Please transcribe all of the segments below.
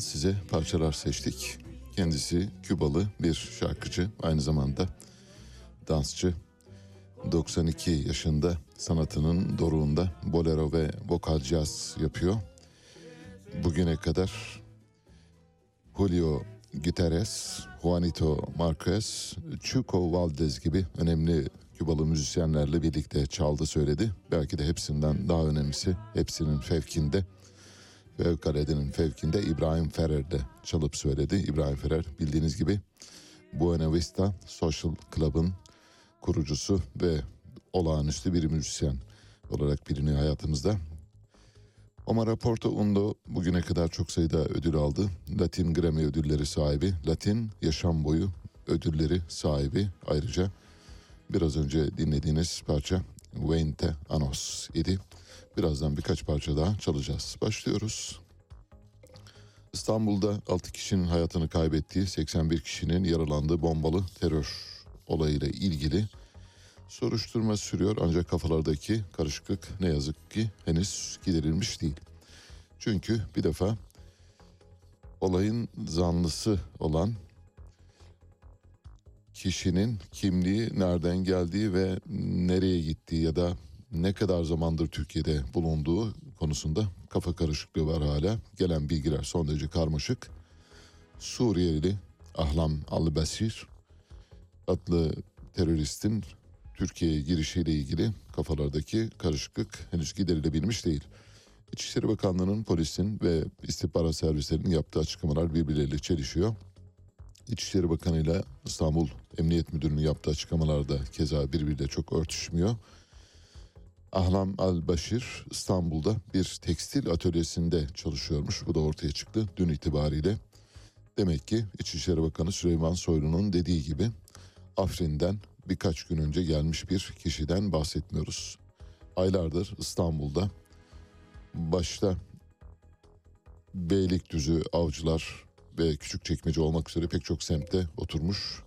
Size parçalar seçtik. Kendisi Kübalı bir şarkıcı, aynı zamanda dansçı. 92 yaşında sanatının doruğunda bolero ve vokal caz yapıyor. Bugüne kadar Julio Guterres, Juanito Marquez, Chuco Valdez gibi önemli Kübalı müzisyenlerle birlikte çaldı söyledi. Belki de hepsinden daha önemlisi, hepsinin fevkinde Fevkaladenin fevkinde İbrahim Ferrer de çalıp söyledi. İbrahim Ferrer bildiğiniz gibi Buena Vista Social Club'ın kurucusu ve olağanüstü bir müzisyen olarak biliniyor hayatımızda. Omar Porto Undo bugüne kadar çok sayıda ödül aldı. Latin Grammy ödülleri sahibi, Latin Yaşam Boyu ödülleri sahibi ayrıca biraz önce dinlediğiniz parça Veinte Anos idi. Birazdan birkaç parça daha çalacağız. Başlıyoruz. İstanbul'da 6 kişinin hayatını kaybettiği 81 kişinin yaralandığı bombalı terör olayıyla ilgili soruşturma sürüyor ancak kafalardaki karışıklık ne yazık ki henüz giderilmiş değil. Çünkü bir defa olayın zanlısı olan kişinin kimliği, nereden geldiği ve nereye gittiği ya da ne kadar zamandır Türkiye'de bulunduğu konusunda kafa karışıklığı var hala. Gelen bilgiler son derece karmaşık. Suriyeli Ahlam Al-Basir adlı teröristin Türkiye'ye girişiyle ilgili kafalardaki karışıklık henüz giderilebilmiş değil. İçişleri Bakanlığı'nın, polisin ve istihbarat servislerinin yaptığı açıklamalar birbirleriyle çelişiyor. İçişleri Bakanı ile İstanbul Emniyet Müdürü'nün yaptığı açıklamalar da keza birbiriyle çok örtüşmüyor. Ahlam Al-Başir İstanbul'da bir tekstil atölyesinde çalışıyormuş. Bu da ortaya çıktı dün itibariyle. Demek ki İçişleri Bakanı Süleyman Soylu'nun dediği gibi Afrin'den birkaç gün önce gelmiş bir kişiden bahsetmiyoruz. Aylardır İstanbul'da başta Beylikdüzü, Avcılar ve Küçükçekmece olmak üzere pek çok semtte oturmuş.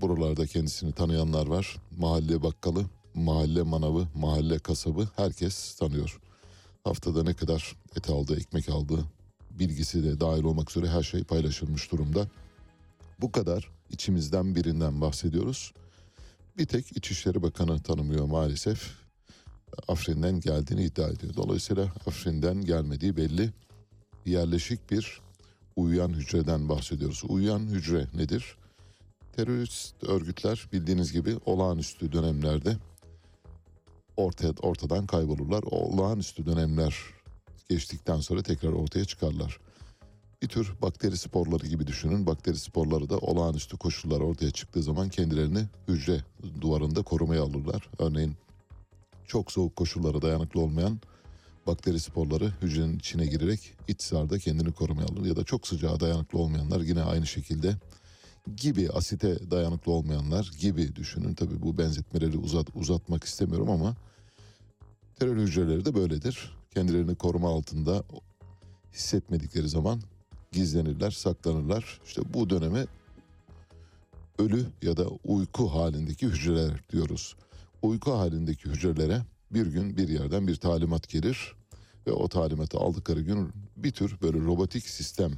Buralarda kendisini tanıyanlar var. Mahalle bakkalı, mahalle manavı, mahalle kasabı herkes tanıyor. Haftada ne kadar et aldı, ekmek aldı bilgisi de dahil olmak üzere her şey paylaşılmış durumda. Bu kadar içimizden birinden bahsediyoruz. Bir tek İçişleri Bakanı tanımıyor maalesef. Afrin'den geldiğini iddia ediyor. Dolayısıyla Afrin'den gelmediği belli yerleşik bir uyuyan hücreden bahsediyoruz. Uyuyan hücre nedir? Terörist örgütler bildiğiniz gibi olağanüstü dönemlerde ortaya, ortadan kaybolurlar. O olağanüstü dönemler geçtikten sonra tekrar ortaya çıkarlar. Bir tür bakteri sporları gibi düşünün. Bakteri sporları da olağanüstü koşullar ortaya çıktığı zaman kendilerini hücre duvarında korumaya alırlar. Örneğin çok soğuk koşullara dayanıklı olmayan bakteri sporları hücrenin içine girerek iç zarda kendini korumaya alır. Ya da çok sıcağa dayanıklı olmayanlar yine aynı şekilde gibi asite dayanıklı olmayanlar gibi düşünün. Tabii bu benzetmeleri uzat, uzatmak istemiyorum ama terör hücreleri de böyledir. Kendilerini koruma altında hissetmedikleri zaman gizlenirler, saklanırlar. İşte bu döneme ölü ya da uyku halindeki hücreler diyoruz. Uyku halindeki hücrelere bir gün bir yerden bir talimat gelir ve o talimatı aldıkları gün bir tür böyle robotik sistem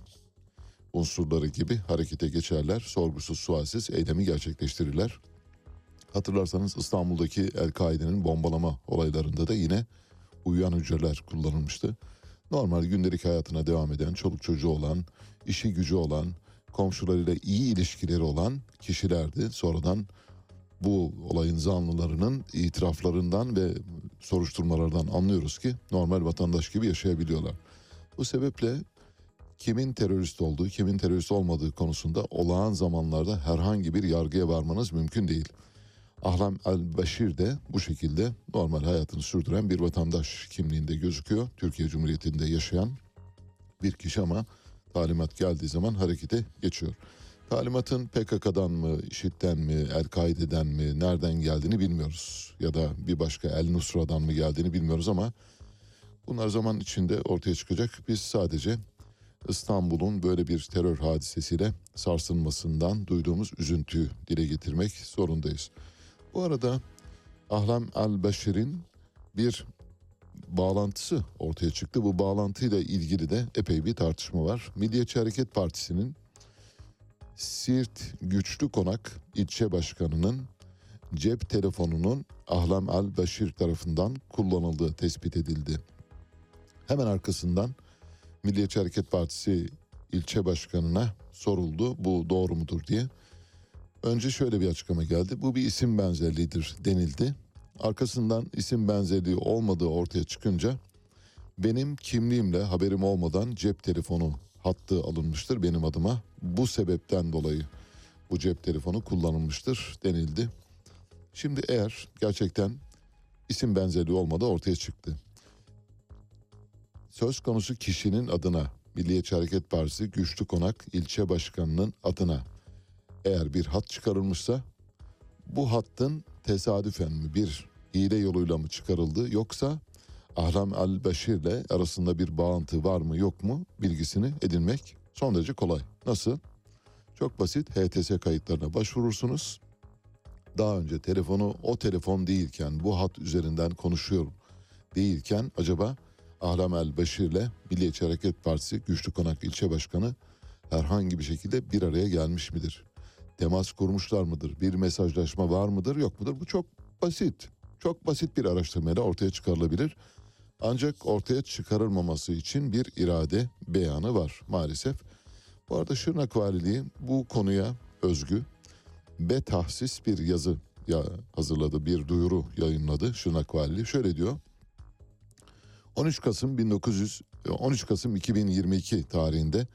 unsurları gibi harekete geçerler. Sorgusuz sualsiz eylemi gerçekleştirirler. Hatırlarsanız İstanbul'daki El-Kaide'nin bombalama olaylarında da yine uyuyan hücreler kullanılmıştı. Normal gündelik hayatına devam eden, çoluk çocuğu olan, işi gücü olan, komşularıyla iyi ilişkileri olan kişilerdi. Sonradan bu olayın zanlılarının itiraflarından ve soruşturmalardan anlıyoruz ki normal vatandaş gibi yaşayabiliyorlar. Bu sebeple kimin terörist olduğu, kimin terörist olmadığı konusunda olağan zamanlarda herhangi bir yargıya varmanız mümkün değil. Ahlam el-Beşir de bu şekilde normal hayatını sürdüren bir vatandaş kimliğinde gözüküyor. Türkiye Cumhuriyeti'nde yaşayan bir kişi ama talimat geldiği zaman harekete geçiyor. Talimatın PKK'dan mı, IŞİD'den mi, El-Kaide'den mi, nereden geldiğini bilmiyoruz. Ya da bir başka El-Nusra'dan mı geldiğini bilmiyoruz ama bunlar zaman içinde ortaya çıkacak. Biz sadece İstanbul'un böyle bir terör hadisesiyle sarsılmasından duyduğumuz üzüntüyü dile getirmek zorundayız. Bu arada Ahlam Al-Beşir'in bir bağlantısı ortaya çıktı. Bu bağlantıyla ilgili de epey bir tartışma var. Milliyetçi Hareket Partisi'nin Siirt Güçlü Konak ilçe başkanının cep telefonunun Ahlam Al-Beşir tarafından kullanıldığı tespit edildi. Hemen arkasından Milliyetçi Hareket Partisi ilçe başkanına soruldu bu doğru mudur diye. Önce şöyle bir açıklama geldi. Bu bir isim benzerliğidir denildi. Arkasından isim benzerliği olmadığı ortaya çıkınca benim kimliğimle haberim olmadan cep telefonu hattı alınmıştır benim adıma. Bu sebepten dolayı bu cep telefonu kullanılmıştır denildi. Şimdi eğer gerçekten isim benzerliği olmadı ortaya çıktı. Söz konusu kişinin adına Milliyetçi Hareket Partisi Güçlü Konak ilçe başkanının adına eğer bir hat çıkarılmışsa bu hattın tesadüfen mi bir hile yoluyla mı çıkarıldı yoksa Ahram Al-Beşir ile arasında bir bağıntı var mı yok mu bilgisini edinmek son derece kolay. Nasıl? Çok basit HTS kayıtlarına başvurursunuz. Daha önce telefonu o telefon değilken bu hat üzerinden konuşuyorum değilken acaba Ahram El-Beşir ile Milliyetçi Hareket Partisi Güçlü Konak ilçe başkanı herhangi bir şekilde bir araya gelmiş midir? Temas kurmuşlar mıdır? Bir mesajlaşma var mıdır yok mudur? Bu çok basit. Çok basit bir araştırmayla ortaya çıkarılabilir. Ancak ortaya çıkarılmaması için bir irade beyanı var maalesef. Bu arada Şırnak Valiliği bu konuya özgü be tahsis bir yazı ya hazırladı bir duyuru yayınladı Şırnak Valiliği. Şöyle diyor. 13 Kasım 1900 13 Kasım 2022 tarihinde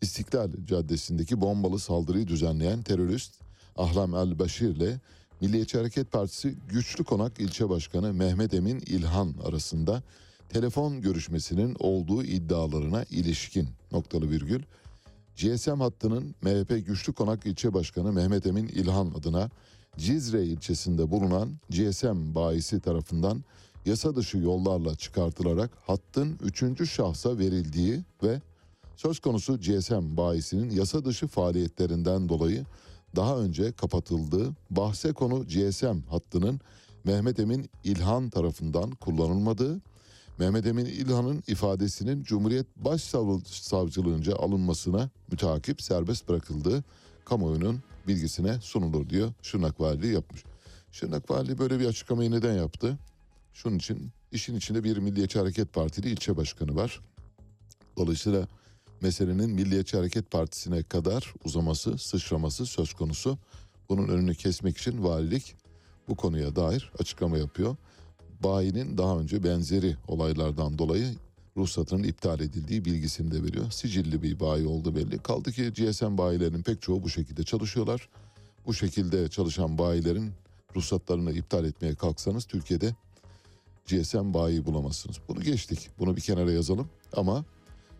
İstiklal Caddesi'ndeki bombalı saldırıyı düzenleyen terörist Ahlam El Başir ile Milliyetçi Hareket Partisi Güçlü Konak İlçe Başkanı Mehmet Emin İlhan arasında telefon görüşmesinin olduğu iddialarına ilişkin noktalı virgül GSM hattının MHP Güçlü Konak İlçe Başkanı Mehmet Emin İlhan adına Cizre ilçesinde bulunan GSM bayisi tarafından yasa dışı yollarla çıkartılarak hattın üçüncü şahsa verildiği ve söz konusu GSM bayisinin yasa dışı faaliyetlerinden dolayı daha önce kapatıldığı bahse konu GSM hattının Mehmet Emin İlhan tarafından kullanılmadığı, Mehmet Emin İlhan'ın ifadesinin Cumhuriyet Başsavcılığınca alınmasına mütakip serbest bırakıldığı kamuoyunun bilgisine sunulur diyor Şırnak Valiliği yapmış. Şırnak Valiliği böyle bir açıklamayı neden yaptı? Şunun için işin içinde bir Milliyetçi Hareket Partili ilçe başkanı var. Dolayısıyla meselenin Milliyetçi Hareket Partisi'ne kadar uzaması, sıçraması söz konusu. Bunun önünü kesmek için valilik bu konuya dair açıklama yapıyor. Bayinin daha önce benzeri olaylardan dolayı ruhsatının iptal edildiği bilgisini de veriyor. Sicilli bir bayi oldu belli. Kaldı ki GSM bayilerinin pek çoğu bu şekilde çalışıyorlar. Bu şekilde çalışan bayilerin ruhsatlarını iptal etmeye kalksanız Türkiye'de GSM bayi bulamazsınız. Bunu geçtik. Bunu bir kenara yazalım. Ama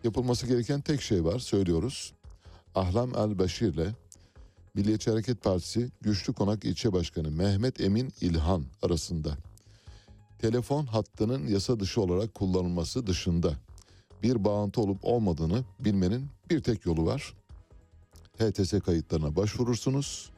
yapılması gereken tek şey var. Söylüyoruz. Ahlam El Beşir ile Milliyetçi Hareket Partisi Güçlü Konak İlçe Başkanı Mehmet Emin İlhan arasında telefon hattının yasa dışı olarak kullanılması dışında bir bağıntı olup olmadığını bilmenin bir tek yolu var. HTS kayıtlarına başvurursunuz.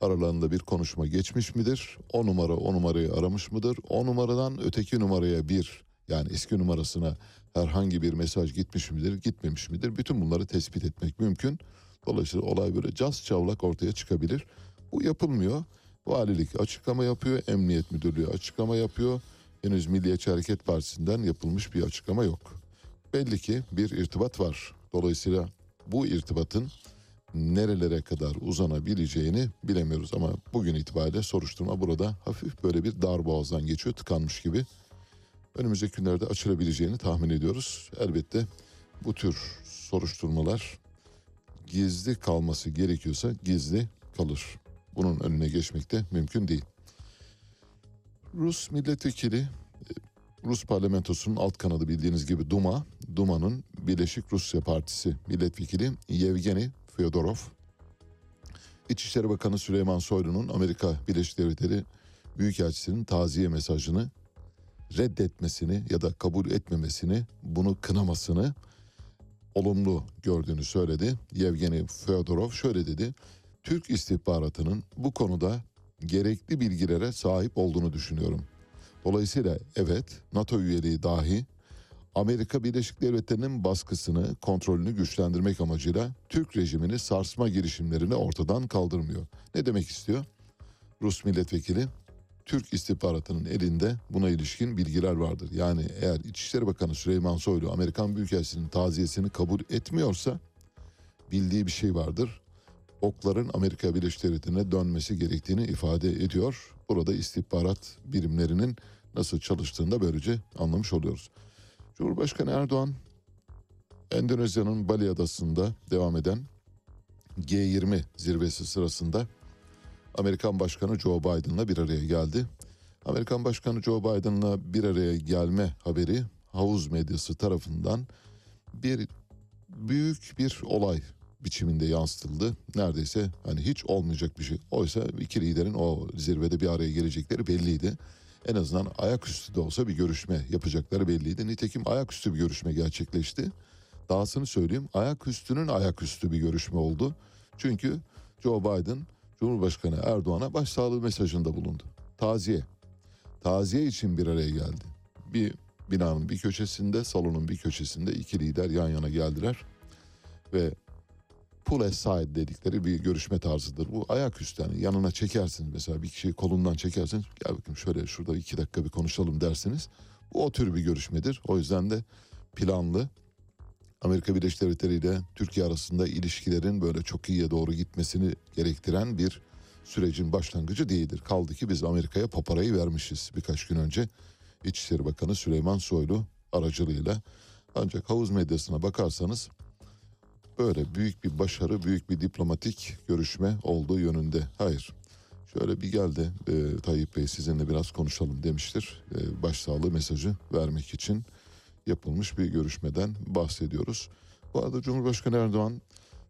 Aralarında bir konuşma geçmiş midir? O numara o numarayı aramış mıdır? O numaradan öteki numaraya bir yani eski numarasına herhangi bir mesaj gitmiş midir, gitmemiş midir? Bütün bunları tespit etmek mümkün. Dolayısıyla olay böyle cas çavlak ortaya çıkabilir. Bu yapılmıyor. Valilik açıklama yapıyor, Emniyet Müdürlüğü açıklama yapıyor. Henüz Milliyetçi Hareket Partisi'nden yapılmış bir açıklama yok. Belli ki bir irtibat var. Dolayısıyla bu irtibatın nerelere kadar uzanabileceğini bilemiyoruz ama bugün itibariyle soruşturma burada hafif böyle bir dar boğazdan geçiyor, tıkanmış gibi. Önümüzdeki günlerde açılabileceğini tahmin ediyoruz. Elbette bu tür soruşturmalar gizli kalması gerekiyorsa gizli kalır. Bunun önüne geçmek de mümkün değil. Rus milletvekili e, Rus parlamentosunun alt kanadı bildiğiniz gibi Duma, Duma'nın Birleşik Rusya Partisi milletvekili Yevgeni Fyodorov, İçişleri Bakanı Süleyman Soylu'nun Amerika Birleşik Devletleri Büyükelçisi'nin taziye mesajını reddetmesini ya da kabul etmemesini, bunu kınamasını olumlu gördüğünü söyledi. Yevgeni Fyodorov şöyle dedi. Türk istihbaratının bu konuda gerekli bilgilere sahip olduğunu düşünüyorum. Dolayısıyla evet NATO üyeliği dahi Amerika Birleşik Devletleri'nin baskısını, kontrolünü güçlendirmek amacıyla Türk rejimini sarsma girişimlerini ortadan kaldırmıyor. Ne demek istiyor? Rus milletvekili Türk istihbaratının elinde buna ilişkin bilgiler vardır. Yani eğer İçişleri Bakanı Süleyman Soylu Amerikan Büyükelçisi'nin taziyesini kabul etmiyorsa bildiği bir şey vardır. Okların Amerika Birleşik Devletleri'ne dönmesi gerektiğini ifade ediyor. Burada istihbarat birimlerinin nasıl çalıştığını da böylece anlamış oluyoruz. Cumhurbaşkanı Erdoğan Endonezya'nın Bali Adası'nda devam eden G20 zirvesi sırasında Amerikan Başkanı Joe Biden'la bir araya geldi. Amerikan Başkanı Joe Biden'la bir araya gelme haberi havuz medyası tarafından bir büyük bir olay biçiminde yansıtıldı. Neredeyse hani hiç olmayacak bir şey. Oysa iki liderin o zirvede bir araya gelecekleri belliydi. En azından ayaküstü de olsa bir görüşme yapacakları belliydi. Nitekim ayaküstü bir görüşme gerçekleşti. Dahasını söyleyeyim ayaküstünün ayaküstü bir görüşme oldu. Çünkü Joe Biden Cumhurbaşkanı Erdoğan'a başsağlığı mesajında bulundu. Taziye. Taziye için bir araya geldi. Bir binanın bir köşesinde, salonun bir köşesinde iki lider yan yana geldiler. Ve pull aside dedikleri bir görüşme tarzıdır. Bu ayaküstü yani yanına çekersiniz mesela bir kişiyi kolundan çekersiniz. Gel bakayım şöyle şurada iki dakika bir konuşalım dersiniz. Bu o tür bir görüşmedir. O yüzden de planlı Amerika Birleşik Devletleri ile Türkiye arasında ilişkilerin böyle çok iyiye doğru gitmesini gerektiren bir sürecin başlangıcı değildir. Kaldı ki biz Amerika'ya paparayı vermişiz birkaç gün önce. İçişleri Bakanı Süleyman Soylu aracılığıyla. Ancak havuz medyasına bakarsanız böyle büyük bir başarı, büyük bir diplomatik görüşme olduğu yönünde. Hayır. Şöyle bir gel de e, Tayyip Bey sizinle biraz konuşalım demiştir. E, başsağlığı mesajı vermek için yapılmış bir görüşmeden bahsediyoruz. Bu arada Cumhurbaşkanı Erdoğan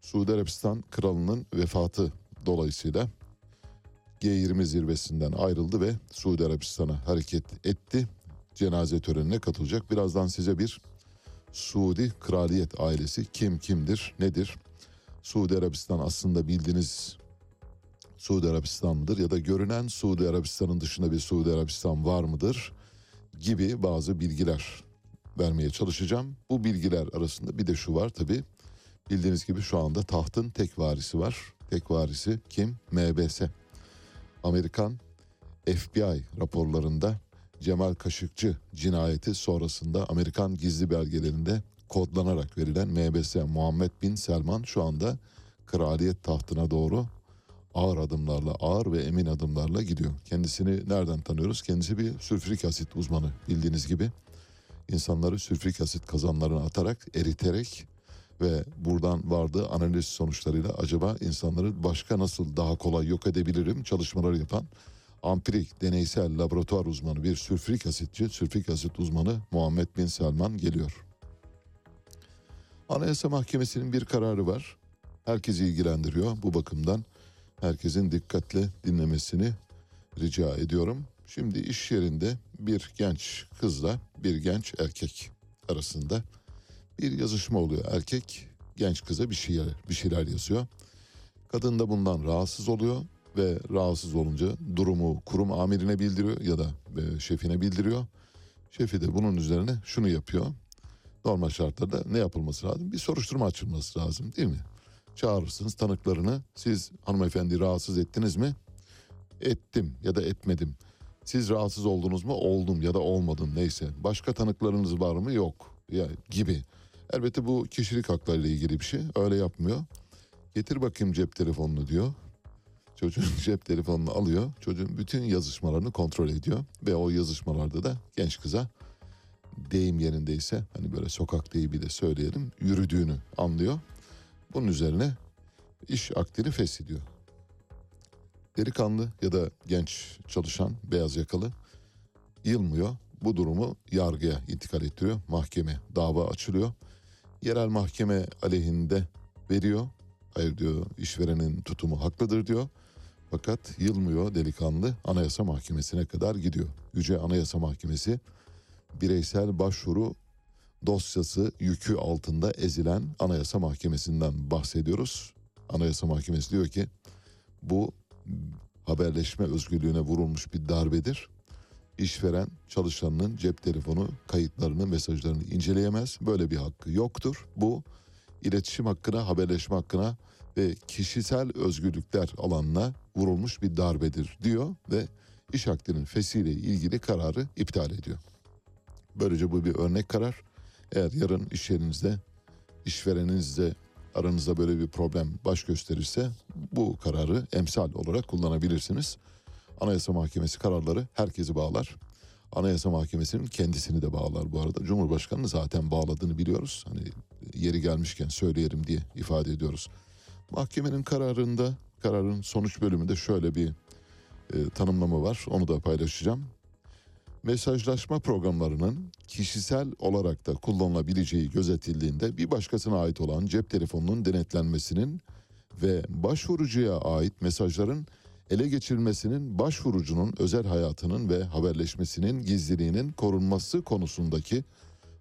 Suudi Arabistan kralının vefatı dolayısıyla G20 zirvesinden ayrıldı ve Suudi Arabistan'a hareket etti. Cenaze törenine katılacak. Birazdan size bir Suudi kraliyet ailesi kim kimdir, nedir? Suudi Arabistan aslında bildiğiniz Suudi Arabistan mıdır ya da görünen Suudi Arabistan'ın dışında bir Suudi Arabistan var mıdır gibi bazı bilgiler vermeye çalışacağım. Bu bilgiler arasında bir de şu var tabii. Bildiğiniz gibi şu anda tahtın tek varisi var. Tek varisi kim? MBS. Amerikan FBI raporlarında Cemal Kaşıkçı cinayeti sonrasında Amerikan gizli belgelerinde kodlanarak verilen MBS Muhammed Bin Selman şu anda kraliyet tahtına doğru ağır adımlarla, ağır ve emin adımlarla gidiyor. Kendisini nereden tanıyoruz? Kendisi bir sülfürik asit uzmanı bildiğiniz gibi. İnsanları sülfürik asit kazanlarına atarak, eriterek ve buradan vardığı analiz sonuçlarıyla acaba insanları başka nasıl daha kolay yok edebilirim çalışmaları yapan ampirik deneysel laboratuvar uzmanı bir sülfürik asitçi, sülfürik asit uzmanı Muhammed Bin Selman geliyor. Anayasa Mahkemesi'nin bir kararı var. Herkesi ilgilendiriyor bu bakımdan. Herkesin dikkatle dinlemesini rica ediyorum. Şimdi iş yerinde bir genç kızla bir genç erkek arasında bir yazışma oluyor. Erkek genç kıza bir şeyler bir şeyler yazıyor. Kadın da bundan rahatsız oluyor ve rahatsız olunca durumu kurum amirine bildiriyor ya da e, şefine bildiriyor. Şefi de bunun üzerine şunu yapıyor. Normal şartlarda ne yapılması lazım? Bir soruşturma açılması lazım değil mi? Çağırırsınız tanıklarını. Siz hanımefendi rahatsız ettiniz mi? Ettim ya da etmedim. Siz rahatsız oldunuz mu? Oldum ya da olmadım neyse. Başka tanıklarınız var mı? Yok. Ya gibi. Elbette bu kişilik haklarıyla ilgili bir şey. Öyle yapmıyor. Getir bakayım cep telefonunu diyor. Çocuğun cep telefonunu alıyor. Çocuğun bütün yazışmalarını kontrol ediyor. Ve o yazışmalarda da genç kıza deyim yerindeyse hani böyle sokak deyimi de söyleyelim yürüdüğünü anlıyor. Bunun üzerine iş akdini feshediyor. Delikanlı ya da genç çalışan beyaz yakalı yılmıyor. Bu durumu yargıya intikal ettiriyor. Mahkeme dava açılıyor. Yerel mahkeme aleyhinde veriyor. Hayır diyor işverenin tutumu haklıdır diyor. Fakat yılmıyor delikanlı anayasa mahkemesine kadar gidiyor. Yüce Anayasa Mahkemesi bireysel başvuru dosyası yükü altında ezilen Anayasa Mahkemesi'nden bahsediyoruz. Anayasa Mahkemesi diyor ki bu haberleşme özgürlüğüne vurulmuş bir darbedir. İşveren çalışanının cep telefonu kayıtlarını, mesajlarını inceleyemez. Böyle bir hakkı yoktur. Bu iletişim hakkına, haberleşme hakkına ve kişisel özgürlükler alanına vurulmuş bir darbedir diyor ve iş akdinin fesiyle ilgili kararı iptal ediyor. Böylece bu bir örnek karar. Eğer yarın iş yerinizde işvereninizle aranızda böyle bir problem baş gösterirse bu kararı emsal olarak kullanabilirsiniz. Anayasa Mahkemesi kararları herkesi bağlar. Anayasa Mahkemesi'nin kendisini de bağlar bu arada. Cumhurbaşkanı zaten bağladığını biliyoruz. Hani yeri gelmişken söyleyelim diye ifade ediyoruz. Mahkemenin kararında, kararın sonuç bölümünde şöyle bir e, tanımlama var. Onu da paylaşacağım mesajlaşma programlarının kişisel olarak da kullanılabileceği gözetildiğinde bir başkasına ait olan cep telefonunun denetlenmesinin ve başvurucuya ait mesajların ele geçirilmesinin başvurucunun özel hayatının ve haberleşmesinin gizliliğinin korunması konusundaki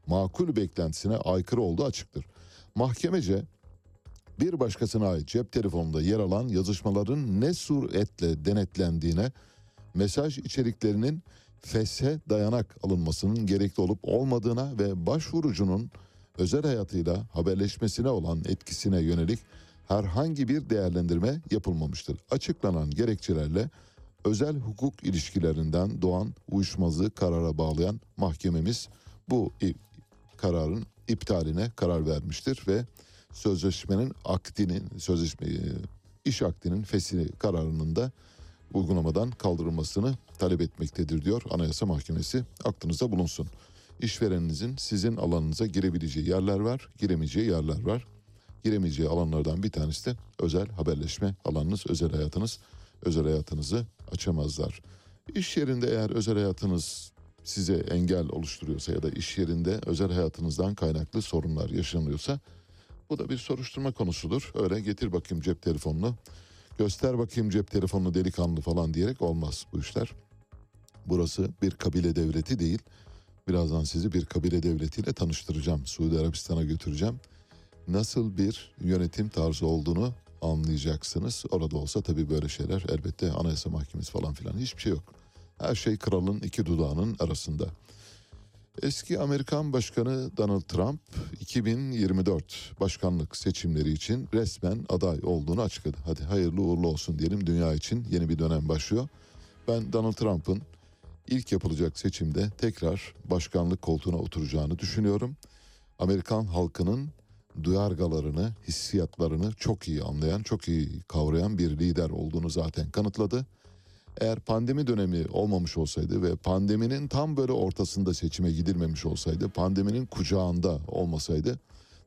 makul beklentisine aykırı olduğu açıktır. Mahkemece bir başkasına ait cep telefonunda yer alan yazışmaların ne suretle denetlendiğine, mesaj içeriklerinin feshe dayanak alınmasının gerekli olup olmadığına ve başvurucunun özel hayatıyla haberleşmesine olan etkisine yönelik herhangi bir değerlendirme yapılmamıştır. Açıklanan gerekçelerle özel hukuk ilişkilerinden doğan uyuşmazlığı karara bağlayan mahkememiz bu kararın iptaline karar vermiştir ve sözleşmenin akdinin sözleşme iş akdinin fesli kararının da uygulamadan kaldırılmasını talep etmektedir diyor Anayasa Mahkemesi. Aklınızda bulunsun. İşvereninizin sizin alanınıza girebileceği yerler var, giremeyeceği yerler var. Giremeyeceği alanlardan bir tanesi de özel haberleşme alanınız, özel hayatınız. Özel hayatınızı açamazlar. İş yerinde eğer özel hayatınız size engel oluşturuyorsa ya da iş yerinde özel hayatınızdan kaynaklı sorunlar yaşanıyorsa bu da bir soruşturma konusudur. Öyle getir bakayım cep telefonunu, göster bakayım cep telefonunu delikanlı falan diyerek olmaz bu işler. Burası bir kabile devleti değil. Birazdan sizi bir kabile devletiyle tanıştıracağım. Suudi Arabistan'a götüreceğim. Nasıl bir yönetim tarzı olduğunu anlayacaksınız. Orada olsa tabii böyle şeyler elbette anayasa mahkemesi falan filan hiçbir şey yok. Her şey kralın iki dudağının arasında. Eski Amerikan Başkanı Donald Trump 2024 başkanlık seçimleri için resmen aday olduğunu açıkladı. Hadi hayırlı uğurlu olsun diyelim dünya için yeni bir dönem başlıyor. Ben Donald Trump'ın ilk yapılacak seçimde tekrar başkanlık koltuğuna oturacağını düşünüyorum. Amerikan halkının duyargalarını, hissiyatlarını çok iyi anlayan, çok iyi kavrayan bir lider olduğunu zaten kanıtladı. Eğer pandemi dönemi olmamış olsaydı ve pandeminin tam böyle ortasında seçime gidilmemiş olsaydı, pandeminin kucağında olmasaydı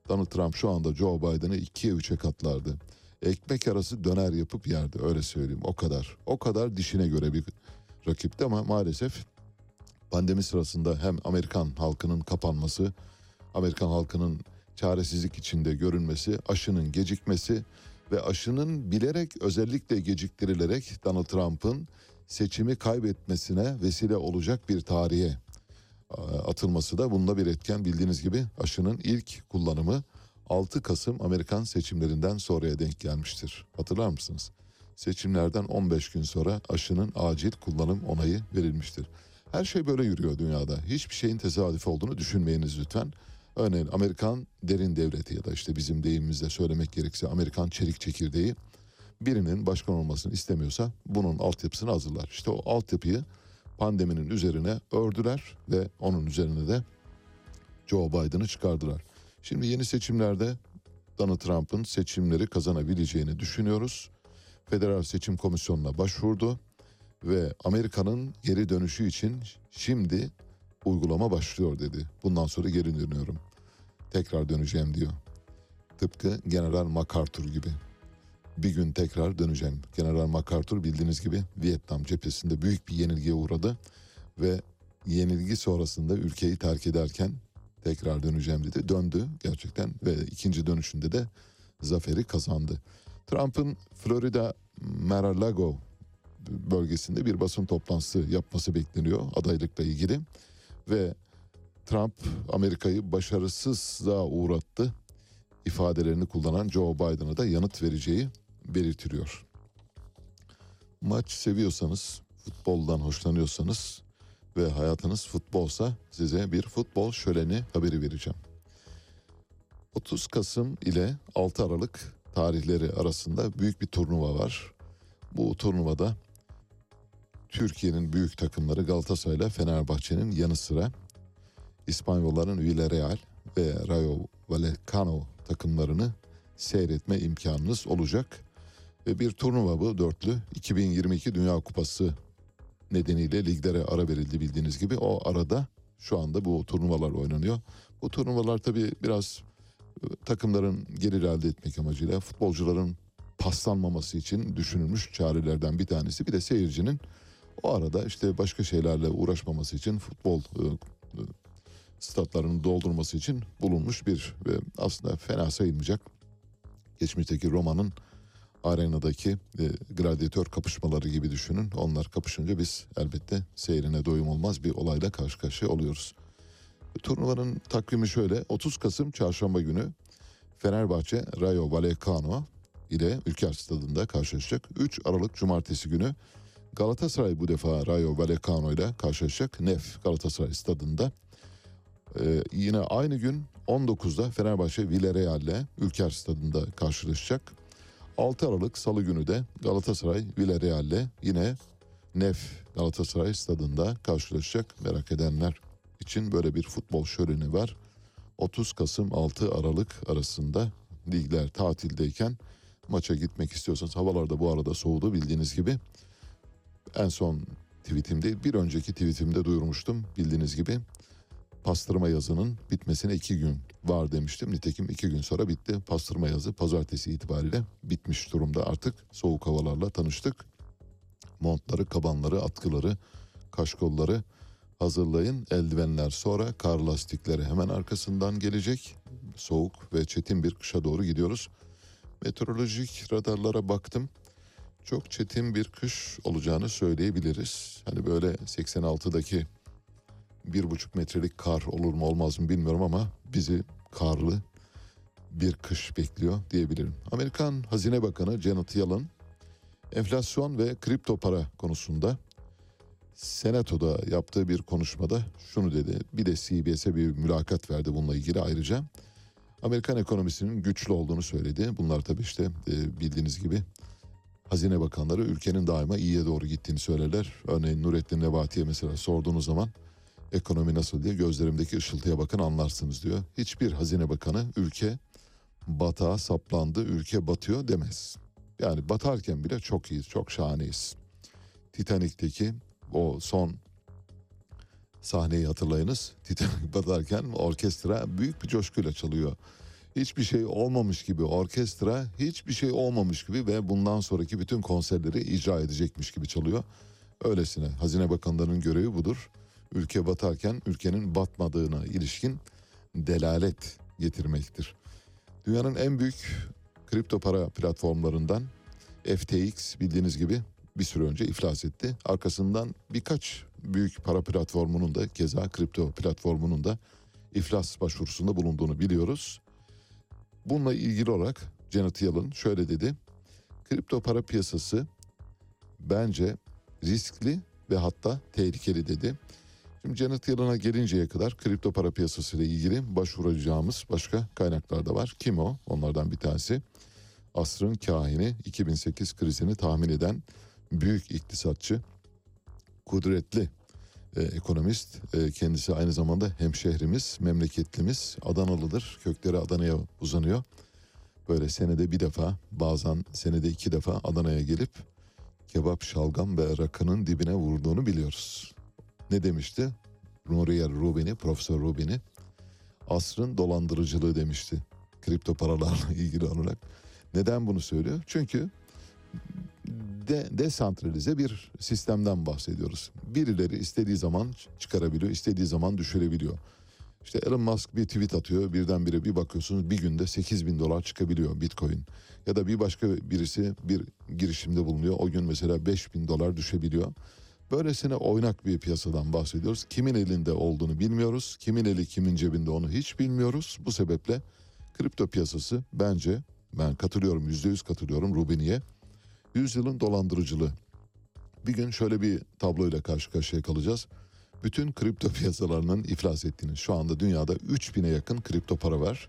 Donald Trump şu anda Joe Biden'ı ikiye üçe katlardı. Ekmek arası döner yapıp yerdi öyle söyleyeyim o kadar. O kadar dişine göre bir rakipti ama maalesef pandemi sırasında hem Amerikan halkının kapanması, Amerikan halkının çaresizlik içinde görünmesi, aşının gecikmesi ve aşının bilerek özellikle geciktirilerek Donald Trump'ın seçimi kaybetmesine vesile olacak bir tarihe e, atılması da bunda bir etken bildiğiniz gibi aşının ilk kullanımı 6 Kasım Amerikan seçimlerinden sonraya denk gelmiştir. Hatırlar mısınız? Seçimlerden 15 gün sonra aşının acil kullanım onayı verilmiştir. Her şey böyle yürüyor dünyada. Hiçbir şeyin tesadüf olduğunu düşünmeyiniz lütfen. Örneğin Amerikan derin devleti ya da işte bizim deyimimizde söylemek gerekirse Amerikan çelik çekirdeği birinin başkan olmasını istemiyorsa bunun altyapısını hazırlar. İşte o altyapıyı pandeminin üzerine ördüler ve onun üzerine de Joe Biden'ı çıkardılar. Şimdi yeni seçimlerde Donald Trump'ın seçimleri kazanabileceğini düşünüyoruz. Federal Seçim Komisyonu'na başvurdu ve Amerika'nın geri dönüşü için şimdi uygulama başlıyor dedi. Bundan sonra geri dönüyorum. Tekrar döneceğim diyor. Tıpkı General MacArthur gibi. Bir gün tekrar döneceğim. General MacArthur bildiğiniz gibi Vietnam cephesinde büyük bir yenilgiye uğradı ve yenilgi sonrasında ülkeyi terk ederken tekrar döneceğim dedi. Döndü gerçekten ve ikinci dönüşünde de zaferi kazandı. Trump'ın Florida Mar-a-Lago bölgesinde bir basın toplantısı yapması bekleniyor adaylıkla ilgili ve Trump Amerika'yı başarısızlığa uğrattı ifadelerini kullanan Joe Biden'a da yanıt vereceği belirtiliyor. Maç seviyorsanız, futboldan hoşlanıyorsanız ve hayatınız futbolsa size bir futbol şöleni haberi vereceğim. 30 Kasım ile 6 Aralık tarihleri arasında büyük bir turnuva var. Bu turnuvada Türkiye'nin büyük takımları Galatasaray ile Fenerbahçe'nin yanı sıra İspanyolların Villarreal ve Rayo Vallecano takımlarını seyretme imkanınız olacak. Ve bir turnuva bu dörtlü 2022 Dünya Kupası nedeniyle liglere ara verildi bildiğiniz gibi. O arada şu anda bu turnuvalar oynanıyor. Bu turnuvalar tabii biraz e, takımların gelir elde etmek amacıyla futbolcuların paslanmaması için düşünülmüş çarelerden bir tanesi. Bir de seyircinin o arada işte başka şeylerle uğraşmaması için futbol e, e, statlarını doldurması için bulunmuş bir ve aslında fena sayılmayacak geçmişteki Roma'nın arenadaki e, gladyatör kapışmaları gibi düşünün. Onlar kapışınca biz elbette seyrine doyum olmaz bir olayla karşı karşıya oluyoruz. Turnuvanın takvimi şöyle 30 Kasım çarşamba günü Fenerbahçe Rayo Vallecano ile Ülker Stadı'nda karşılaşacak. 3 Aralık Cumartesi günü Galatasaray bu defa Rayo Vallecano ile karşılaşacak. Nef Galatasaray Stadı'nda. Ee, yine aynı gün 19'da Fenerbahçe Villarreal ile Ülker Stadı'nda karşılaşacak. 6 Aralık Salı günü de Galatasaray Villarreal ile yine Nef Galatasaray Stadı'nda karşılaşacak. Merak edenler için böyle bir futbol şöleni var. 30 Kasım 6 Aralık arasında ligler tatildeyken maça gitmek istiyorsanız havalar da bu arada soğudu bildiğiniz gibi. En son tweetim değil bir önceki tweetimde duyurmuştum bildiğiniz gibi. Pastırma yazının bitmesine iki gün var demiştim. Nitekim iki gün sonra bitti. Pastırma yazı pazartesi itibariyle bitmiş durumda artık. Soğuk havalarla tanıştık. Montları, kabanları, atkıları, kaşkolları hazırlayın. Eldivenler sonra kar lastikleri hemen arkasından gelecek. Soğuk ve çetin bir kışa doğru gidiyoruz. Meteorolojik radarlara baktım. Çok çetin bir kış olacağını söyleyebiliriz. Hani böyle 86'daki bir buçuk metrelik kar olur mu olmaz mı bilmiyorum ama bizi karlı bir kış bekliyor diyebilirim. Amerikan Hazine Bakanı Janet Yellen enflasyon ve kripto para konusunda Senato'da yaptığı bir konuşmada şunu dedi. Bir de CBS'e bir mülakat verdi bununla ilgili ayrıca. Amerikan ekonomisinin güçlü olduğunu söyledi. Bunlar tabii işte e, bildiğiniz gibi hazine bakanları ülkenin daima iyiye doğru gittiğini söylerler. Örneğin Nurettin Nebati'ye mesela sorduğunuz zaman ekonomi nasıl diye gözlerimdeki ışıltıya bakın anlarsınız diyor. Hiçbir hazine bakanı ülke batağa saplandı, ülke batıyor demez. Yani batarken bile çok iyiyiz, çok şahaneyiz. Titanik'teki o son sahneyi hatırlayınız. Titanic batarken orkestra büyük bir coşkuyla çalıyor. Hiçbir şey olmamış gibi orkestra hiçbir şey olmamış gibi ve bundan sonraki bütün konserleri icra edecekmiş gibi çalıyor. Öylesine Hazine Bakanlarının görevi budur. Ülke batarken ülkenin batmadığına ilişkin delalet getirmektir. Dünyanın en büyük kripto para platformlarından FTX bildiğiniz gibi bir süre önce iflas etti. Arkasından birkaç büyük para platformunun da keza kripto platformunun da iflas başvurusunda bulunduğunu biliyoruz. Bununla ilgili olarak Janet Yellen şöyle dedi. Kripto para piyasası bence riskli ve hatta tehlikeli dedi. Şimdi Janet Yellen'a gelinceye kadar kripto para piyasası ile ilgili başvuracağımız başka kaynaklar da var. Kim o? Onlardan bir tanesi. Asrın kahini 2008 krizini tahmin eden büyük iktisatçı, kudretli e, ekonomist. E, kendisi aynı zamanda hemşehrimiz, memleketlimiz. Adanalıdır. Kökleri Adana'ya uzanıyor. Böyle senede bir defa, bazen senede iki defa Adana'ya gelip kebap, şalgam ve rakının dibine vurduğunu biliyoruz. Ne demişti? Nuriye Rubini, Profesör Rubini asrın dolandırıcılığı demişti. Kripto paralarla ilgili olarak. Neden bunu söylüyor? Çünkü de, desantralize bir sistemden bahsediyoruz. Birileri istediği zaman çıkarabiliyor, istediği zaman düşürebiliyor. İşte Elon Musk bir tweet atıyor, birdenbire bir bakıyorsunuz bir günde 8 bin dolar çıkabiliyor Bitcoin. Ya da bir başka birisi bir girişimde bulunuyor, o gün mesela 5 bin dolar düşebiliyor. Böylesine oynak bir piyasadan bahsediyoruz. Kimin elinde olduğunu bilmiyoruz. Kimin eli kimin cebinde onu hiç bilmiyoruz. Bu sebeple kripto piyasası bence ben katılıyorum yüzde yüz katılıyorum Rubini'ye. Yüzyılın dolandırıcılığı. Bir gün şöyle bir tabloyla karşı karşıya kalacağız. Bütün kripto piyasalarının iflas ettiğini. Şu anda dünyada 3000'e yakın kripto para var.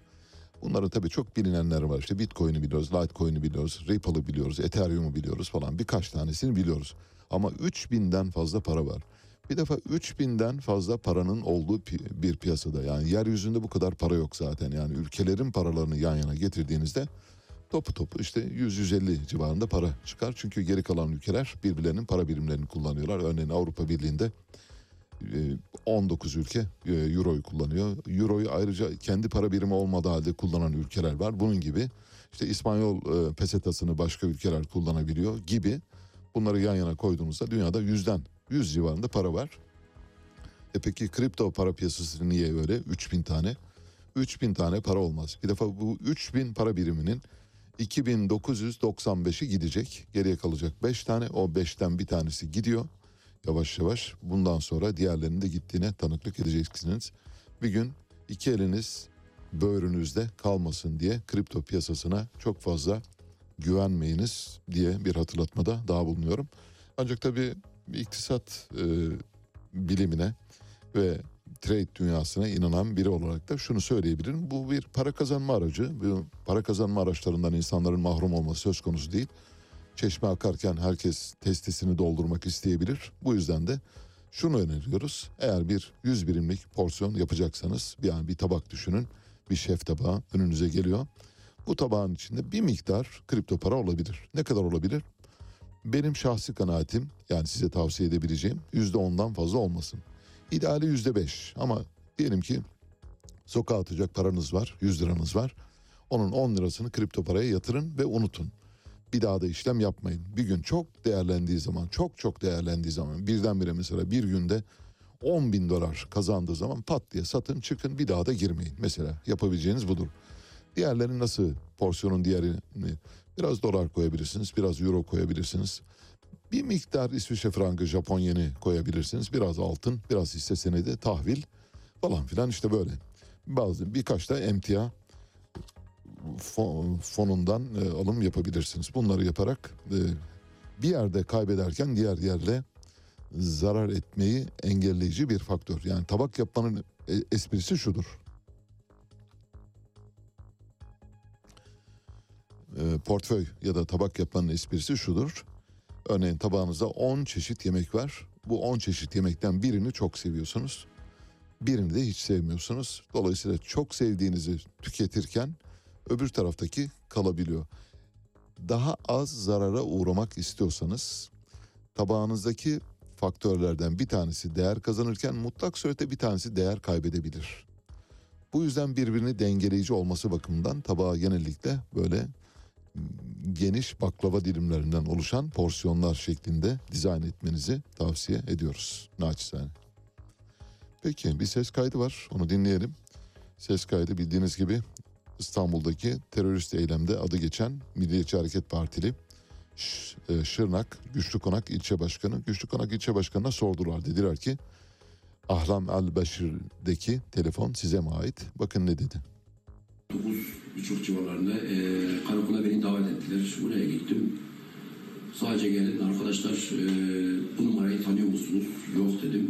Bunların tabii çok bilinenler var. İşte Bitcoin'i biliyoruz, Litecoin'i biliyoruz, Ripple'ı biliyoruz, Ethereum'u biliyoruz falan. Birkaç tanesini biliyoruz. Ama 3000'den fazla para var. Bir defa 3000'den fazla paranın olduğu bir piyasada yani yeryüzünde bu kadar para yok zaten. Yani ülkelerin paralarını yan yana getirdiğinizde topu topu işte 100-150 civarında para çıkar. Çünkü geri kalan ülkeler birbirlerinin para birimlerini kullanıyorlar. Örneğin Avrupa Birliği'nde e, 19 ülke e, Euro'yu kullanıyor. Euro'yu ayrıca kendi para birimi olmadığı halde kullanan ülkeler var. Bunun gibi işte İspanyol e, pesetasını başka ülkeler kullanabiliyor gibi bunları yan yana koyduğunuzda dünyada yüzden 100 civarında para var. E peki kripto para piyasası niye öyle? 3000 tane. 3000 tane para olmaz. Bir defa bu 3000 para biriminin 2995'i gidecek. Geriye kalacak 5 tane. O 5'ten bir tanesi gidiyor. Yavaş yavaş bundan sonra diğerlerinin de gittiğine tanıklık edeceksiniz. Bir gün iki eliniz böğrünüzde kalmasın diye kripto piyasasına çok fazla güvenmeyiniz diye bir hatırlatmada daha bulunuyorum. Ancak tabii iktisat e, bilimine ve trade dünyasına inanan biri olarak da şunu söyleyebilirim. Bu bir para kazanma aracı. Bu para kazanma araçlarından insanların mahrum olması söz konusu değil. Çeşme akarken herkes testisini doldurmak isteyebilir. Bu yüzden de şunu öneriyoruz. Eğer bir 100 birimlik porsiyon yapacaksanız yani bir tabak düşünün. Bir şef tabağı önünüze geliyor. Bu tabağın içinde bir miktar kripto para olabilir. Ne kadar olabilir? Benim şahsi kanaatim yani size tavsiye edebileceğim yüzde ondan fazla olmasın. İdeali yüzde beş ama diyelim ki sokağa atacak paranız var 100 liranız var. Onun 10 lirasını kripto paraya yatırın ve unutun. Bir daha da işlem yapmayın. Bir gün çok değerlendiği zaman çok çok değerlendiği zaman birdenbire mesela bir günde 10 bin dolar kazandığı zaman pat diye satın çıkın bir daha da girmeyin. Mesela yapabileceğiniz budur. Diğerleri nasıl porsiyonun diğerini biraz dolar koyabilirsiniz biraz euro koyabilirsiniz. Bir miktar İsviçre frangı Japon yeni koyabilirsiniz. Biraz altın biraz hisse senedi tahvil falan filan işte böyle. Bazı birkaç da emtia fon- fonundan e, alım yapabilirsiniz. Bunları yaparak e, bir yerde kaybederken diğer yerle zarar etmeyi engelleyici bir faktör. Yani tabak yapmanın e, esprisi şudur. Portföy ya da tabak yapmanın esprisi şudur. Örneğin tabağınızda 10 çeşit yemek var. Bu 10 çeşit yemekten birini çok seviyorsunuz. Birini de hiç sevmiyorsunuz. Dolayısıyla çok sevdiğinizi tüketirken öbür taraftaki kalabiliyor. Daha az zarara uğramak istiyorsanız tabağınızdaki faktörlerden bir tanesi değer kazanırken mutlak surette bir tanesi değer kaybedebilir. Bu yüzden birbirini dengeleyici olması bakımından tabağı genellikle böyle geniş baklava dilimlerinden oluşan porsiyonlar şeklinde dizayn etmenizi tavsiye ediyoruz naçizane. Peki bir ses kaydı var onu dinleyelim. Ses kaydı bildiğiniz gibi İstanbul'daki terörist eylemde adı geçen Milliyetçi Hareket Partili e, Şırnak Güçlü Konak ilçe başkanı. Güçlü Konak ilçe başkanına sordular. Dediler ki Ahlam Al Beşir'deki telefon size mi ait? Bakın ne dedi. 9.30 civarlarında e, karakola beni davet ettiler. Buraya gittim. Sadece gelin arkadaşlar e, bu numarayı tanıyor musunuz? Yok dedim.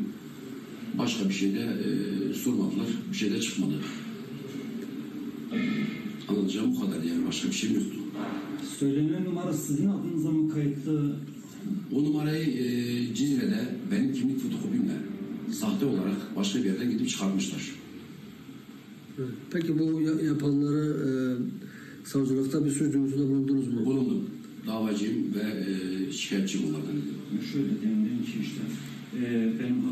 Başka bir şey de e, sormadılar. Bir şey de çıkmadı. Anlatacağım bu kadar yani başka bir şeyim yoktu. Söylenen numara sizin adınıza mı kayıtlı? O numarayı e, Cizre'de benim kimlik fotokopimle sahte olarak başka bir yerden gidip çıkarmışlar. Peki bu ya- yapanları e, savcılıkta bir suç duyurusunda bulundunuz mu? Bulundum. Davacıyım ve e, şikayetçiyim onlardan. Şöyle denildi ki işte e, benim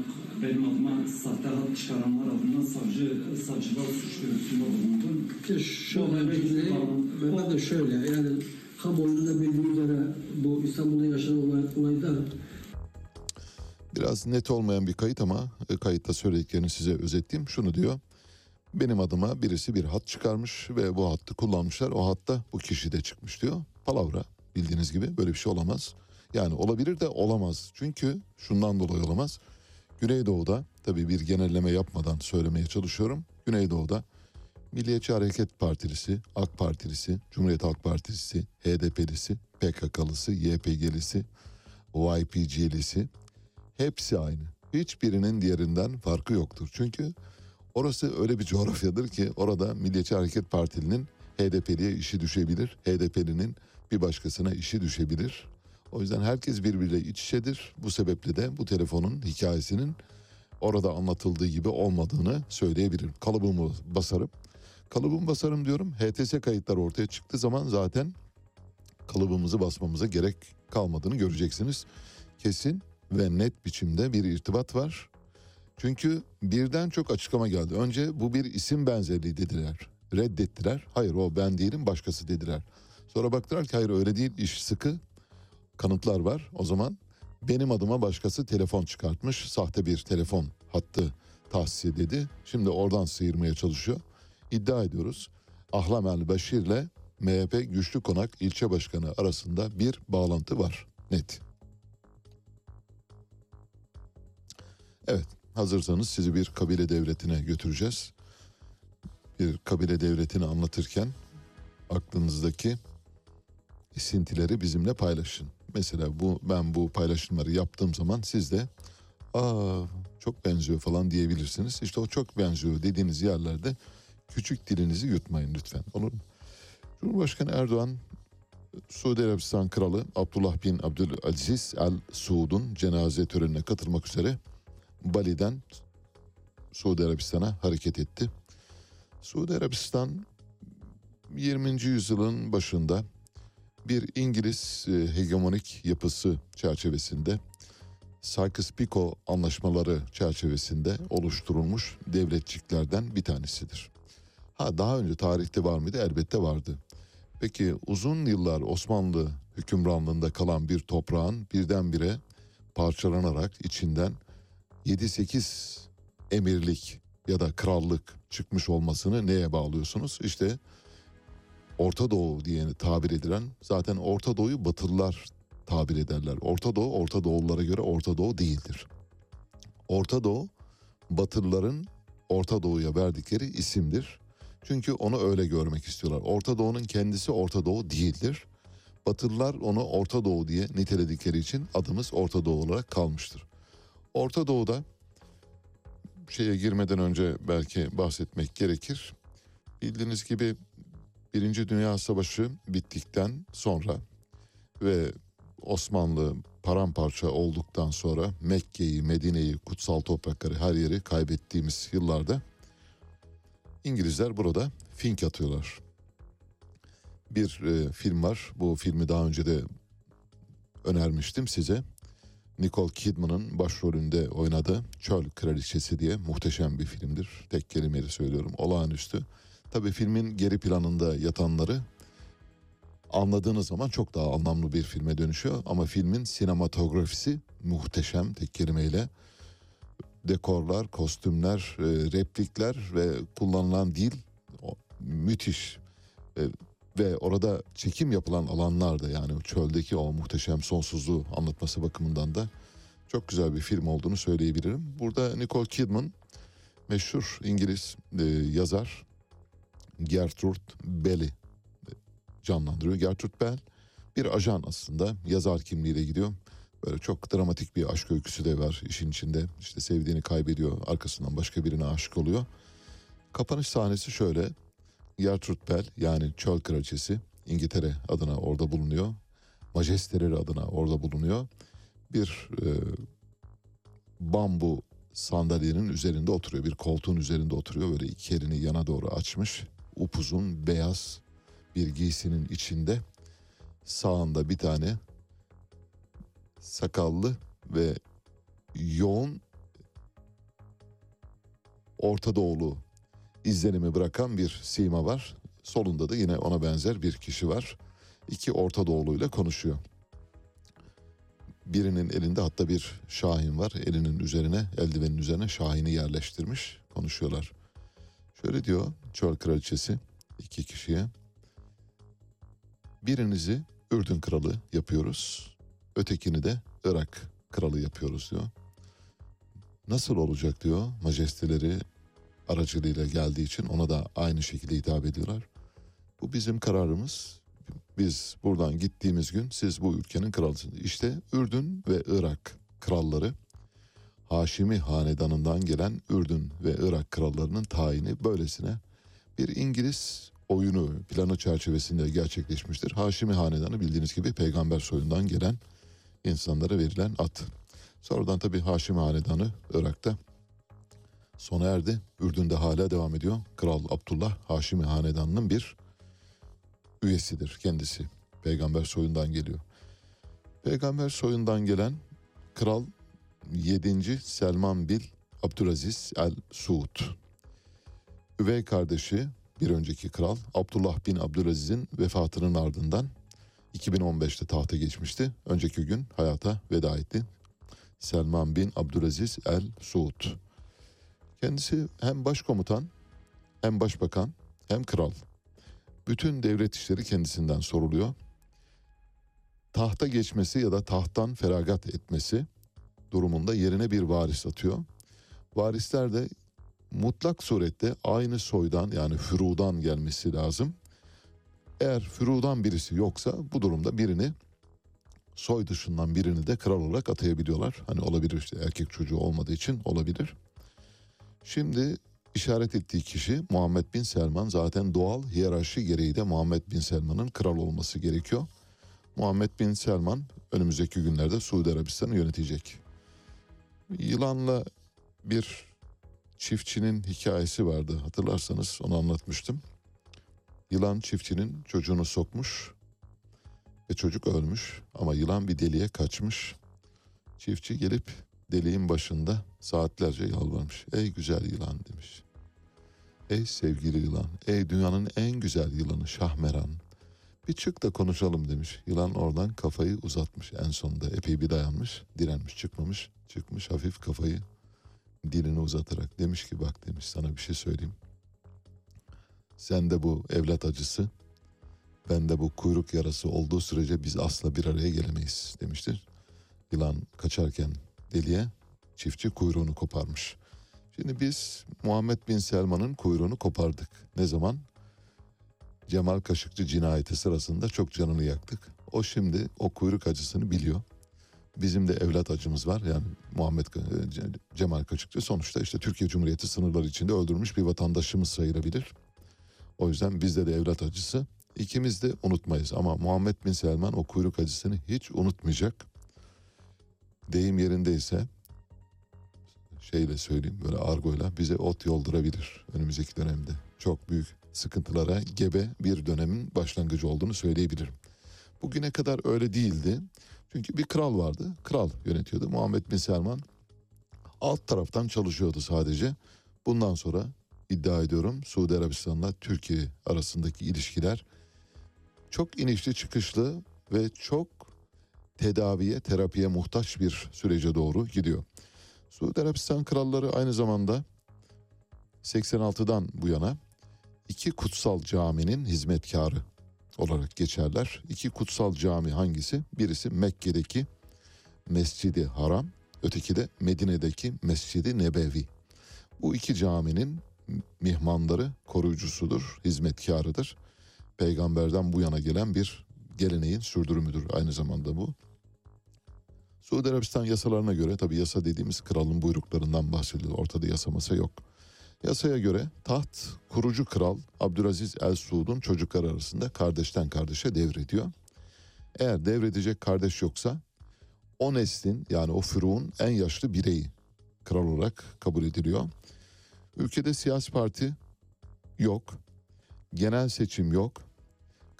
benim adıma sahte hat çıkaranlar adına savcı savcılar suç duyurusunda bulundum. İşte şöyle cümleyi, ben de şöyle yani kamuoyunun da bildiği üzere bu İstanbul'da yaşanan olay, olayda Biraz net olmayan bir kayıt ama e, kayıtta söylediklerini size özetleyeyim. Şunu diyor. Benim adıma birisi bir hat çıkarmış ve bu hattı kullanmışlar. O hatta bu kişi de çıkmış diyor. Palavra bildiğiniz gibi böyle bir şey olamaz. Yani olabilir de olamaz. Çünkü şundan dolayı olamaz. Güneydoğu'da tabii bir genelleme yapmadan söylemeye çalışıyorum. Güneydoğu'da Milliyetçi Hareket Partisi, AK Partilisi, Cumhuriyet Halk Partisi, HDP'lisi, PKK'lısı, YPG'lisi, YPG'lisi hepsi aynı. Hiçbirinin diğerinden farkı yoktur. Çünkü orası öyle bir coğrafyadır ki orada Milliyetçi Hareket Partili'nin HDP'liye işi düşebilir. HDP'linin bir başkasına işi düşebilir. O yüzden herkes birbiriyle iç içedir. Bu sebeple de bu telefonun hikayesinin orada anlatıldığı gibi olmadığını söyleyebilirim. Kalıbımı basarım. Kalıbımı basarım diyorum. HTS kayıtlar ortaya çıktığı zaman zaten kalıbımızı basmamıza gerek kalmadığını göreceksiniz. Kesin ve net biçimde bir irtibat var. Çünkü birden çok açıklama geldi. Önce bu bir isim benzerliği dediler. Reddettiler. Hayır o ben değilim başkası dediler. Sonra baktılar ki hayır öyle değil iş sıkı. Kanıtlar var. O zaman benim adıma başkası telefon çıkartmış. Sahte bir telefon hattı tahsis dedi. Şimdi oradan sıyırmaya çalışıyor. İddia ediyoruz. Ahlam El Beşir ile MHP Güçlü Konak ilçe başkanı arasında bir bağlantı var. Net. Evet, hazırsanız sizi bir kabile devletine götüreceğiz. Bir kabile devletini anlatırken aklınızdaki esintileri bizimle paylaşın. Mesela bu ben bu paylaşımları yaptığım zaman siz de aa çok benziyor falan diyebilirsiniz. İşte o çok benziyor dediğiniz yerlerde küçük dilinizi yutmayın lütfen. Olur? Cumhurbaşkanı Erdoğan Suudi Arabistan Kralı Abdullah bin Abdülaziz Al Suud'un cenaze törenine katılmak üzere Bali'den Suudi Arabistan'a hareket etti. Suudi Arabistan 20. yüzyılın başında bir İngiliz e, hegemonik yapısı çerçevesinde Sykes-Picot anlaşmaları çerçevesinde oluşturulmuş devletçiklerden bir tanesidir. Ha daha önce tarihte var mıydı? Elbette vardı. Peki uzun yıllar Osmanlı hükümranlığında kalan bir toprağın birdenbire parçalanarak içinden 7-8 emirlik ya da krallık çıkmış olmasını neye bağlıyorsunuz? İşte Orta Doğu diye tabir edilen zaten Orta Doğu'yu Batılılar tabir ederler. Orta Doğu Orta Doğullara göre Orta Doğu değildir. Orta Doğu Batılıların Orta Doğu'ya verdikleri isimdir. Çünkü onu öyle görmek istiyorlar. Orta Doğu'nun kendisi Orta Doğu değildir. Batılılar onu Orta Doğu diye niteledikleri için adımız Orta Doğu olarak kalmıştır. Orta Doğu'da şeye girmeden önce belki bahsetmek gerekir. Bildiğiniz gibi Birinci Dünya Savaşı bittikten sonra ve Osmanlı paramparça olduktan sonra Mekke'yi, Medine'yi, kutsal toprakları her yeri kaybettiğimiz yıllarda İngilizler burada fink atıyorlar. Bir e, film var. Bu filmi daha önce de önermiştim size. Nicole Kidman'ın başrolünde oynadığı Çöl Kraliçesi diye muhteşem bir filmdir. Tek kelimeyle söylüyorum. Olağanüstü. Tabii filmin geri planında yatanları anladığınız zaman çok daha anlamlı bir filme dönüşüyor. Ama filmin sinematografisi muhteşem tek kelimeyle. Dekorlar, kostümler, e, replikler ve kullanılan dil müthiş. E, ve orada çekim yapılan alanlar da yani çöldeki o muhteşem sonsuzluğu anlatması bakımından da çok güzel bir film olduğunu söyleyebilirim. Burada Nicole Kidman meşhur İngiliz e, yazar Gertrude Bell'i canlandırıyor. Gertrude Bell bir ajan aslında yazar kimliğiyle gidiyor. Böyle çok dramatik bir aşk öyküsü de var işin içinde. İşte sevdiğini kaybediyor arkasından başka birine aşık oluyor. Kapanış sahnesi şöyle. Gertrude Bell yani Çöl Kraliçesi İngiltere adına orada bulunuyor. Majesteleri adına orada bulunuyor. Bir e, bambu sandalyenin üzerinde oturuyor. Bir koltuğun üzerinde oturuyor. Böyle iki elini yana doğru açmış. Upuzun beyaz bir giysinin içinde sağında bir tane sakallı ve yoğun Orta Doğulu izlenimi bırakan bir sima var. Solunda da yine ona benzer bir kişi var. İki Orta Doğuluyla konuşuyor. Birinin elinde hatta bir şahin var. Elinin üzerine, eldivenin üzerine şahini yerleştirmiş. Konuşuyorlar. Şöyle diyor Çöl Kraliçesi iki kişiye. Birinizi Ürdün Kralı yapıyoruz. Ötekini de Irak Kralı yapıyoruz diyor. Nasıl olacak diyor majesteleri aracılığıyla geldiği için ona da aynı şekilde hitap ediyorlar. Bu bizim kararımız. Biz buradan gittiğimiz gün siz bu ülkenin kralısınız. İşte Ürdün ve Irak kralları Haşimi hanedanından gelen Ürdün ve Irak krallarının tayini böylesine bir İngiliz oyunu planı çerçevesinde gerçekleşmiştir. Haşimi hanedanı bildiğiniz gibi peygamber soyundan gelen insanlara verilen at. Sonradan tabii Haşimi hanedanı Irak'ta sona erdi. Ürdün'de hala devam ediyor. Kral Abdullah Haşimi hanedanının bir üyesidir kendisi. Peygamber soyundan geliyor. Peygamber soyundan gelen kral 7. Selman Bil Abdülaziz El Suud. Üvey kardeşi bir önceki kral Abdullah bin Abdülaziz'in vefatının ardından 2015'te tahta geçmişti. Önceki gün hayata veda etti. Selman bin Abdülaziz El Suud. Kendisi hem başkomutan hem başbakan hem kral. Bütün devlet işleri kendisinden soruluyor. Tahta geçmesi ya da tahttan feragat etmesi durumunda yerine bir varis atıyor. Varisler de mutlak surette aynı soydan yani fürudan gelmesi lazım. Eğer fürudan birisi yoksa bu durumda birini soy dışından birini de kral olarak atayabiliyorlar. Hani olabilir işte erkek çocuğu olmadığı için olabilir. Şimdi işaret ettiği kişi Muhammed Bin Selman zaten doğal hiyerarşi gereği de Muhammed Bin Selman'ın kral olması gerekiyor. Muhammed Bin Selman önümüzdeki günlerde Suudi Arabistan'ı yönetecek. Yılanla bir çiftçinin hikayesi vardı hatırlarsanız onu anlatmıştım. Yılan çiftçinin çocuğunu sokmuş ve çocuk ölmüş ama yılan bir deliğe kaçmış. Çiftçi gelip deliğin başında saatlerce yalvarmış. Ey güzel yılan demiş. Ey sevgili yılan, ey dünyanın en güzel yılanı Şahmeran. Bir çık da konuşalım demiş. Yılan oradan kafayı uzatmış en sonunda. Epey bir dayanmış, direnmiş, çıkmamış. Çıkmış hafif kafayı dilini uzatarak demiş ki bak demiş sana bir şey söyleyeyim. Sen de bu evlat acısı, ben de bu kuyruk yarası olduğu sürece biz asla bir araya gelemeyiz demiştir. Yılan kaçarken deliye çiftçi kuyruğunu koparmış. Şimdi biz Muhammed Bin Selman'ın kuyruğunu kopardık. Ne zaman? Cemal Kaşıkçı cinayeti sırasında çok canını yaktık. O şimdi o kuyruk acısını biliyor. Bizim de evlat acımız var. Yani Muhammed Ce- Cemal Kaşıkçı sonuçta işte Türkiye Cumhuriyeti sınırları içinde öldürmüş bir vatandaşımız sayılabilir. O yüzden bizde de evlat acısı. İkimiz de unutmayız ama Muhammed Bin Selman o kuyruk acısını hiç unutmayacak. Deyim yerindeyse şeyle söyleyeyim böyle argoyla bize ot yoldurabilir önümüzdeki dönemde. Çok büyük sıkıntılara gebe bir dönemin başlangıcı olduğunu söyleyebilirim. Bugüne kadar öyle değildi. Çünkü bir kral vardı. Kral yönetiyordu. Muhammed Bin Selman alt taraftan çalışıyordu sadece. Bundan sonra iddia ediyorum Suudi Arabistan'la Türkiye arasındaki ilişkiler çok inişli çıkışlı ve çok tedaviye, terapiye muhtaç bir sürece doğru gidiyor. Suudi Arabistan kralları aynı zamanda 86'dan bu yana iki kutsal caminin hizmetkarı olarak geçerler. İki kutsal cami hangisi? Birisi Mekke'deki Mescidi Haram, öteki de Medine'deki Mescidi Nebevi. Bu iki caminin mihmanları, koruyucusudur, hizmetkarıdır. Peygamberden bu yana gelen bir geleneğin sürdürümüdür aynı zamanda bu. Suudi Arabistan yasalarına göre tabi yasa dediğimiz kralın buyruklarından bahsediyor. Ortada yasa masa yok. Yasaya göre taht kurucu kral Abdülaziz El Suud'un çocuklar arasında kardeşten kardeşe devrediyor. Eğer devredecek kardeş yoksa o neslin yani o füruğun en yaşlı bireyi kral olarak kabul ediliyor. Ülkede siyasi parti yok. Genel seçim yok.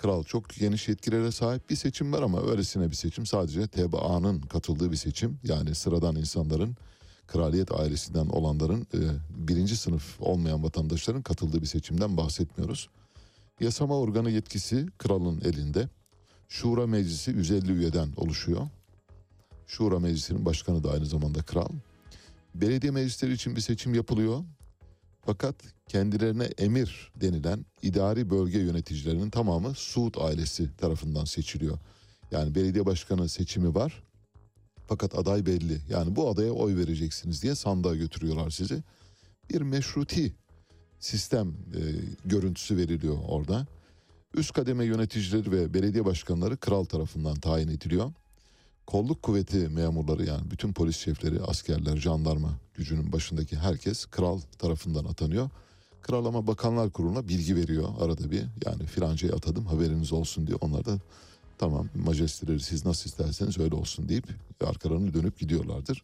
Kral çok geniş yetkilere sahip bir seçim var ama öylesine bir seçim. Sadece tebaanın katıldığı bir seçim. Yani sıradan insanların, kraliyet ailesinden olanların, e, birinci sınıf olmayan vatandaşların katıldığı bir seçimden bahsetmiyoruz. Yasama organı yetkisi kralın elinde. Şura Meclisi 150 üyeden oluşuyor. Şura Meclisi'nin başkanı da aynı zamanda kral. Belediye meclisleri için bir seçim yapılıyor. Fakat kendilerine emir denilen idari bölge yöneticilerinin tamamı Suud ailesi tarafından seçiliyor. Yani belediye başkanı seçimi var. Fakat aday belli. Yani bu adaya oy vereceksiniz diye sandığa götürüyorlar sizi. Bir meşruti sistem e, görüntüsü veriliyor orada. Üst kademe yöneticileri ve belediye başkanları kral tarafından tayin ediliyor. Kolluk kuvveti memurları yani bütün polis şefleri, askerler, jandarma gücünün başındaki herkes kral tarafından atanıyor. Kral ama bakanlar kuruluna bilgi veriyor arada bir. Yani filancayı atadım haberiniz olsun diye. Onlar da tamam majesteleri siz nasıl isterseniz öyle olsun deyip arkalarını dönüp gidiyorlardır.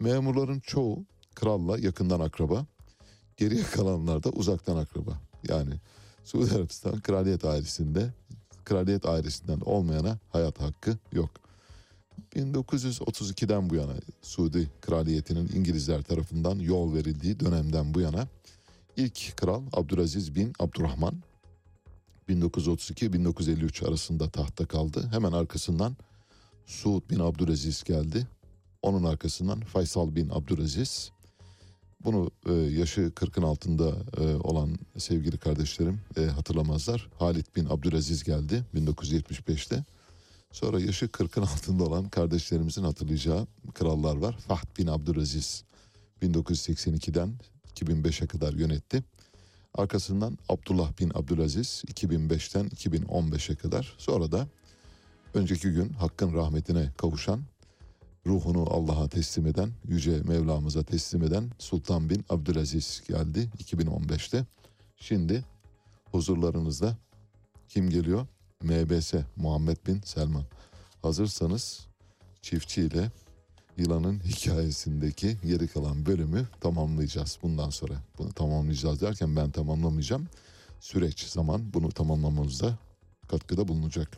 Memurların çoğu kralla yakından akraba. Geriye kalanlar da uzaktan akraba. Yani Suudi Arabistan kraliyet ailesinde kraliyet ailesinden olmayana hayat hakkı yok. 1932'den bu yana Suudi kraliyetinin İngilizler tarafından yol verildiği dönemden bu yana ilk kral Abdülaziz bin Abdurrahman 1932-1953 arasında tahta kaldı. Hemen arkasından Suud bin Abdülaziz geldi. Onun arkasından Faysal bin Abdülaziz. Bunu e, yaşı 40'ın altında e, olan sevgili kardeşlerim e, hatırlamazlar. Halit bin Abdülaziz geldi 1975'te. Sonra yaşı 40'ın altında olan kardeşlerimizin hatırlayacağı krallar var. Fahd bin Abdülaziz 1982'den 2005'e kadar yönetti. Arkasından Abdullah bin Abdülaziz 2005'ten 2015'e kadar. Sonra da önceki gün hakkın rahmetine kavuşan, ruhunu Allah'a teslim eden, Yüce Mevlamıza teslim eden Sultan bin Abdülaziz geldi 2015'te. Şimdi huzurlarınızda kim geliyor? MBS Muhammed bin Selman. Hazırsanız çiftçiyle yılanın hikayesindeki geri kalan bölümü tamamlayacağız bundan sonra. Bunu tamamlayacağız derken ben tamamlamayacağım. süreç zaman bunu tamamlamamızda katkıda bulunacak.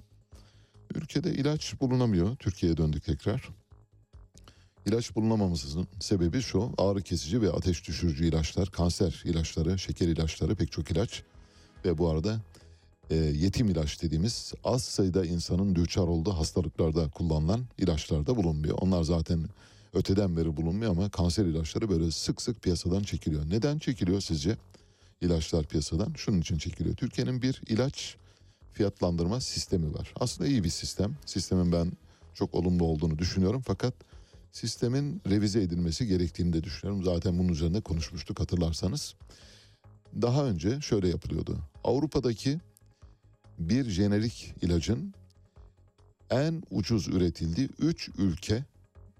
Ülkede ilaç bulunamıyor. Türkiye'ye döndük tekrar. İlaç bulunamamızın sebebi şu ağrı kesici ve ateş düşürücü ilaçlar, kanser ilaçları, şeker ilaçları pek çok ilaç ve bu arada e, yetim ilaç dediğimiz az sayıda insanın düçar olduğu hastalıklarda kullanılan ilaçlar da bulunmuyor. Onlar zaten öteden beri bulunmuyor ama kanser ilaçları böyle sık sık piyasadan çekiliyor. Neden çekiliyor sizce? İlaçlar piyasadan şunun için çekiliyor. Türkiye'nin bir ilaç fiyatlandırma sistemi var. Aslında iyi bir sistem. Sistemin ben çok olumlu olduğunu düşünüyorum fakat sistemin revize edilmesi gerektiğini de düşünüyorum. Zaten bunun üzerinde konuşmuştuk hatırlarsanız. Daha önce şöyle yapılıyordu. Avrupa'daki bir jenerik ilacın en ucuz üretildiği 3 ülke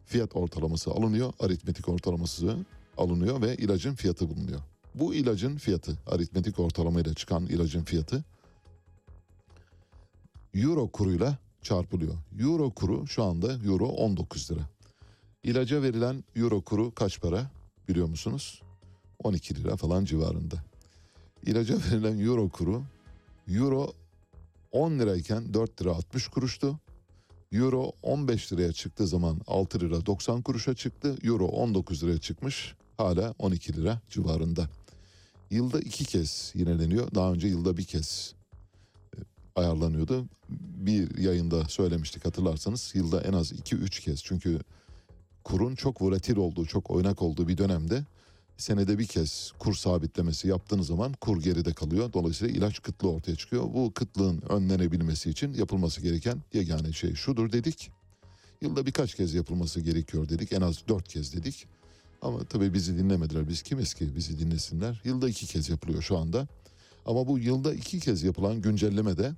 fiyat ortalaması alınıyor, aritmetik ortalaması alınıyor ve ilacın fiyatı bulunuyor. Bu ilacın fiyatı, aritmetik ortalamayla çıkan ilacın fiyatı euro kuruyla çarpılıyor. Euro kuru şu anda euro 19 lira. İlaca verilen euro kuru kaç para biliyor musunuz? 12 lira falan civarında. İlaca verilen euro kuru euro 10 lirayken 4 lira 60 kuruştu. Euro 15 liraya çıktığı zaman 6 lira 90 kuruşa çıktı. Euro 19 liraya çıkmış hala 12 lira civarında. Yılda iki kez yineleniyor. Daha önce yılda bir kez e, ayarlanıyordu. Bir yayında söylemiştik hatırlarsanız yılda en az 2-3 kez. Çünkü kurun çok volatil olduğu, çok oynak olduğu bir dönemde senede bir kez kur sabitlemesi yaptığınız zaman kur geride kalıyor. Dolayısıyla ilaç kıtlığı ortaya çıkıyor. Bu kıtlığın önlenebilmesi için yapılması gereken yegane şey şudur dedik. Yılda birkaç kez yapılması gerekiyor dedik. En az dört kez dedik. Ama tabii bizi dinlemediler. Biz kimiz ki bizi dinlesinler. Yılda iki kez yapılıyor şu anda. Ama bu yılda iki kez yapılan güncelleme de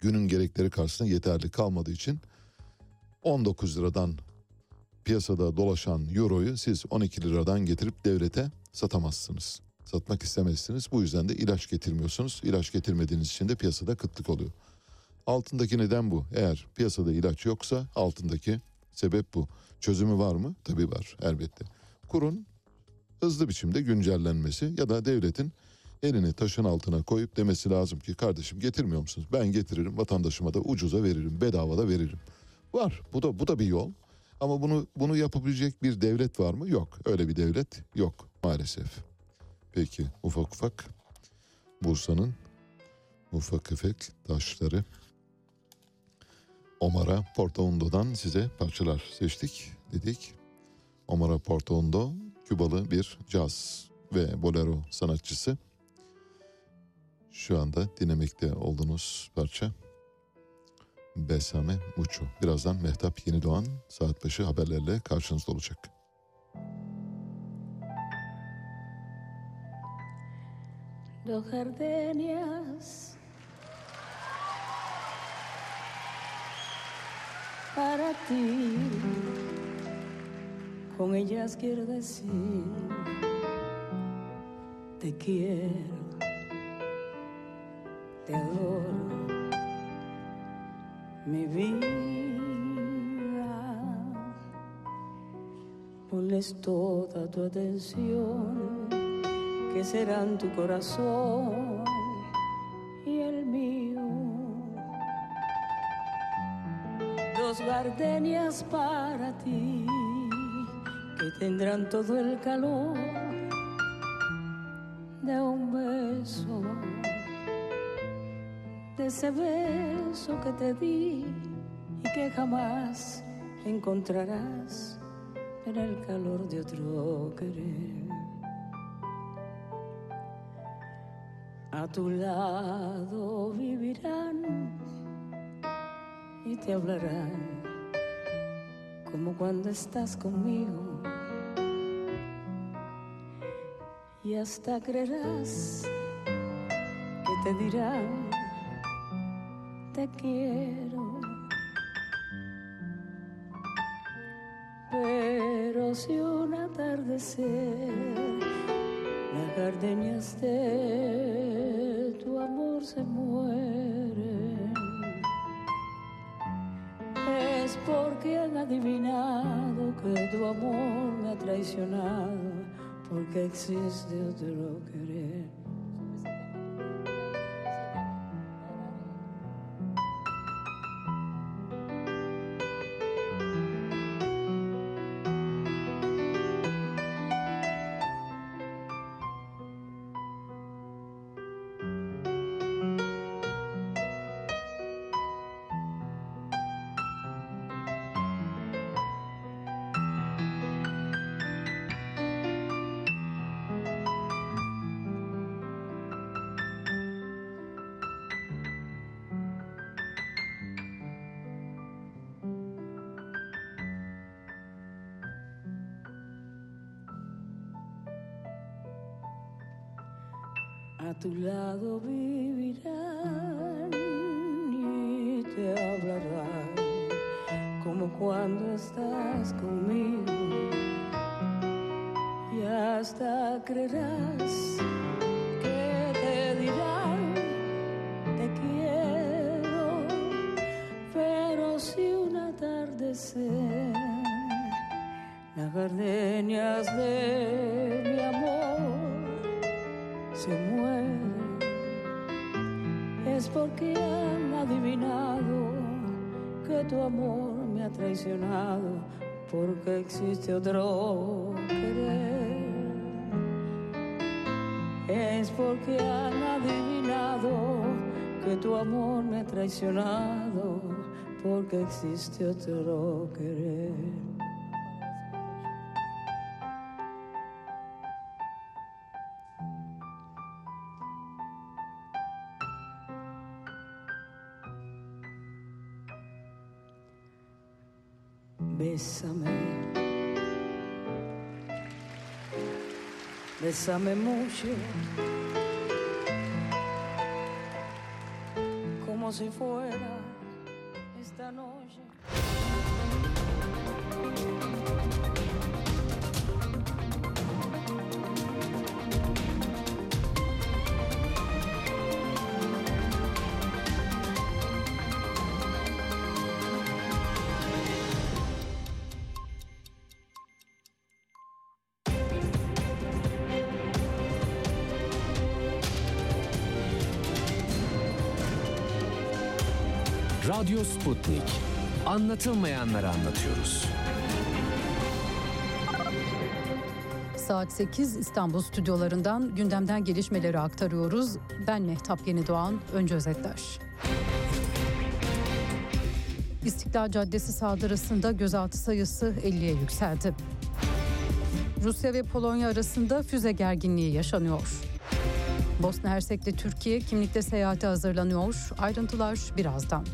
günün gerekleri karşısında yeterli kalmadığı için 19 liradan piyasada dolaşan euroyu siz 12 liradan getirip devlete satamazsınız. Satmak istemezsiniz. Bu yüzden de ilaç getirmiyorsunuz. İlaç getirmediğiniz için de piyasada kıtlık oluyor. Altındaki neden bu. Eğer piyasada ilaç yoksa altındaki sebep bu. Çözümü var mı? Tabii var elbette. Kurun hızlı biçimde güncellenmesi ya da devletin elini taşın altına koyup demesi lazım ki kardeşim getirmiyor musunuz? Ben getiririm vatandaşıma da ucuza veririm bedava da veririm. Var bu da bu da bir yol. Ama bunu bunu yapabilecek bir devlet var mı? Yok. Öyle bir devlet yok maalesef. Peki ufak ufak Bursa'nın ufak tefek taşları Omara Portaundo'dan size parçalar seçtik dedik. Omara Portaundo Kübalı bir caz ve bolero sanatçısı. Şu anda dinlemekte olduğunuz parça Besame Mucho. Birazdan Mehtap Yeni Doğan saat başı haberlerle karşınızda olacak. dos gardenias para ti. Con ellas quiero decir, te quiero, te adoro, mi vida. Ponles toda tu atención que serán tu corazón y el mío. Dos gardenias para ti que tendrán todo el calor de un beso, ese beso que te di y que jamás encontrarás en el calor de otro querer. A tu lado vivirán y te hablarán como cuando estás conmigo. Y hasta creerás que te dirán, te quiero. Pero si un atardecer las gardenias de tu amor se mueren. Es porque han adivinado que tu amor me ha traicionado, porque existe otro querer. Existe otro querer. Bésame. Bésame mucho. Como si fuera Radyo Sputnik. Anlatılmayanları anlatıyoruz. Saat 8 İstanbul stüdyolarından gündemden gelişmeleri aktarıyoruz. Ben Mehtap Yeni Doğan, önce özetler. İstiklal Caddesi saldırısında gözaltı sayısı 50'ye yükseldi. Rusya ve Polonya arasında füze gerginliği yaşanıyor. Bosna Hersek'te Türkiye kimlikte seyahate hazırlanıyor. Ayrıntılar birazdan.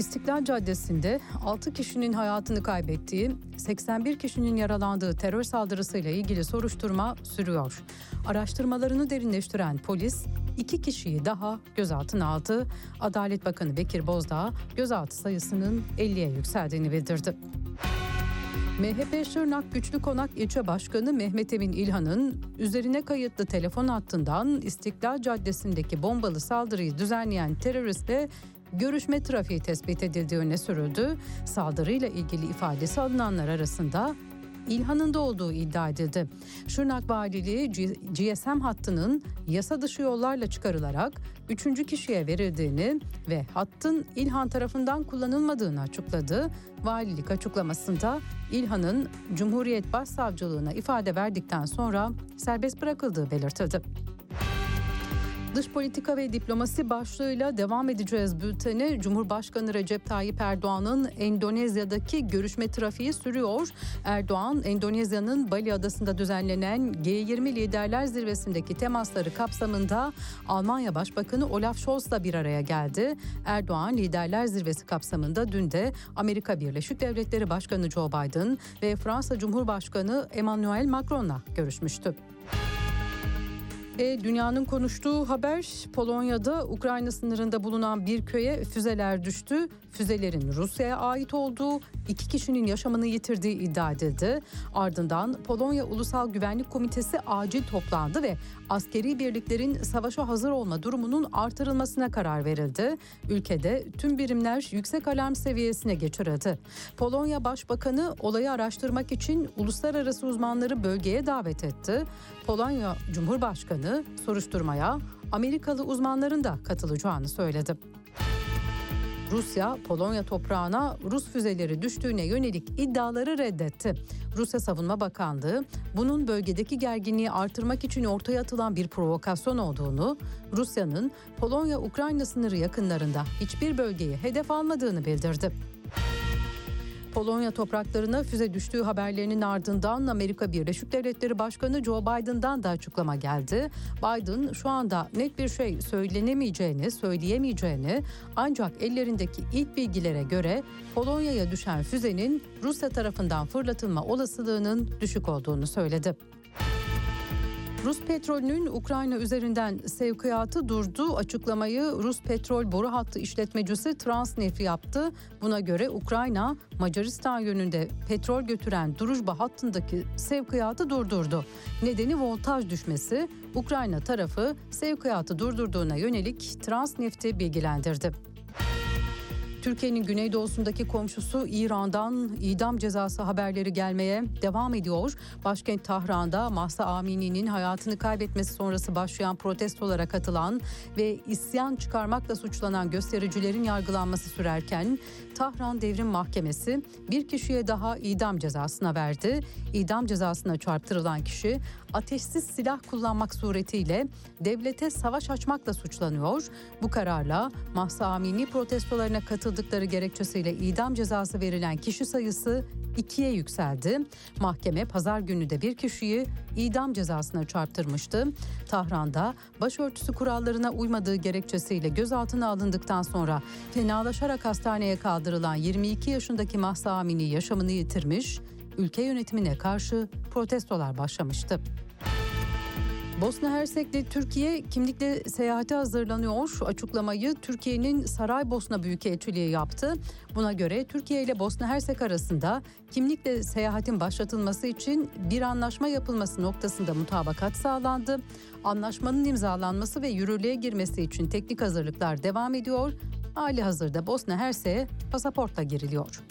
İstiklal Caddesi'nde 6 kişinin hayatını kaybettiği, 81 kişinin yaralandığı terör saldırısıyla ilgili soruşturma sürüyor. Araştırmalarını derinleştiren polis iki kişiyi daha gözaltına aldı. Adalet Bakanı Bekir Bozdağ gözaltı sayısının 50'ye yükseldiğini bildirdi. MHP Şırnak Güçlü Konak İlçe Başkanı Mehmet Emin İlhan'ın üzerine kayıtlı telefon hattından İstiklal Caddesi'ndeki bombalı saldırıyı düzenleyen teröristle görüşme trafiği tespit edildiği öne sürüldü. Saldırıyla ilgili ifadesi alınanlar arasında İlhan'ın da olduğu iddia edildi. Şırnak Valiliği GSM hattının yasa dışı yollarla çıkarılarak üçüncü kişiye verildiğini ve hattın İlhan tarafından kullanılmadığını açıkladı. Valilik açıklamasında İlhan'ın Cumhuriyet Başsavcılığına ifade verdikten sonra serbest bırakıldığı belirtildi. Dış politika ve diplomasi başlığıyla devam edeceğiz bülteni. Cumhurbaşkanı Recep Tayyip Erdoğan'ın Endonezya'daki görüşme trafiği sürüyor. Erdoğan, Endonezya'nın Bali Adası'nda düzenlenen G20 Liderler Zirvesi'ndeki temasları kapsamında Almanya Başbakanı Olaf Scholz'la bir araya geldi. Erdoğan, Liderler Zirvesi kapsamında dün de Amerika Birleşik Devletleri Başkanı Joe Biden ve Fransa Cumhurbaşkanı Emmanuel Macron'la görüşmüştü. E, dünyanın konuştuğu haber Polonya'da Ukrayna sınırında bulunan bir köye füzeler düştü. Füzelerin Rusya'ya ait olduğu iki kişinin yaşamını yitirdiği iddia edildi. Ardından Polonya Ulusal Güvenlik Komitesi acil toplandı ve askeri birliklerin savaşa hazır olma durumunun artırılmasına karar verildi. Ülkede tüm birimler yüksek alarm seviyesine geçirildi. Polonya Başbakanı olayı araştırmak için uluslararası uzmanları bölgeye davet etti. Polonya Cumhurbaşkanı soruşturmaya Amerikalı uzmanların da katılacağını söyledi. Rusya, Polonya toprağına Rus füzeleri düştüğüne yönelik iddiaları reddetti. Rusya Savunma Bakanlığı bunun bölgedeki gerginliği artırmak için ortaya atılan bir provokasyon olduğunu, Rusya'nın Polonya-Ukrayna sınırı yakınlarında hiçbir bölgeyi hedef almadığını bildirdi. Polonya topraklarına füze düştüğü haberlerinin ardından Amerika Birleşik Devletleri Başkanı Joe Biden'dan da açıklama geldi. Biden şu anda net bir şey söylenemeyeceğini, söyleyemeyeceğini ancak ellerindeki ilk bilgilere göre Polonya'ya düşen füzenin Rusya tarafından fırlatılma olasılığının düşük olduğunu söyledi. Rus petrolünün Ukrayna üzerinden sevkiyatı durdu. Açıklamayı Rus petrol boru hattı işletmecisi Transneft yaptı. Buna göre Ukrayna Macaristan yönünde petrol götüren Drujba hattındaki sevkiyatı durdurdu. Nedeni voltaj düşmesi. Ukrayna tarafı sevkiyatı durdurduğuna yönelik Transneft'i bilgilendirdi. Türkiye'nin güneydoğusundaki komşusu İran'dan idam cezası haberleri gelmeye devam ediyor. Başkent Tahran'da Mahsa Amini'nin hayatını kaybetmesi sonrası başlayan protestolara katılan ve isyan çıkarmakla suçlanan göstericilerin yargılanması sürerken Tahran Devrim Mahkemesi bir kişiye daha idam cezasına verdi. İdam cezasına çarptırılan kişi ateşsiz silah kullanmak suretiyle devlete savaş açmakla suçlanıyor. Bu kararla Mahsa Amini protestolarına katıldıkları gerekçesiyle idam cezası verilen kişi sayısı ikiye yükseldi. Mahkeme pazar günü de bir kişiyi idam cezasına çarptırmıştı. Tahran'da başörtüsü kurallarına uymadığı gerekçesiyle gözaltına alındıktan sonra fenalaşarak hastaneye kaldırılan 22 yaşındaki Mahsa Amini yaşamını yitirmiş, ülke yönetimine karşı protestolar başlamıştı. Bosna Hersek'te Türkiye kimlikle seyahate hazırlanıyor. Açıklamayı Türkiye'nin Saraybosna Büyükelçiliği yaptı. Buna göre Türkiye ile Bosna Hersek arasında kimlikle seyahatin başlatılması için bir anlaşma yapılması noktasında mutabakat sağlandı. Anlaşmanın imzalanması ve yürürlüğe girmesi için teknik hazırlıklar devam ediyor. Hali hazırda Bosna Hersek'e pasaportla giriliyor.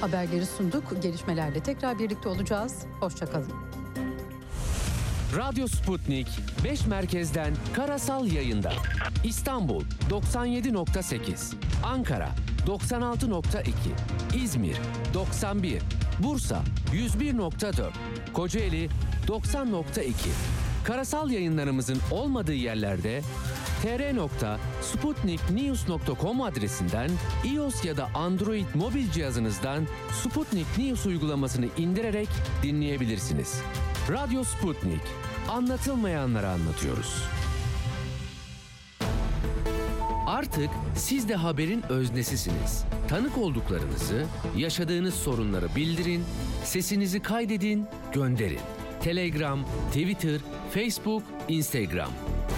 Haberleri sunduk. Gelişmelerle tekrar birlikte olacağız. Hoşçakalın. Radyo Sputnik 5 merkezden karasal yayında. İstanbul 97.8, Ankara 96.2, İzmir 91, Bursa 101.4, Kocaeli 90.2. Karasal yayınlarımızın olmadığı yerlerde tr.sputniknews.com adresinden iOS ya da Android mobil cihazınızdan Sputnik News uygulamasını indirerek dinleyebilirsiniz. Radyo Sputnik. Anlatılmayanları anlatıyoruz. Artık siz de haberin öznesisiniz. Tanık olduklarınızı, yaşadığınız sorunları bildirin, sesinizi kaydedin, gönderin. Telegram, Twitter, Facebook, Instagram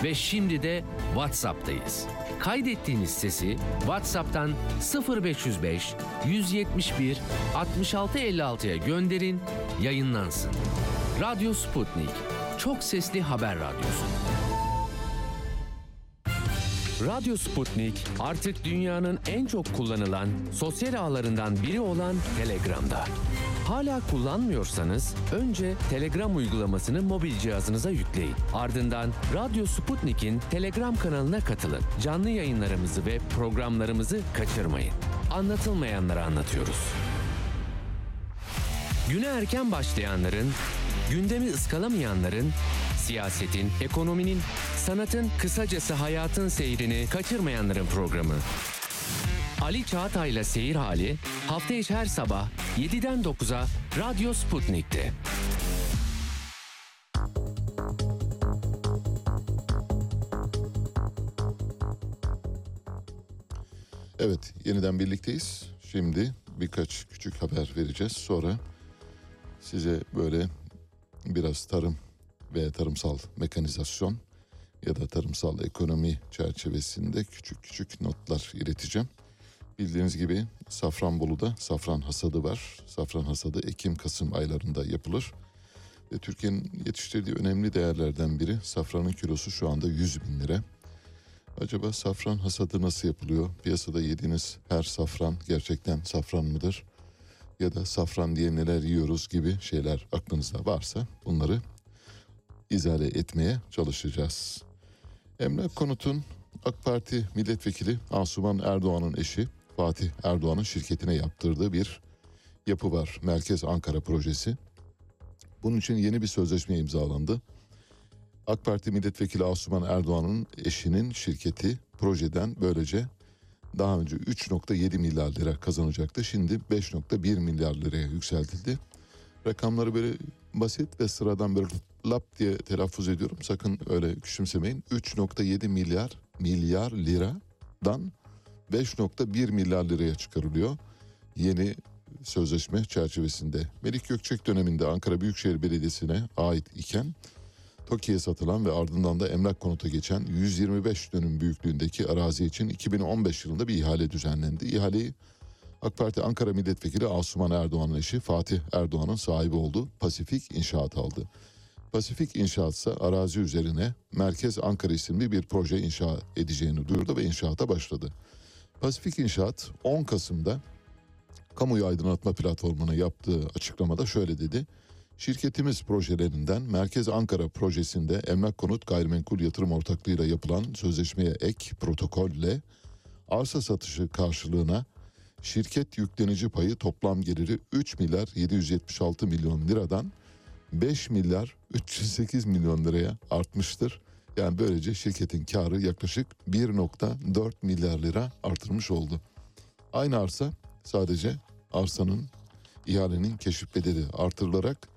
ve şimdi de WhatsApp'tayız. Kaydettiğiniz sesi WhatsApp'tan 0505 171 6656'ya gönderin, yayınlansın. Radyo Sputnik. Çok sesli haber radyosu. Radyo Sputnik artık dünyanın en çok kullanılan sosyal ağlarından biri olan Telegram'da. Hala kullanmıyorsanız önce Telegram uygulamasını mobil cihazınıza yükleyin. Ardından Radyo Sputnik'in Telegram kanalına katılın. Canlı yayınlarımızı ve programlarımızı kaçırmayın. Anlatılmayanları anlatıyoruz. Güne erken başlayanların, gündemi ıskalamayanların, siyasetin, ekonominin, sanatın, kısacası hayatın seyrini kaçırmayanların programı. Ali Çağatay'la Seyir Hali hafta içi her sabah 7'den 9'a Radyo Sputnik'te. Evet, yeniden birlikteyiz. Şimdi birkaç küçük haber vereceğiz. Sonra size böyle biraz tarım ve tarımsal mekanizasyon ya da tarımsal ekonomi çerçevesinde küçük küçük notlar ileteceğim. Bildiğiniz gibi Safranbolu'da safran hasadı var. Safran hasadı Ekim-Kasım aylarında yapılır. Ve Türkiye'nin yetiştirdiği önemli değerlerden biri safranın kilosu şu anda 100 bin lira. Acaba safran hasadı nasıl yapılıyor? Piyasada yediğiniz her safran gerçekten safran mıdır? Ya da safran diye neler yiyoruz gibi şeyler aklınızda varsa bunları izale etmeye çalışacağız. Emlak Konut'un AK Parti milletvekili Asuman Erdoğan'ın eşi Fatih Erdoğan'ın şirketine yaptırdığı bir yapı var. Merkez Ankara projesi. Bunun için yeni bir sözleşme imzalandı. AK Parti milletvekili Asuman Erdoğan'ın eşinin şirketi projeden böylece daha önce 3.7 milyar lira kazanacaktı. Şimdi 5.1 milyar liraya yükseltildi. Rakamları böyle basit ve sıradan böyle lap diye telaffuz ediyorum. Sakın öyle küçümsemeyin. 3.7 milyar milyar liradan 5.1 milyar liraya çıkarılıyor. Yeni sözleşme çerçevesinde. Melik Gökçek döneminde Ankara Büyükşehir Belediyesi'ne ait iken TOKİ'ye satılan ve ardından da emlak konuta geçen 125 dönüm büyüklüğündeki arazi için 2015 yılında bir ihale düzenlendi. İhaleyi AK Parti Ankara Milletvekili Asuman Erdoğan'ın eşi Fatih Erdoğan'ın sahibi olduğu Pasifik İnşaat aldı. Pasifik İnşaat ise arazi üzerine Merkez Ankara isimli bir proje inşa edeceğini duyurdu ve inşaata başladı. Pasifik İnşaat 10 Kasım'da kamuoyu aydınlatma platformuna yaptığı açıklamada şöyle dedi. Şirketimiz projelerinden Merkez Ankara projesinde emlak konut gayrimenkul yatırım ortaklığıyla yapılan sözleşmeye ek protokolle arsa satışı karşılığına şirket yüklenici payı toplam geliri 3 milyar 776 milyon liradan 5 milyar 308 milyon liraya artmıştır. Yani böylece şirketin karı yaklaşık 1.4 milyar lira artırmış oldu. Aynı arsa sadece arsanın ihalenin keşif bedeli artırılarak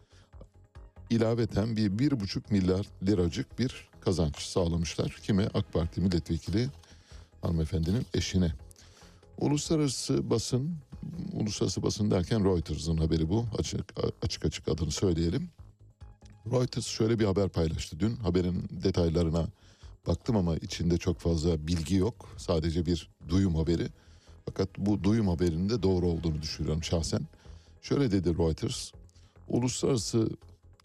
ilaveten bir bir buçuk milyar liracık bir kazanç sağlamışlar. Kime? AK Parti milletvekili hanımefendinin eşine. Uluslararası basın, uluslararası basın derken Reuters'ın haberi bu. Açık açık, açık adını söyleyelim. Reuters şöyle bir haber paylaştı dün. Haberin detaylarına baktım ama içinde çok fazla bilgi yok. Sadece bir duyum haberi. Fakat bu duyum haberinin de doğru olduğunu düşünüyorum şahsen. Şöyle dedi Reuters. Uluslararası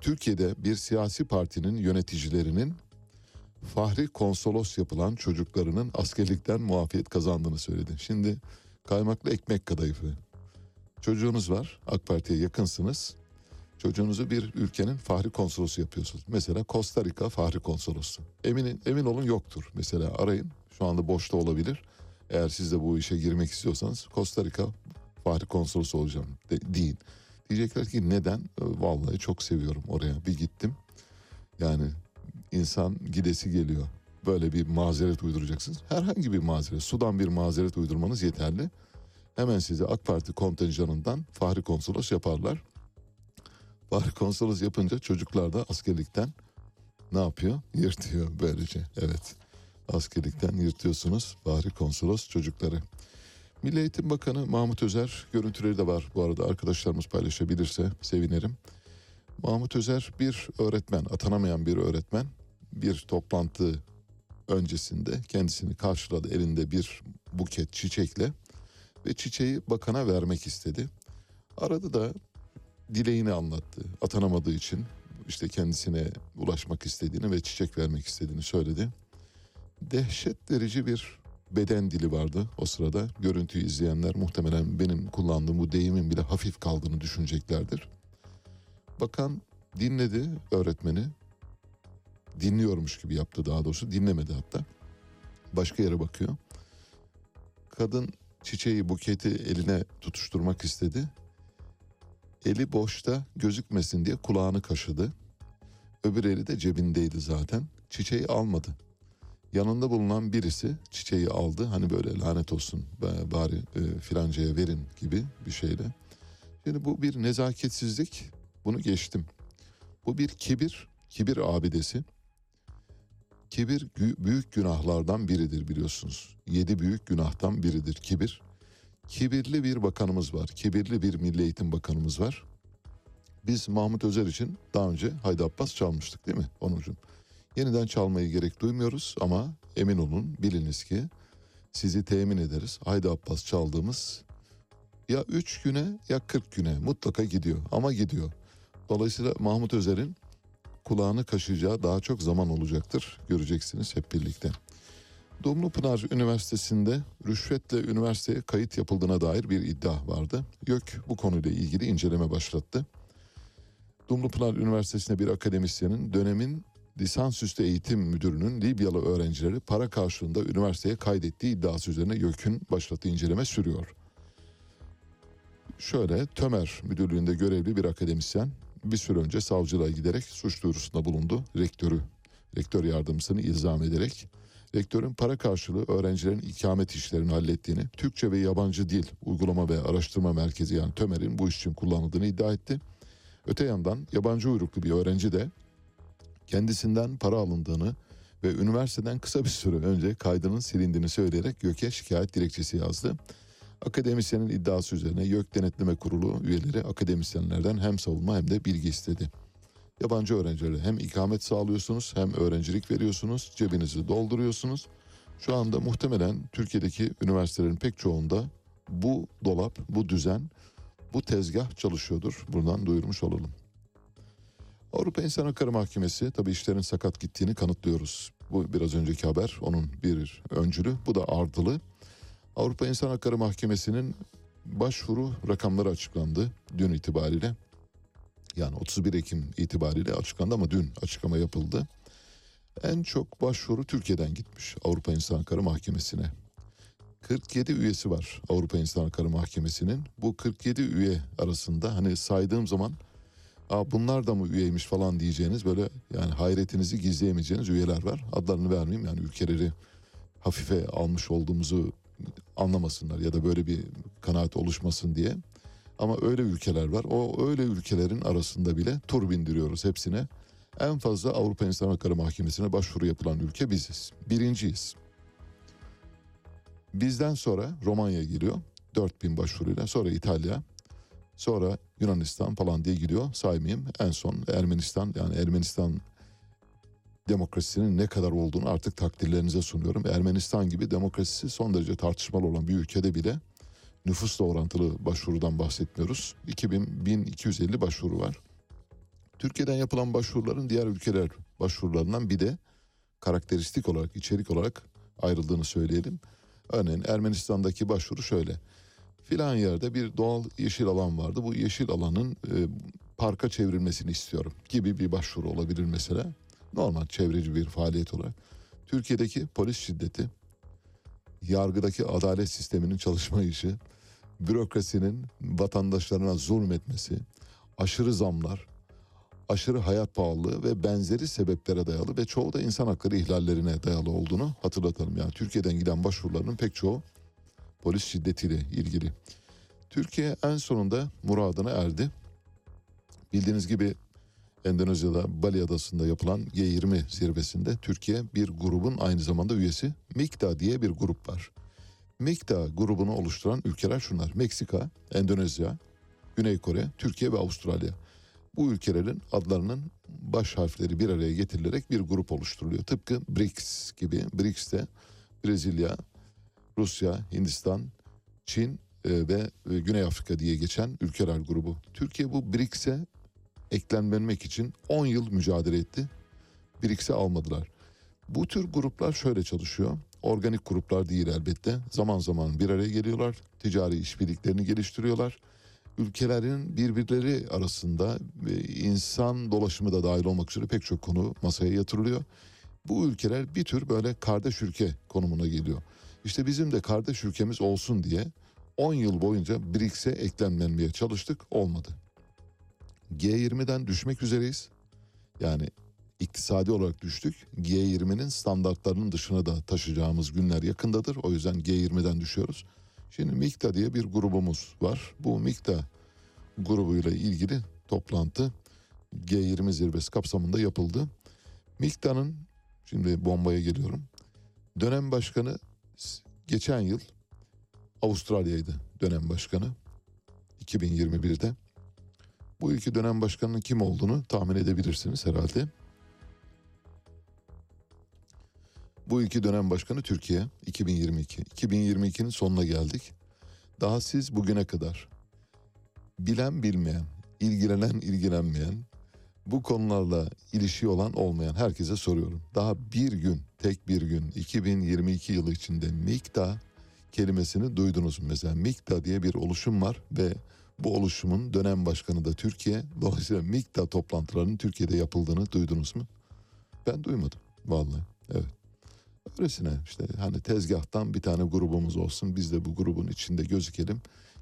Türkiye'de bir siyasi partinin yöneticilerinin fahri konsolos yapılan çocuklarının askerlikten muafiyet kazandığını söyledi. Şimdi kaymaklı ekmek kadayıfı. Çocuğunuz var, AK Parti'ye yakınsınız. Çocuğunuzu bir ülkenin fahri konsolosu yapıyorsunuz. Mesela Costa Rica fahri konsolosu. Emin, emin olun yoktur. Mesela arayın. Şu anda boşta olabilir. Eğer siz de bu işe girmek istiyorsanız Costa Rica fahri konsolosu olacağım de, deyin. Diyecekler ki neden? E, Vallahi çok seviyorum oraya. Bir gittim. Yani insan gidesi geliyor. Böyle bir mazeret uyduracaksınız. Herhangi bir mazeret, sudan bir mazeret uydurmanız yeterli. Hemen size AK Parti kontenjanından Fahri Konsolos yaparlar. Fahri Konsolos yapınca çocuklar da askerlikten ne yapıyor? Yırtıyor böylece. Evet. Askerlikten yırtıyorsunuz Fahri Konsolos çocukları. Milli Eğitim Bakanı Mahmut Özer görüntüleri de var bu arada arkadaşlarımız paylaşabilirse sevinirim. Mahmut Özer bir öğretmen, atanamayan bir öğretmen bir toplantı öncesinde kendisini karşıladı elinde bir buket çiçekle ve çiçeği bakana vermek istedi. Aradı da dileğini anlattı. Atanamadığı için işte kendisine ulaşmak istediğini ve çiçek vermek istediğini söyledi. Dehşet verici bir beden dili vardı o sırada. Görüntüyü izleyenler muhtemelen benim kullandığım bu deyimin bile hafif kaldığını düşüneceklerdir. Bakan dinledi öğretmeni. Dinliyormuş gibi yaptı daha doğrusu. Dinlemedi hatta. Başka yere bakıyor. Kadın çiçeği buketi eline tutuşturmak istedi. Eli boşta gözükmesin diye kulağını kaşıdı. Öbür eli de cebindeydi zaten. Çiçeği almadı. Yanında bulunan birisi çiçeği aldı. Hani böyle lanet olsun bari e, filancaya verin gibi bir şeyle. Şimdi bu bir nezaketsizlik. Bunu geçtim. Bu bir kibir, kibir abidesi. Kibir büyük günahlardan biridir biliyorsunuz. Yedi büyük günahtan biridir kibir. Kibirli bir bakanımız var. Kibirli bir milli eğitim bakanımız var. Biz Mahmut Özer için daha önce Haydi Abbas çalmıştık değil mi Onurcuğum? Yeniden çalmayı gerek duymuyoruz ama emin olun biliniz ki sizi temin ederiz. Haydi Abbas çaldığımız ya 3 güne ya 40 güne mutlaka gidiyor ama gidiyor. Dolayısıyla Mahmut Özer'in kulağını kaşıyacağı daha çok zaman olacaktır. Göreceksiniz hep birlikte. Dumlupınar Üniversitesi'nde rüşvetle üniversiteye kayıt yapıldığına dair bir iddia vardı. YÖK bu konuyla ilgili inceleme başlattı. Dumlupınar Üniversitesi'nde bir akademisyenin dönemin lisansüstü eğitim müdürünün Libyalı öğrencileri para karşılığında üniversiteye kaydettiği iddiası üzerine YÖK'ün başlattığı inceleme sürüyor. Şöyle Tömer müdürlüğünde görevli bir akademisyen bir süre önce savcılığa giderek suç duyurusunda bulundu. Rektörü rektör yardımcısını ilzam ederek rektörün para karşılığı öğrencilerin ikamet işlerini hallettiğini, Türkçe ve yabancı dil uygulama ve araştırma merkezi yani TÖMER'in bu iş için kullanıldığını iddia etti. Öte yandan yabancı uyruklu bir öğrenci de kendisinden para alındığını ve üniversiteden kısa bir süre önce kaydının silindiğini söyleyerek YÖK'e şikayet dilekçesi yazdı. Akademisyenin iddiası üzerine YÖK Denetleme Kurulu üyeleri akademisyenlerden hem savunma hem de bilgi istedi. Yabancı öğrencilere hem ikamet sağlıyorsunuz hem öğrencilik veriyorsunuz, cebinizi dolduruyorsunuz. Şu anda muhtemelen Türkiye'deki üniversitelerin pek çoğunda bu dolap, bu düzen, bu tezgah çalışıyordur. Buradan duyurmuş olalım. Avrupa İnsan Hakları Mahkemesi tabii işlerin sakat gittiğini kanıtlıyoruz. Bu biraz önceki haber onun bir öncülü. Bu da ardılı. Avrupa İnsan Hakları Mahkemesi'nin başvuru rakamları açıklandı dün itibariyle. Yani 31 Ekim itibariyle açıklandı ama dün açıklama yapıldı. En çok başvuru Türkiye'den gitmiş Avrupa İnsan Hakları Mahkemesi'ne. 47 üyesi var Avrupa İnsan Hakları Mahkemesi'nin. Bu 47 üye arasında hani saydığım zaman Aa, bunlar da mı üyeymiş falan diyeceğiniz böyle yani hayretinizi gizleyemeyeceğiniz üyeler var. Adlarını vermeyeyim yani ülkeleri hafife almış olduğumuzu anlamasınlar ya da böyle bir kanaat oluşmasın diye. Ama öyle ülkeler var. O öyle ülkelerin arasında bile tur bindiriyoruz hepsine. En fazla Avrupa İnsan Hakları Mahkemesi'ne başvuru yapılan ülke biziz. Birinciyiz. Bizden sonra Romanya geliyor. 4000 başvuruyla. Sonra İtalya. Sonra Yunanistan falan diye gidiyor. Saymayayım. En son Ermenistan yani Ermenistan demokrasisinin ne kadar olduğunu artık takdirlerinize sunuyorum. Ermenistan gibi demokrasisi son derece tartışmalı olan bir ülkede bile nüfusla orantılı başvurudan bahsetmiyoruz. 2000 1250 başvuru var. Türkiye'den yapılan başvuruların diğer ülkeler başvurularından bir de karakteristik olarak, içerik olarak ayrıldığını söyleyelim. Örneğin Ermenistan'daki başvuru şöyle. Filan yerde bir doğal yeşil alan vardı. Bu yeşil alanın e, parka çevrilmesini istiyorum gibi bir başvuru olabilir mesela. Normal çevreci bir faaliyet olarak. Türkiye'deki polis şiddeti, yargıdaki adalet sisteminin çalışmayışı, bürokrasinin vatandaşlarına zulmetmesi, aşırı zamlar, aşırı hayat pahalılığı ve benzeri sebeplere dayalı ve çoğu da insan hakları ihlallerine dayalı olduğunu hatırlatalım. Yani Türkiye'den giden başvuruların pek çoğu polis şiddetiyle ilgili. Türkiye en sonunda muradına erdi. Bildiğiniz gibi Endonezya'da Bali Adası'nda yapılan G20 zirvesinde Türkiye bir grubun aynı zamanda üyesi MIKTA diye bir grup var. MIKTA grubunu oluşturan ülkeler şunlar. Meksika, Endonezya, Güney Kore, Türkiye ve Avustralya. Bu ülkelerin adlarının baş harfleri bir araya getirilerek bir grup oluşturuluyor. Tıpkı BRICS gibi. BRICS'te Brezilya, Rusya, Hindistan, Çin e, ve e, Güney Afrika diye geçen ülkeler grubu. Türkiye bu BRICS'e eklenmemek için 10 yıl mücadele etti. BRICS'e almadılar. Bu tür gruplar şöyle çalışıyor. Organik gruplar değil elbette. Zaman zaman bir araya geliyorlar. Ticari işbirliklerini geliştiriyorlar. Ülkelerin birbirleri arasında e, insan dolaşımı da dahil olmak üzere pek çok konu masaya yatırılıyor. Bu ülkeler bir tür böyle kardeş ülke konumuna geliyor. İşte bizim de kardeş ülkemiz olsun diye 10 yıl boyunca BRICS'e eklenmeye çalıştık olmadı. G20'den düşmek üzereyiz. Yani iktisadi olarak düştük. G20'nin standartlarının dışına da taşıyacağımız günler yakındadır. O yüzden G20'den düşüyoruz. Şimdi MIKTA diye bir grubumuz var. Bu MIKTA grubuyla ilgili toplantı G20 zirvesi kapsamında yapıldı. MIKTA'nın şimdi bombaya geliyorum. Dönem başkanı geçen yıl Avustralya'ydı dönem başkanı 2021'de. Bu iki dönem başkanının kim olduğunu tahmin edebilirsiniz herhalde. Bu iki dönem başkanı Türkiye 2022. 2022'nin sonuna geldik. Daha siz bugüne kadar bilen bilmeyen, ilgilenen ilgilenmeyen, bu konularla ilişki olan olmayan herkese soruyorum. Daha bir gün, tek bir gün 2022 yılı içinde MİKTA kelimesini duydunuz mu? Mesela MİKTA diye bir oluşum var ve bu oluşumun dönem başkanı da Türkiye. Dolayısıyla MİKTA toplantılarının Türkiye'de yapıldığını duydunuz mu? Ben duymadım vallahi. Evet. Öylesine işte hani tezgahtan bir tane grubumuz olsun biz de bu grubun içinde gözükelim.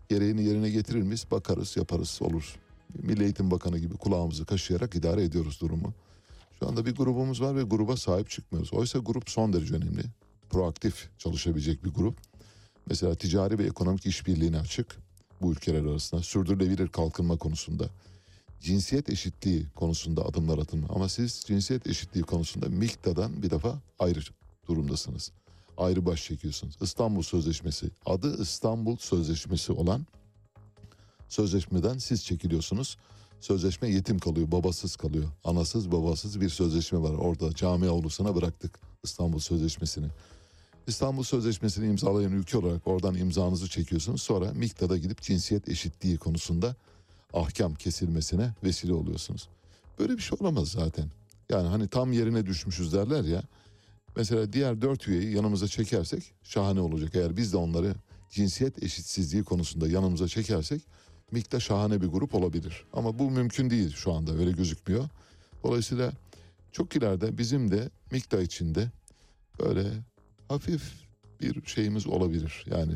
Gereğini yerine getirir miyiz? Bakarız yaparız olur. Milli Eğitim Bakanı gibi kulağımızı kaşıyarak idare ediyoruz durumu. Şu anda bir grubumuz var ve gruba sahip çıkmıyoruz. Oysa grup son derece önemli. Proaktif çalışabilecek bir grup. Mesela ticari ve ekonomik işbirliğine açık bu ülkeler arasında. Sürdürülebilir kalkınma konusunda. Cinsiyet eşitliği konusunda adımlar atılma. Ama siz cinsiyet eşitliği konusunda MİKTA'dan bir defa ayrı durumdasınız. Ayrı baş çekiyorsunuz. İstanbul Sözleşmesi adı İstanbul Sözleşmesi olan sözleşmeden siz çekiliyorsunuz. Sözleşme yetim kalıyor, babasız kalıyor. Anasız babasız bir sözleşme var. Orada cami avlusuna bıraktık İstanbul Sözleşmesi'ni. İstanbul Sözleşmesi'ni imzalayan ülke olarak oradan imzanızı çekiyorsunuz. Sonra MİKTA'da gidip cinsiyet eşitliği konusunda ahkam kesilmesine vesile oluyorsunuz. Böyle bir şey olamaz zaten. Yani hani tam yerine düşmüşüz derler ya. Mesela diğer dört üyeyi yanımıza çekersek şahane olacak. Eğer biz de onları cinsiyet eşitsizliği konusunda yanımıza çekersek MİKTA şahane bir grup olabilir. Ama bu mümkün değil şu anda öyle gözükmüyor. Dolayısıyla çok ileride bizim de MİKTA içinde böyle hafif bir şeyimiz olabilir. Yani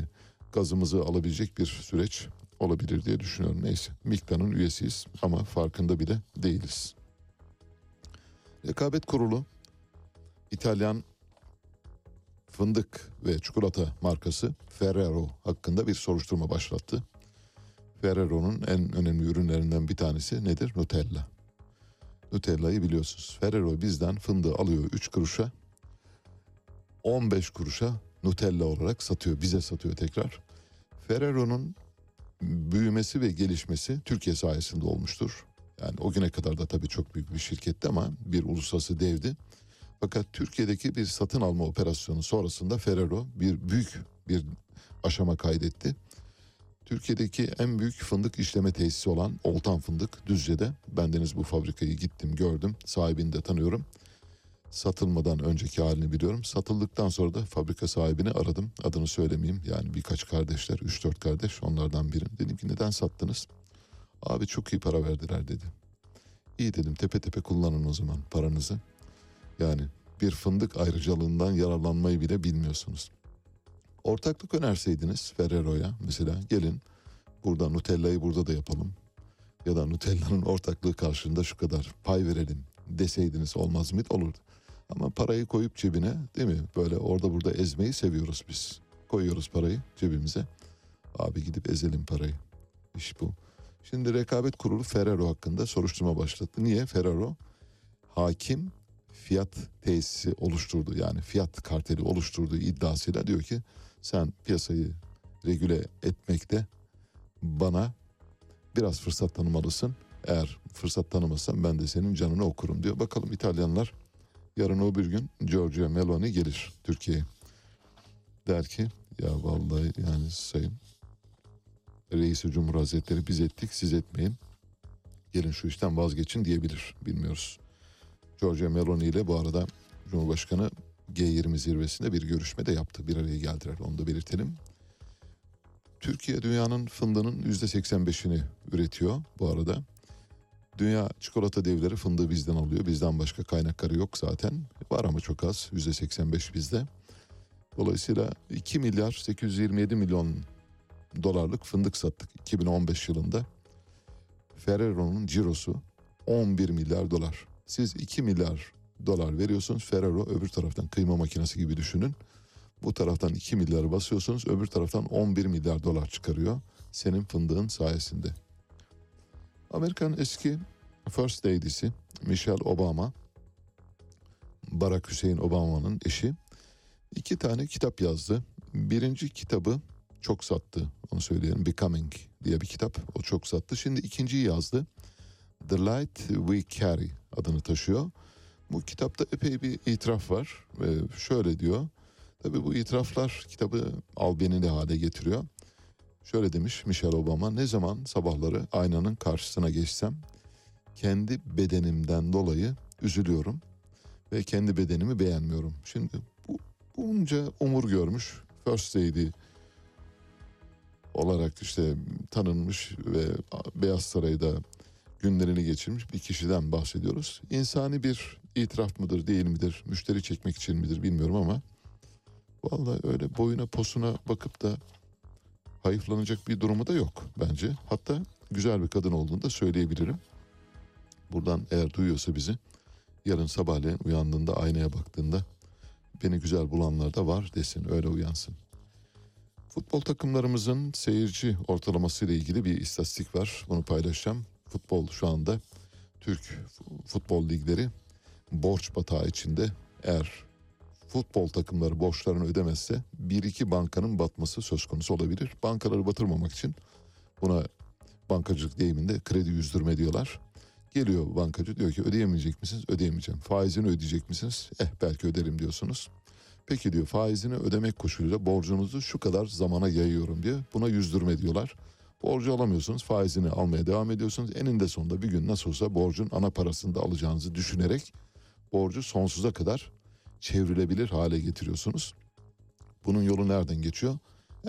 gazımızı alabilecek bir süreç olabilir diye düşünüyorum. Neyse MİKTA'nın üyesiyiz ama farkında bile değiliz. Rekabet Kurulu İtalyan fındık ve çikolata markası Ferrero hakkında bir soruşturma başlattı. Ferrero'nun en önemli ürünlerinden bir tanesi nedir? Nutella. Nutella'yı biliyorsunuz. Ferrero bizden fındığı alıyor 3 kuruşa. 15 kuruşa Nutella olarak satıyor. Bize satıyor tekrar. Ferrero'nun büyümesi ve gelişmesi Türkiye sayesinde olmuştur. Yani o güne kadar da tabii çok büyük bir şirketti ama bir uluslararası devdi. Fakat Türkiye'deki bir satın alma operasyonu sonrasında Ferrero bir büyük bir aşama kaydetti. Türkiye'deki en büyük fındık işleme tesisi olan Oltan Fındık Düzce'de. Bendeniz bu fabrikayı gittim gördüm. Sahibini de tanıyorum. Satılmadan önceki halini biliyorum. Satıldıktan sonra da fabrika sahibini aradım. Adını söylemeyeyim. Yani birkaç kardeşler, 3-4 kardeş onlardan biri. Dedim ki neden sattınız? Abi çok iyi para verdiler dedi. İyi dedim tepe tepe kullanın o zaman paranızı. Yani bir fındık ayrıcalığından yararlanmayı bile bilmiyorsunuz. Ortaklık önerseydiniz Ferrero'ya mesela gelin burada Nutella'yı burada da yapalım. Ya da Nutella'nın ortaklığı karşılığında şu kadar pay verelim deseydiniz olmaz mıydı? Olurdu. Ama parayı koyup cebine değil mi? Böyle orada burada ezmeyi seviyoruz biz. Koyuyoruz parayı cebimize. Abi gidip ezelim parayı. İş bu. Şimdi rekabet kurulu Ferrero hakkında soruşturma başlattı. Niye? Ferrero hakim fiyat tesisi oluşturdu. Yani fiyat karteli oluşturduğu iddiasıyla diyor ki sen piyasayı regüle etmekte bana biraz fırsat tanımalısın. Eğer fırsat tanımazsan ben de senin canını okurum diyor. Bakalım İtalyanlar yarın o bir gün Giorgio Meloni gelir Türkiye'ye. Der ki ya vallahi yani sayın Reis-i Cumhur Hazretleri biz ettik siz etmeyin. Gelin şu işten vazgeçin diyebilir bilmiyoruz. Giorgio Meloni ile bu arada Cumhurbaşkanı G20 zirvesinde bir görüşme de yaptı. Bir araya geldiler onu da belirtelim. Türkiye dünyanın fındığının %85'ini üretiyor bu arada. Dünya çikolata devleri fındığı bizden alıyor. Bizden başka kaynakları yok zaten. Var ama çok az. %85 bizde. Dolayısıyla 2 milyar 827 milyon dolarlık fındık sattık 2015 yılında. Ferrero'nun cirosu 11 milyar dolar. Siz 2 milyar dolar veriyorsunuz. Ferrero öbür taraftan kıyma makinesi gibi düşünün. Bu taraftan 2 milyarı basıyorsunuz. Öbür taraftan 11 milyar dolar çıkarıyor. Senin fındığın sayesinde. Amerikan eski First Lady'si Michelle Obama, Barack Hüseyin Obama'nın eşi iki tane kitap yazdı. Birinci kitabı çok sattı. Onu söyleyelim. Becoming diye bir kitap. O çok sattı. Şimdi ikinciyi yazdı. The Light We Carry adını taşıyor. Bu kitapta epey bir itiraf var. Ve şöyle diyor. Tabii bu itiraflar kitabı albenili hale getiriyor. Şöyle demiş Michelle Obama. Ne zaman sabahları aynanın karşısına geçsem kendi bedenimden dolayı üzülüyorum ve kendi bedenimi beğenmiyorum. Şimdi bu bunca umur görmüş First Lady olarak işte tanınmış ve Beyaz Saray'da günlerini geçirmiş bir kişiden bahsediyoruz. İnsani bir itiraf mıdır değil midir, müşteri çekmek için midir bilmiyorum ama vallahi öyle boyuna posuna bakıp da hayıflanacak bir durumu da yok bence. Hatta güzel bir kadın olduğunu da söyleyebilirim. Buradan eğer duyuyorsa bizi yarın sabahleyin uyandığında aynaya baktığında beni güzel bulanlar da var desin öyle uyansın. Futbol takımlarımızın seyirci ortalaması ile ilgili bir istatistik var. Bunu paylaşacağım. Futbol şu anda Türk futbol ligleri borç batağı içinde eğer futbol takımları borçlarını ödemezse bir iki bankanın batması söz konusu olabilir. Bankaları batırmamak için buna bankacılık deyiminde kredi yüzdürme diyorlar. Geliyor bankacı diyor ki ödeyemeyecek misiniz? Ödeyemeyeceğim. Faizini ödeyecek misiniz? Eh belki öderim diyorsunuz. Peki diyor faizini ödemek koşuluyla borcunuzu şu kadar zamana yayıyorum diye buna yüzdürme diyorlar. Borcu alamıyorsunuz faizini almaya devam ediyorsunuz. Eninde sonunda bir gün nasıl olsa borcun ana parasını da alacağınızı düşünerek borcu sonsuza kadar çevrilebilir hale getiriyorsunuz. Bunun yolu nereden geçiyor?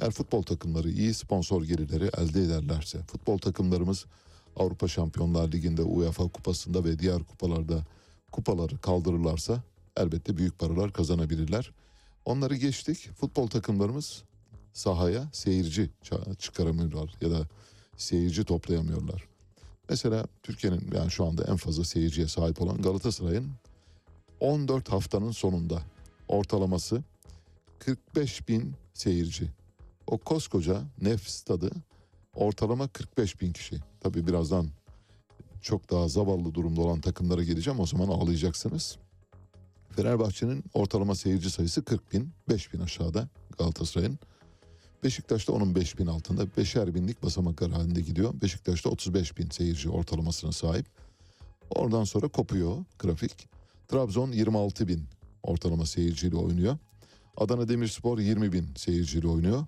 Eğer futbol takımları iyi sponsor gelirleri elde ederlerse, futbol takımlarımız Avrupa Şampiyonlar Ligi'nde, UEFA kupasında ve diğer kupalarda kupaları kaldırırlarsa elbette büyük paralar kazanabilirler. Onları geçtik. Futbol takımlarımız sahaya seyirci çıkaramıyorlar ya da seyirci toplayamıyorlar. Mesela Türkiye'nin yani şu anda en fazla seyirciye sahip olan Galatasaray'ın 14 haftanın sonunda ortalaması 45 bin seyirci. O koskoca Nef stadı ortalama 45 bin kişi. Tabi birazdan çok daha zavallı durumda olan takımlara geleceğim o zaman ağlayacaksınız. Fenerbahçe'nin ortalama seyirci sayısı 40 bin, 5 bin aşağıda Galatasaray'ın. Beşiktaş'ta onun 5 bin altında, beşer binlik basamaklar halinde gidiyor. Beşiktaş'ta 35 bin seyirci ortalamasına sahip. Oradan sonra kopuyor grafik. Trabzon 26 bin ortalama seyirciyle oynuyor. Adana Demirspor 20 bin seyirciyle oynuyor.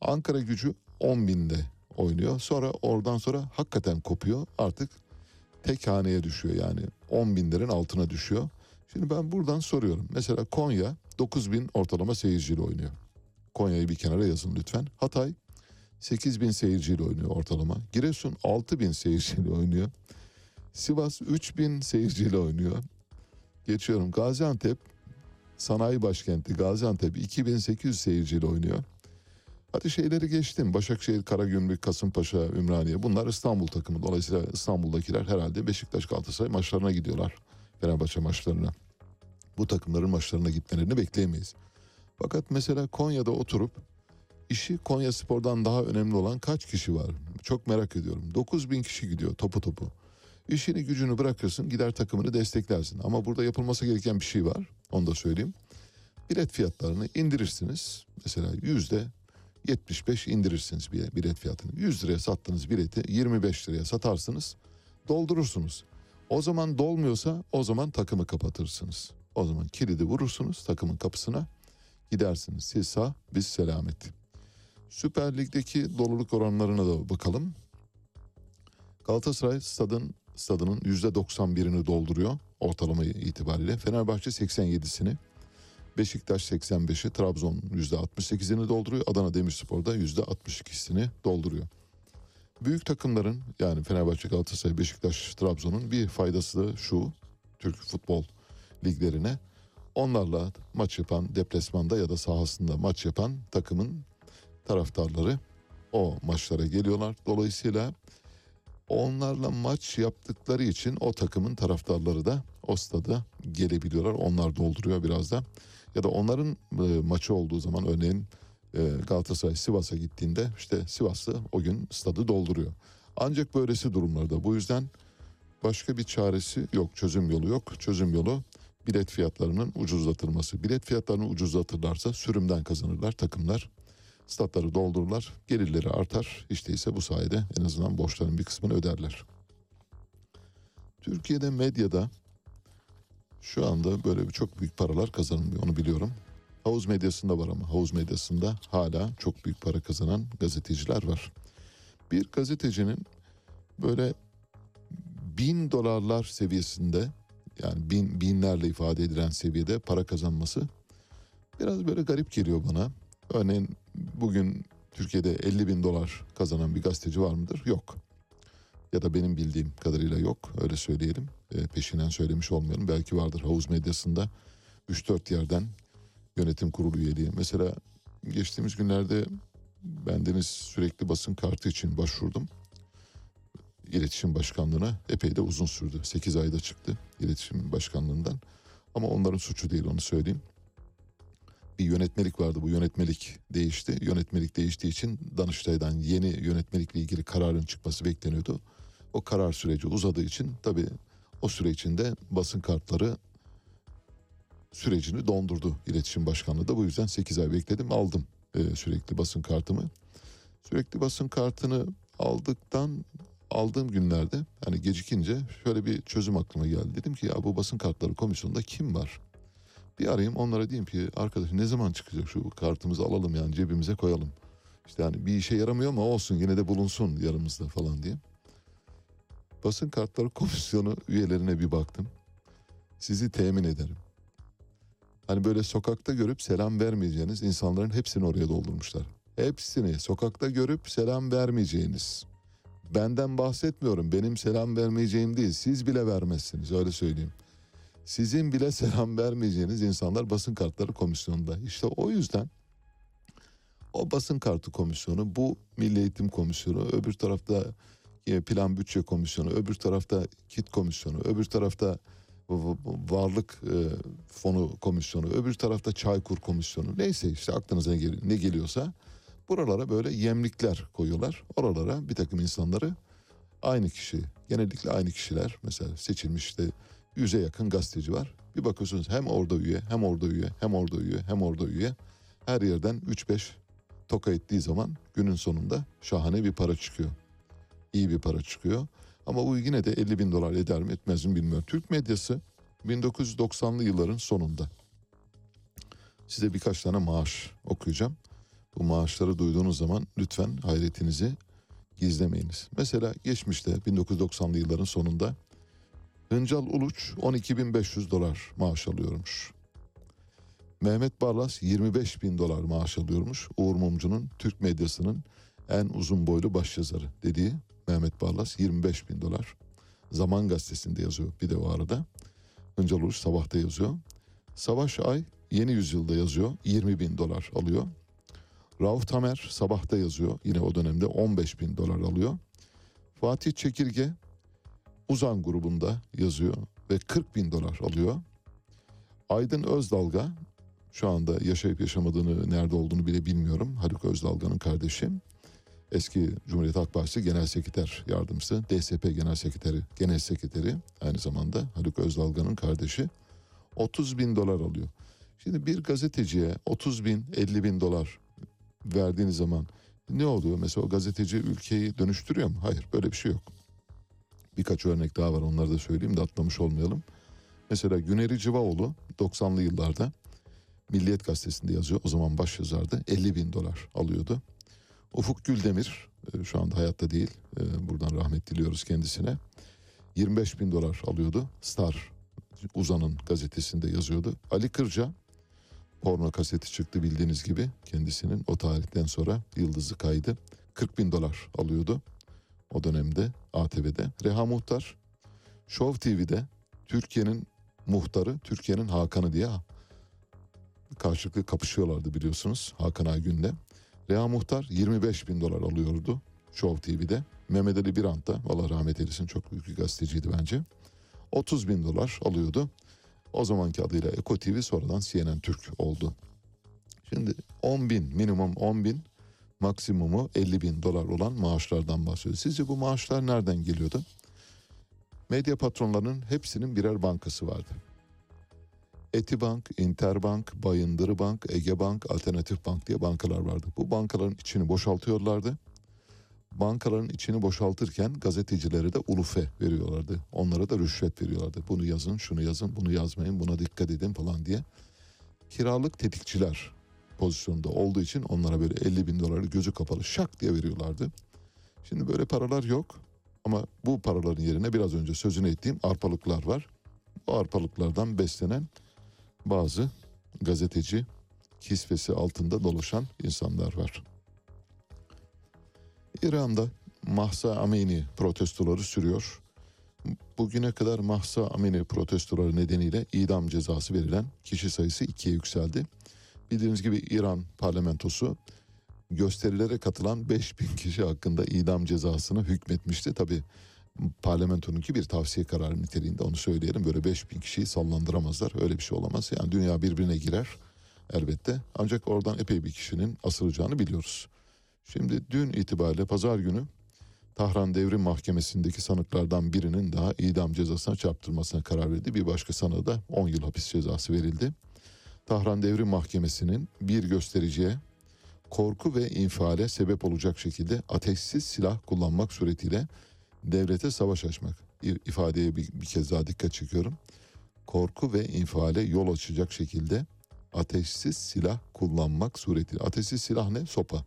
Ankara gücü 10 binde oynuyor. Sonra oradan sonra hakikaten kopuyor. Artık tek haneye düşüyor yani 10 binlerin altına düşüyor. Şimdi ben buradan soruyorum. Mesela Konya 9 bin ortalama seyirciyle oynuyor. Konya'yı bir kenara yazın lütfen. Hatay 8 bin seyirciyle oynuyor ortalama. Giresun 6 bin seyirciyle oynuyor. Sivas 3 bin seyirciyle oynuyor. Geçiyorum Gaziantep sanayi başkenti Gaziantep 2800 seyirciyle oynuyor. Hadi şeyleri geçtim. Başakşehir, Karagümrük, Kasımpaşa, Ümraniye bunlar İstanbul takımı. Dolayısıyla İstanbul'dakiler herhalde Beşiktaş, Galatasaray maçlarına gidiyorlar. Fenerbahçe maçlarına. Bu takımların maçlarına gitmelerini bekleyemeyiz. Fakat mesela Konya'da oturup işi Konya Spor'dan daha önemli olan kaç kişi var? Çok merak ediyorum. 9 bin kişi gidiyor topu topu. İşini gücünü bırakırsın gider takımını desteklersin. Ama burada yapılması gereken bir şey var. Onu da söyleyeyim. Bilet fiyatlarını indirirsiniz. Mesela yüzde 75 indirirsiniz bilet fiyatını. 100 liraya sattığınız bileti 25 liraya satarsınız. Doldurursunuz. O zaman dolmuyorsa o zaman takımı kapatırsınız. O zaman kilidi vurursunuz takımın kapısına. Gidersiniz. Siz sağ biz selamet. Süper Lig'deki doluluk oranlarına da bakalım. Galatasaray stadın stadının %91'ini dolduruyor ortalama itibariyle. Fenerbahçe 87'sini, Beşiktaş 85'i, Trabzon %68'ini dolduruyor. Adana Demirspor da %62'sini dolduruyor. Büyük takımların yani Fenerbahçe, Galatasaray, Beşiktaş, Trabzon'un bir faydası da şu Türk futbol liglerine. Onlarla maç yapan deplasmanda ya da sahasında maç yapan takımın taraftarları o maçlara geliyorlar. Dolayısıyla onlarla maç yaptıkları için o takımın taraftarları da o stada gelebiliyorlar. Onlar dolduruyor biraz da. Ya da onların e, maçı olduğu zaman örneğin e, Galatasaray Sivas'a gittiğinde işte Sivaslı o gün stadı dolduruyor. Ancak böylesi durumlarda bu yüzden başka bir çaresi yok, çözüm yolu yok. Çözüm yolu bilet fiyatlarının ucuzlatılması. Bilet fiyatlarını ucuzlatırlarsa sürümden kazanırlar takımlar. Statları doldururlar, gelirleri artar. İşte ise bu sayede en azından borçların bir kısmını öderler. Türkiye'de medyada şu anda böyle çok büyük paralar kazanılmıyor onu biliyorum. Havuz medyasında var ama havuz medyasında hala çok büyük para kazanan gazeteciler var. Bir gazetecinin böyle bin dolarlar seviyesinde yani bin, binlerle ifade edilen seviyede para kazanması biraz böyle garip geliyor bana. Örneğin bugün Türkiye'de 50 bin dolar kazanan bir gazeteci var mıdır? Yok. Ya da benim bildiğim kadarıyla yok öyle söyleyelim. E, peşinden söylemiş olmayalım. Belki vardır havuz medyasında 3-4 yerden yönetim kurulu üyeliği. Mesela geçtiğimiz günlerde bendeniz sürekli basın kartı için başvurdum. iletişim başkanlığına epey de uzun sürdü. 8 ayda çıktı iletişim başkanlığından. Ama onların suçu değil onu söyleyeyim. Bir yönetmelik vardı bu yönetmelik değişti. Yönetmelik değiştiği için Danıştay'dan yeni yönetmelikle ilgili kararın çıkması bekleniyordu. O karar süreci uzadığı için tabii o süre içinde basın kartları sürecini dondurdu iletişim başkanlığı da. Bu yüzden 8 ay bekledim aldım e, sürekli basın kartımı. Sürekli basın kartını aldıktan aldığım günlerde hani gecikince şöyle bir çözüm aklıma geldi. Dedim ki ya bu basın kartları komisyonunda kim var? Bir arayayım onlara diyeyim ki arkadaş ne zaman çıkacak şu kartımızı alalım yani cebimize koyalım. İşte hani bir işe yaramıyor ama olsun yine de bulunsun yanımızda falan diye. Basın kartları komisyonu üyelerine bir baktım. Sizi temin ederim. Hani böyle sokakta görüp selam vermeyeceğiniz insanların hepsini oraya doldurmuşlar. Hepsini sokakta görüp selam vermeyeceğiniz. Benden bahsetmiyorum. Benim selam vermeyeceğim değil. Siz bile vermezsiniz öyle söyleyeyim. Sizin bile selam vermeyeceğiniz insanlar basın kartları komisyonunda. İşte o yüzden o basın kartı komisyonu, bu Milli Eğitim Komisyonu, öbür tarafta e, Plan Bütçe Komisyonu, öbür tarafta KİT Komisyonu, öbür tarafta Varlık e, Fonu Komisyonu, öbür tarafta Çaykur Komisyonu. Neyse işte aklınıza ne, gel- ne geliyorsa buralara böyle yemlikler koyuyorlar. Oralara bir takım insanları aynı kişi, genellikle aynı kişiler mesela seçilmiş işte yüze yakın gazeteci var. Bir bakıyorsunuz hem orada üye, hem orada üye, hem orada üye, hem orada üye. Her yerden 3-5 toka ettiği zaman günün sonunda şahane bir para çıkıyor. İyi bir para çıkıyor. Ama bu yine de 50 bin dolar eder mi etmez mi bilmiyorum. Türk medyası 1990'lı yılların sonunda. Size birkaç tane maaş okuyacağım. Bu maaşları duyduğunuz zaman lütfen hayretinizi gizlemeyiniz. Mesela geçmişte 1990'lı yılların sonunda Hıncal Uluç 12.500 dolar maaş alıyormuş. Mehmet Barlas 25 bin dolar maaş alıyormuş. Uğur Mumcu'nun Türk medyasının en uzun boylu başyazarı dediği Mehmet Barlas 25 bin dolar. Zaman gazetesinde yazıyor bir de o arada. Hıncal Uluç sabahta yazıyor. Savaş Ay Yeni Yüzyılda yazıyor 20 bin dolar alıyor. Rauf Tamer sabahta yazıyor yine o dönemde 15 bin dolar alıyor. Fatih Çekirge Uzan grubunda yazıyor ve 40 bin dolar alıyor. Aydın Özdalga şu anda yaşayıp yaşamadığını nerede olduğunu bile bilmiyorum. Haluk Özdalga'nın kardeşi. Eski Cumhuriyet Halk Partisi Genel Sekreter Yardımcısı, DSP Genel Sekreteri, Genel Sekreteri aynı zamanda Haluk Özdalga'nın kardeşi 30 bin dolar alıyor. Şimdi bir gazeteciye 30 bin, 50 bin dolar verdiğiniz zaman ne oluyor? Mesela o gazeteci ülkeyi dönüştürüyor mu? Hayır böyle bir şey yok. Birkaç örnek daha var onları da söyleyeyim de atlamış olmayalım. Mesela Güneri Civaoğlu 90'lı yıllarda Milliyet Gazetesi'nde yazıyor. O zaman baş yazardı. 50 bin dolar alıyordu. Ufuk Güldemir e, şu anda hayatta değil. E, Buradan rahmet diliyoruz kendisine. 25 bin dolar alıyordu. Star Uzan'ın gazetesinde yazıyordu. Ali Kırca porno kaseti çıktı bildiğiniz gibi kendisinin o tarihten sonra yıldızı kaydı. 40 bin dolar alıyordu o dönemde ATV'de. Reha Muhtar Show TV'de Türkiye'nin muhtarı, Türkiye'nin Hakan'ı diye karşılıklı kapışıyorlardı biliyorsunuz Hakan Aygün'le. Reha Muhtar 25 bin dolar alıyordu Show TV'de. Mehmet Ali Birant da Allah rahmet eylesin çok büyük bir gazeteciydi bence. 30 bin dolar alıyordu. O zamanki adıyla Eko TV sonradan CNN Türk oldu. Şimdi 10 bin minimum 10 bin maksimumu 50 bin dolar olan maaşlardan bahsediyor. Sizce bu maaşlar nereden geliyordu? Medya patronlarının hepsinin birer bankası vardı. Etibank, Interbank, Bayındırı Bank, Ege Bank, Alternatif Bank diye bankalar vardı. Bu bankaların içini boşaltıyorlardı. Bankaların içini boşaltırken gazetecilere de ulufe veriyorlardı. Onlara da rüşvet veriyorlardı. Bunu yazın, şunu yazın, bunu yazmayın, buna dikkat edin falan diye. Kiralık tetikçiler pozisyonda olduğu için onlara böyle 50 bin doları gözü kapalı şak diye veriyorlardı. Şimdi böyle paralar yok ama bu paraların yerine biraz önce sözünü ettiğim arpalıklar var. Bu arpalıklardan beslenen bazı gazeteci kisvesi altında dolaşan insanlar var. İran'da Mahsa Amini protestoları sürüyor. Bugüne kadar Mahsa Amini protestoları nedeniyle idam cezası verilen kişi sayısı ikiye yükseldi. Bildiğiniz gibi İran parlamentosu gösterilere katılan 5000 kişi hakkında idam cezasını hükmetmişti. Tabi parlamentonunki bir tavsiye kararı niteliğinde onu söyleyelim. Böyle 5000 kişiyi sallandıramazlar. Öyle bir şey olamaz. Yani dünya birbirine girer elbette. Ancak oradan epey bir kişinin asılacağını biliyoruz. Şimdi dün itibariyle pazar günü Tahran Devrim Mahkemesi'ndeki sanıklardan birinin daha idam cezasına çarptırmasına karar verdi. Bir başka sanığa da 10 yıl hapis cezası verildi. Tahran Devrim Mahkemesi'nin bir göstericiye korku ve infiale sebep olacak şekilde ateşsiz silah kullanmak suretiyle devlete savaş açmak. İfadeye bir, bir kez daha dikkat çekiyorum. Korku ve infiale yol açacak şekilde ateşsiz silah kullanmak suretiyle. Ateşsiz silah ne? Sopa.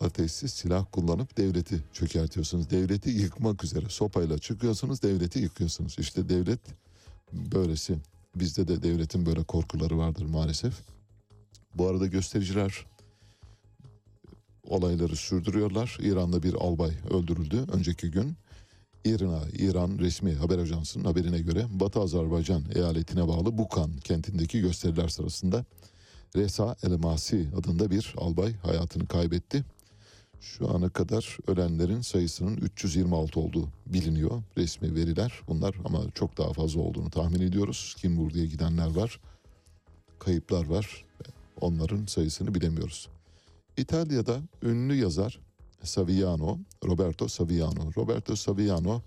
Ateşsiz silah kullanıp devleti çökertiyorsunuz. Devleti yıkmak üzere sopayla çıkıyorsunuz, devleti yıkıyorsunuz. İşte devlet böylesi. Bizde de devletin böyle korkuları vardır maalesef. Bu arada göstericiler olayları sürdürüyorlar. İran'da bir albay öldürüldü önceki gün. İRNA, İran resmi haber ajansının haberine göre Batı Azerbaycan eyaletine bağlı Bukan kentindeki gösteriler sırasında Resa Elmasi adında bir albay hayatını kaybetti. Şu ana kadar ölenlerin sayısının 326 olduğu biliniyor. Resmi veriler bunlar ama çok daha fazla olduğunu tahmin ediyoruz. Kim diye gidenler var. Kayıplar var. Onların sayısını bilemiyoruz. İtalya'da ünlü yazar Saviano, Roberto Saviano. Roberto Saviano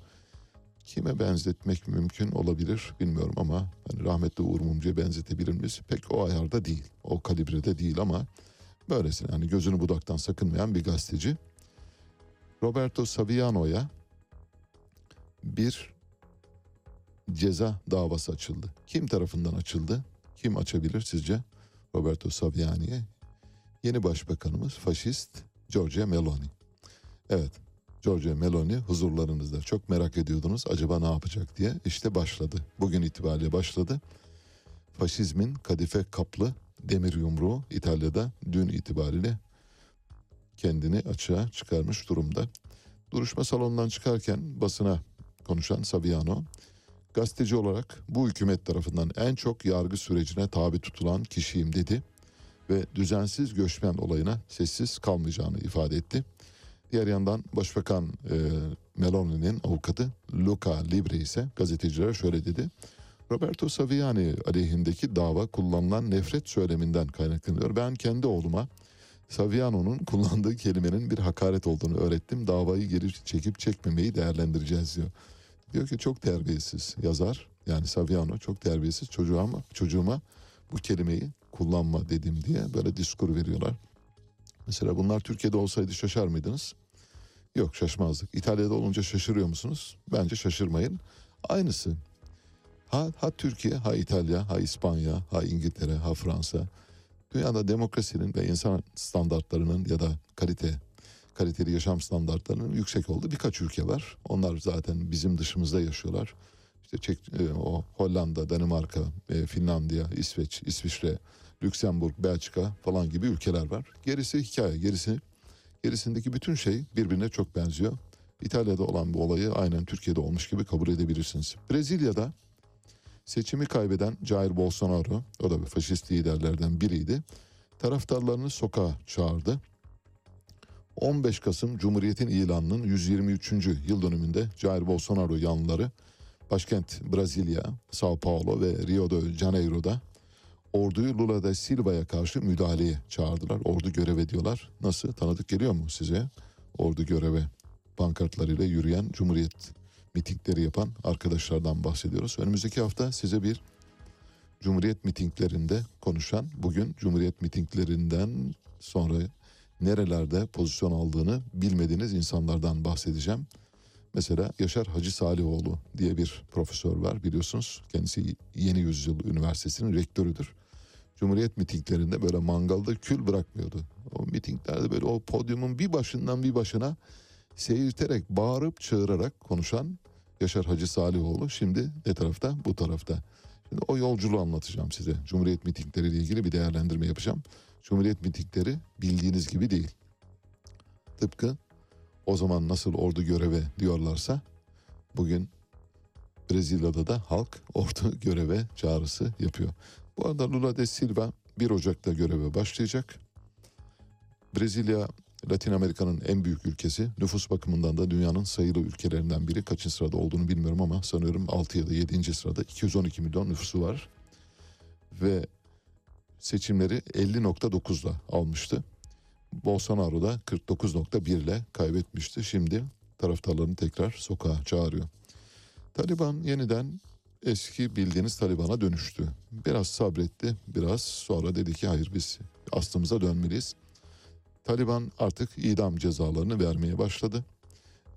kime benzetmek mümkün olabilir bilmiyorum ama hani rahmetli Uğur Mumcu'ya benzetebilir miyiz? Pek o ayarda değil, o kalibrede değil ama böylesine hani gözünü budaktan sakınmayan bir gazeteci. Roberto Saviano'ya bir ceza davası açıldı. Kim tarafından açıldı? Kim açabilir sizce? Roberto Saviani'ye. Yeni başbakanımız faşist Giorgia Meloni. Evet, Giorgia Meloni huzurlarınızda çok merak ediyordunuz acaba ne yapacak diye. İşte başladı. Bugün itibariyle başladı. Faşizmin kadife kaplı demir yumruğu İtalya'da dün itibariyle kendini açığa çıkarmış durumda. Duruşma salonundan çıkarken basına konuşan Saviano, gazeteci olarak bu hükümet tarafından en çok yargı sürecine tabi tutulan kişiyim dedi ve düzensiz göçmen olayına sessiz kalmayacağını ifade etti. Diğer yandan Başbakan e, Meloni'nin avukatı Luca Libre ise gazetecilere şöyle dedi. Roberto Saviani aleyhindeki dava kullanılan nefret söyleminden kaynaklanıyor. Ben kendi oğluma Saviano'nun kullandığı kelimenin bir hakaret olduğunu öğrettim. Davayı geri çekip çekmemeyi değerlendireceğiz diyor. Diyor ki çok terbiyesiz yazar. Yani Saviano çok terbiyesiz çocuğuma, çocuğuma bu kelimeyi kullanma dedim diye böyle diskur veriyorlar. Mesela bunlar Türkiye'de olsaydı şaşar mıydınız? Yok şaşmazdık. İtalya'da olunca şaşırıyor musunuz? Bence şaşırmayın. Aynısı. Ha, ha Türkiye, ha İtalya, ha İspanya, ha İngiltere, ha Fransa. Dünyada demokrasinin ve insan standartlarının ya da kalite, kaliteli yaşam standartlarının yüksek olduğu birkaç ülke var. Onlar zaten bizim dışımızda yaşıyorlar. İşte Çek, e, o Hollanda, Danimarka, e, Finlandiya, İsveç, İsviçre, Lüksemburg, Belçika falan gibi ülkeler var. Gerisi hikaye, gerisi gerisindeki bütün şey birbirine çok benziyor. İtalya'da olan bu olayı aynen Türkiye'de olmuş gibi kabul edebilirsiniz. Brezilya'da seçimi kaybeden Jair Bolsonaro, o da bir faşist liderlerden biriydi. Taraftarlarını sokağa çağırdı. 15 Kasım Cumhuriyet'in ilanının 123. yıl dönümünde Jair Bolsonaro yanlıları başkent Brezilya, Sao Paulo ve Rio de Janeiro'da orduyu Lula da Silva'ya karşı müdahaleye çağırdılar. Ordu görev ediyorlar. Nasıl? Tanıdık geliyor mu size? Ordu göreve pankartlarıyla yürüyen Cumhuriyet mitingleri yapan arkadaşlardan bahsediyoruz. Önümüzdeki hafta size bir Cumhuriyet mitinglerinde konuşan, bugün Cumhuriyet mitinglerinden sonra nerelerde pozisyon aldığını bilmediğiniz insanlardan bahsedeceğim. Mesela Yaşar Hacı Salihoğlu diye bir profesör var biliyorsunuz. Kendisi Yeni Yüzyıl Üniversitesi'nin rektörüdür. Cumhuriyet mitinglerinde böyle mangalda kül bırakmıyordu. O mitinglerde böyle o podyumun bir başından bir başına seyirterek, bağırıp çığırarak konuşan Yaşar Hacı Salihoğlu şimdi ne tarafta? Bu tarafta. Şimdi o yolculuğu anlatacağım size. Cumhuriyet mitingleriyle ilgili bir değerlendirme yapacağım. Cumhuriyet mitingleri bildiğiniz gibi değil. Tıpkı o zaman nasıl ordu göreve diyorlarsa bugün Brezilya'da da halk ordu göreve çağrısı yapıyor. Bu arada Lula da Silva 1 Ocak'ta göreve başlayacak. Brezilya Latin Amerika'nın en büyük ülkesi. Nüfus bakımından da dünyanın sayılı ülkelerinden biri. Kaçıncı sırada olduğunu bilmiyorum ama sanıyorum 6 ya da 7. sırada 212 milyon nüfusu var. Ve seçimleri 50.9'la almıştı. Bolsonaro da 49.1 ile kaybetmişti. Şimdi taraftarlarını tekrar sokağa çağırıyor. Taliban yeniden eski bildiğiniz Taliban'a dönüştü. Biraz sabretti, biraz sonra dedi ki hayır biz aslımıza dönmeliyiz. Taliban artık idam cezalarını vermeye başladı.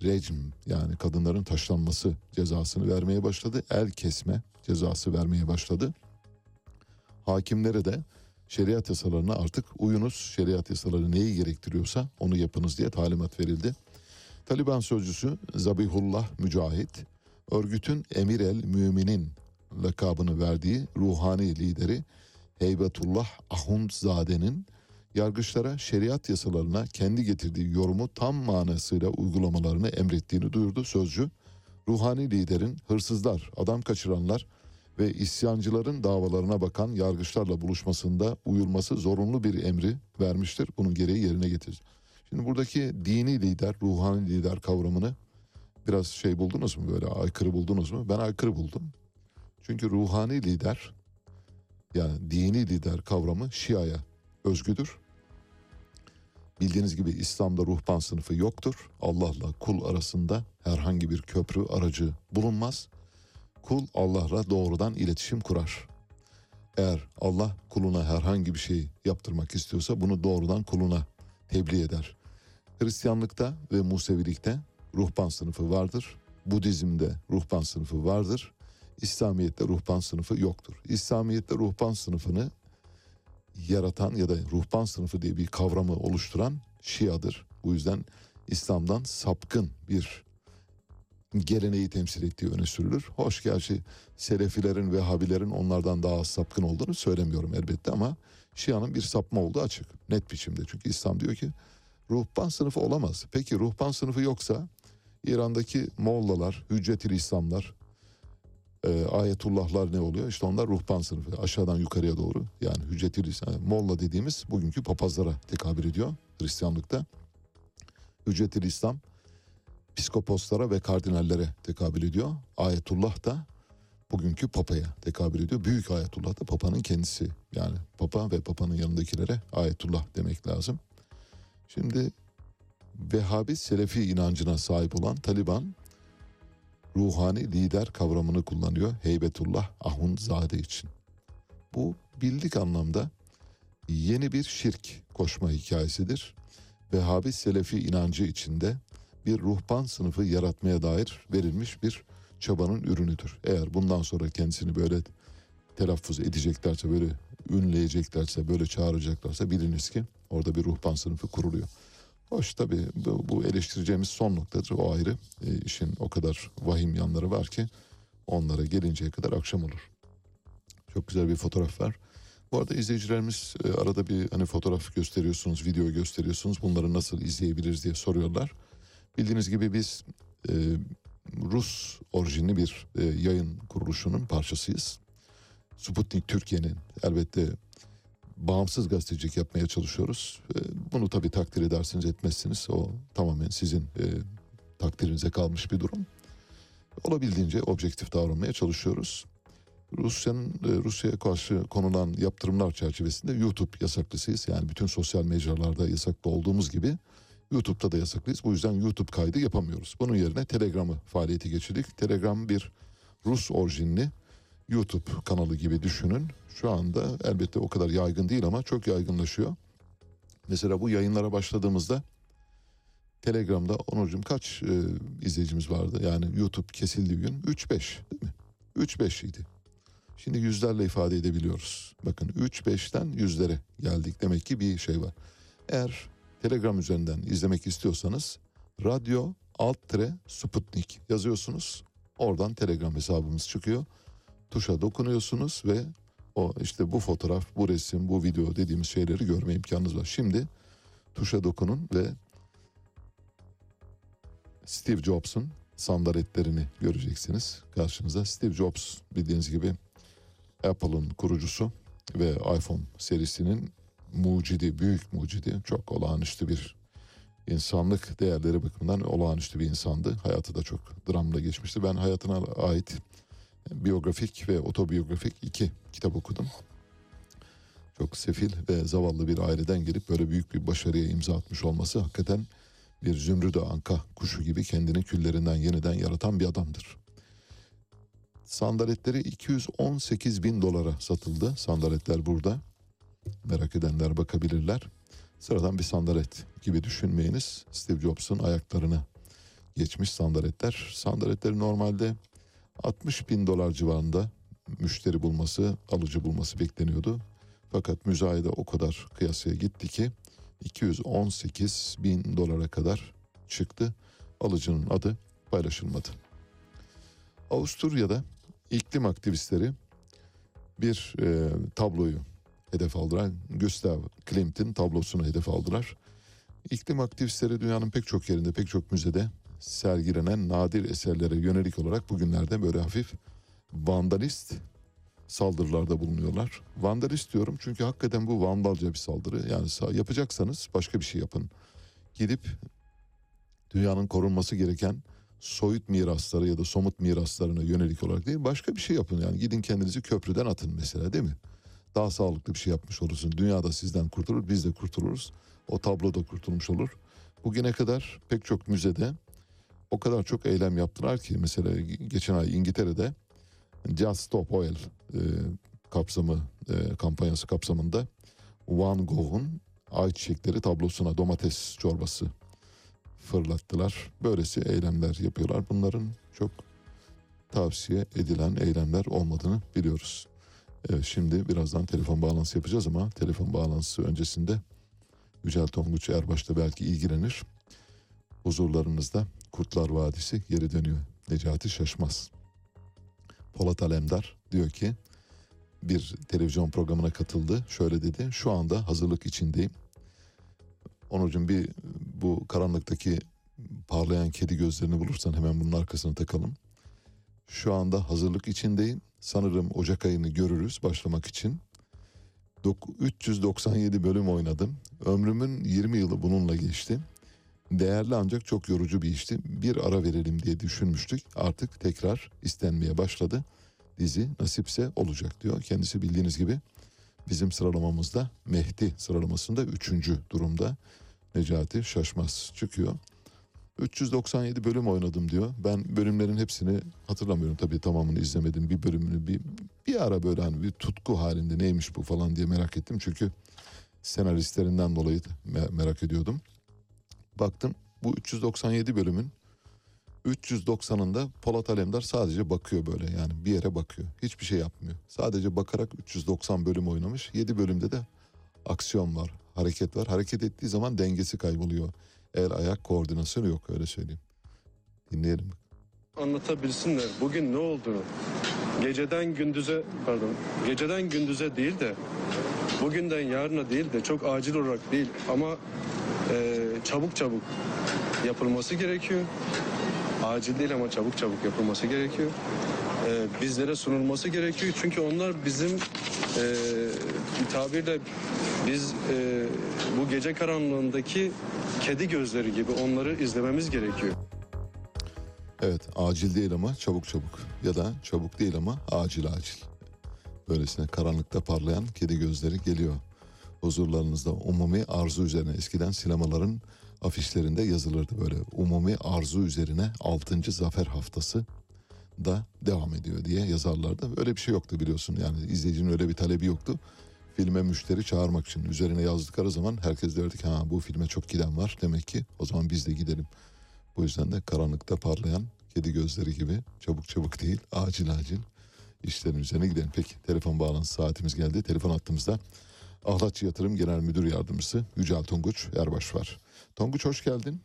Rejim yani kadınların taşlanması cezasını vermeye başladı. El kesme cezası vermeye başladı. Hakimlere de şeriat yasalarına artık uyunuz. Şeriat yasaları neyi gerektiriyorsa onu yapınız diye talimat verildi. Taliban sözcüsü Zabihullah Mücahit, örgütün Emir el Müminin lakabını verdiği ruhani lideri Heybetullah Ahundzade'nin yargıçlara şeriat yasalarına kendi getirdiği yorumu tam manasıyla uygulamalarını emrettiğini duyurdu sözcü. Ruhani liderin hırsızlar, adam kaçıranlar ve isyancıların davalarına bakan yargıçlarla buluşmasında uyulması zorunlu bir emri vermiştir. Bunun gereği yerine getirir. Şimdi buradaki dini lider, ruhani lider kavramını biraz şey buldunuz mu böyle aykırı buldunuz mu? Ben aykırı buldum. Çünkü ruhani lider yani dini lider kavramı Şia'ya özgüdür. Bildiğiniz gibi İslam'da ruhban sınıfı yoktur. Allah'la kul arasında herhangi bir köprü aracı bulunmaz. Kul Allah'la doğrudan iletişim kurar. Eğer Allah kuluna herhangi bir şey yaptırmak istiyorsa bunu doğrudan kuluna tebliğ eder. Hristiyanlıkta ve Musevilikte ruhban sınıfı vardır. Budizm'de ruhban sınıfı vardır. İslamiyet'te ruhban sınıfı yoktur. İslamiyet'te ruhban sınıfını yaratan ya da ruhban sınıfı diye bir kavramı oluşturan Şia'dır. Bu yüzden İslam'dan sapkın bir geleneği temsil ettiği öne sürülür. Hoş gerçi Selefilerin, Vehhabilerin onlardan daha sapkın olduğunu söylemiyorum elbette ama Şia'nın bir sapma olduğu açık. Net biçimde. Çünkü İslam diyor ki ruhban sınıfı olamaz. Peki ruhban sınıfı yoksa İran'daki Mollalar, Hüccetül İslamlar, e, ayetullahlar ne oluyor? İşte onlar ruhban sınıfı. Aşağıdan yukarıya doğru. Yani Hüccetül İslam, yani Molla dediğimiz bugünkü papazlara tekabül ediyor Hristiyanlıkta. Hüccetül İslam piskoposlara ve kardinallere tekabül ediyor. Ayetullah da bugünkü papaya tekabül ediyor. Büyük ayetullah da papanın kendisi. Yani papa ve papanın yanındakilere ayetullah demek lazım. Şimdi Vehhabi Selefi inancına sahip olan Taliban ruhani lider kavramını kullanıyor Heybetullah Ahundzade için. Bu bildik anlamda yeni bir şirk koşma hikayesidir. Vehhabi Selefi inancı içinde bir ruhban sınıfı yaratmaya dair verilmiş bir çabanın ürünüdür. Eğer bundan sonra kendisini böyle telaffuz edeceklerse, böyle ünleyeceklerse, böyle çağıracaklarsa biliniz ki orada bir ruhban sınıfı kuruluyor. Hoş tabii bu, bu eleştireceğimiz son noktadır o ayrı. E, işin o kadar vahim yanları var ki onlara gelinceye kadar akşam olur. Çok güzel bir fotoğraf var. Bu arada izleyicilerimiz e, arada bir hani fotoğraf gösteriyorsunuz, video gösteriyorsunuz. Bunları nasıl izleyebiliriz diye soruyorlar. Bildiğiniz gibi biz e, Rus orijinli bir e, yayın kuruluşunun parçasıyız. Sputnik Türkiye'nin elbette bağımsız gazetecilik yapmaya çalışıyoruz. E, bunu tabii takdir edersiniz etmezsiniz. O tamamen sizin e, takdirinize kalmış bir durum. Olabildiğince objektif davranmaya çalışıyoruz. Rusya'nın e, Rusya'ya karşı konulan yaptırımlar çerçevesinde YouTube yasaklısıyız. Yani bütün sosyal mecralarda yasaklı olduğumuz gibi YouTube'da da yasaklıyız. Bu yüzden YouTube kaydı yapamıyoruz. Bunun yerine Telegram'ı faaliyeti geçirdik. Telegram bir Rus orijinli YouTube kanalı gibi düşünün. Şu anda elbette o kadar yaygın değil ama çok yaygınlaşıyor. Mesela bu yayınlara başladığımızda Telegram'da Onurcuğum kaç e, izleyicimiz vardı? Yani YouTube kesildiği gün 3-5 değil mi? 3-5 idi. Şimdi yüzlerle ifade edebiliyoruz. Bakın 3-5'ten yüzlere geldik. Demek ki bir şey var. Eğer Telegram üzerinden izlemek istiyorsanız radyo alt tire Sputnik yazıyorsunuz. Oradan Telegram hesabımız çıkıyor. Tuşa dokunuyorsunuz ve o işte bu fotoğraf, bu resim, bu video dediğimiz şeyleri görme imkanınız var. Şimdi tuşa dokunun ve Steve Jobs'un sandaletlerini göreceksiniz. Karşınızda Steve Jobs bildiğiniz gibi Apple'ın kurucusu ve iPhone serisinin mucidi, büyük mucidi, çok olağanüstü bir insanlık değerleri bakımından olağanüstü bir insandı. Hayatı da çok dramla geçmişti. Ben hayatına ait biyografik ve otobiyografik iki kitap okudum. Çok sefil ve zavallı bir aileden gelip böyle büyük bir başarıya imza atmış olması hakikaten bir zümrüt anka kuşu gibi kendini küllerinden yeniden yaratan bir adamdır. Sandaletleri 218 bin dolara satıldı. Sandaletler burada. Merak edenler bakabilirler. Sıradan bir sandalet gibi düşünmeyiniz. Steve Jobs'un ayaklarına geçmiş sandaletler. Sandaletleri normalde 60 bin dolar civarında müşteri bulması, alıcı bulması bekleniyordu. Fakat müzayede o kadar kıyasaya gitti ki 218 bin dolara kadar çıktı. Alıcının adı paylaşılmadı. Avusturya'da iklim aktivistleri bir e, tabloyu hedef aldılar. Gustav Klimt'in tablosunu hedef aldılar. İklim aktivistleri dünyanın pek çok yerinde, pek çok müzede sergilenen nadir eserlere yönelik olarak bugünlerde böyle hafif vandalist saldırılarda bulunuyorlar. Vandalist diyorum çünkü hakikaten bu vandalca bir saldırı. Yani sa- yapacaksanız başka bir şey yapın. Gidip dünyanın korunması gereken soyut mirasları ya da somut miraslarına yönelik olarak değil başka bir şey yapın. Yani gidin kendinizi köprüden atın mesela değil mi? Daha sağlıklı bir şey yapmış olursun. Dünya da sizden kurtulur, biz de kurtuluruz. O tablo da kurtulmuş olur. Bugüne kadar pek çok müzede o kadar çok eylem yaptılar ki mesela geçen ay İngiltere'de Just Stop Oil e, kapsamı e, kampanyası kapsamında Van Gogh'un ayçiçekleri tablosuna domates çorbası fırlattılar. Böylesi eylemler yapıyorlar. Bunların çok tavsiye edilen eylemler olmadığını biliyoruz. Evet, şimdi birazdan telefon bağlantısı yapacağız ama telefon bağlantısı öncesinde Yücel Tonguç Erbaş da belki ilgilenir. Huzurlarınızda Kurtlar Vadisi geri dönüyor. Necati Şaşmaz. Polat Alemdar diyor ki bir televizyon programına katıldı. Şöyle dedi. Şu anda hazırlık içindeyim. Onurcuğum bir bu karanlıktaki parlayan kedi gözlerini bulursan hemen bunun arkasına takalım. Şu anda hazırlık içindeyim. Sanırım Ocak ayını görürüz başlamak için. Dok- 397 bölüm oynadım. Ömrümün 20 yılı bununla geçti. Değerli ancak çok yorucu bir işti. Bir ara verelim diye düşünmüştük. Artık tekrar istenmeye başladı. Dizi nasipse olacak diyor. Kendisi bildiğiniz gibi bizim sıralamamızda Mehdi sıralamasında 3. durumda. Necati Şaşmaz çıkıyor. 397 bölüm oynadım diyor. Ben bölümlerin hepsini hatırlamıyorum tabii tamamını izlemedim. Bir bölümünü bir, bir ara böyle hani bir tutku halinde neymiş bu falan diye merak ettim. Çünkü senaristlerinden dolayı me- merak ediyordum. Baktım bu 397 bölümün 390'ında Polat Alemdar sadece bakıyor böyle yani bir yere bakıyor. Hiçbir şey yapmıyor. Sadece bakarak 390 bölüm oynamış. 7 bölümde de aksiyon var, hareket var. Hareket ettiği zaman dengesi kayboluyor. El ayak koordinasyonu yok öyle söyleyeyim. Dinleyelim. anlatabilsinler bugün ne olduğunu. Geceden gündüze pardon geceden gündüze değil de bugünden yarına değil de çok acil olarak değil ama e, çabuk çabuk yapılması gerekiyor. Acil değil ama çabuk çabuk yapılması gerekiyor. E, bizlere sunulması gerekiyor çünkü onlar bizim e, bir tabirle biz e, bu gece karanlığındaki kedi gözleri gibi onları izlememiz gerekiyor. Evet acil değil ama çabuk çabuk ya da çabuk değil ama acil acil. Böylesine karanlıkta parlayan kedi gözleri geliyor. Huzurlarınızda umumi arzu üzerine eskiden sinemaların afişlerinde yazılırdı böyle umumi arzu üzerine 6. zafer haftası da devam ediyor diye yazarlardı. Öyle bir şey yoktu biliyorsun yani izleyicinin öyle bir talebi yoktu. Filme müşteri çağırmak için üzerine yazdıkları zaman herkes derdi ki ha bu filme çok giden var demek ki o zaman biz de gidelim. Bu yüzden de karanlıkta parlayan kedi gözleri gibi çabuk çabuk değil acil acil işlerin üzerine gidelim. Peki telefon bağlantısı saatimiz geldi. Telefon attığımızda Ahlatçı Yatırım Genel Müdür Yardımcısı Yücel Tonguç Erbaş var. Tonguç hoş geldin.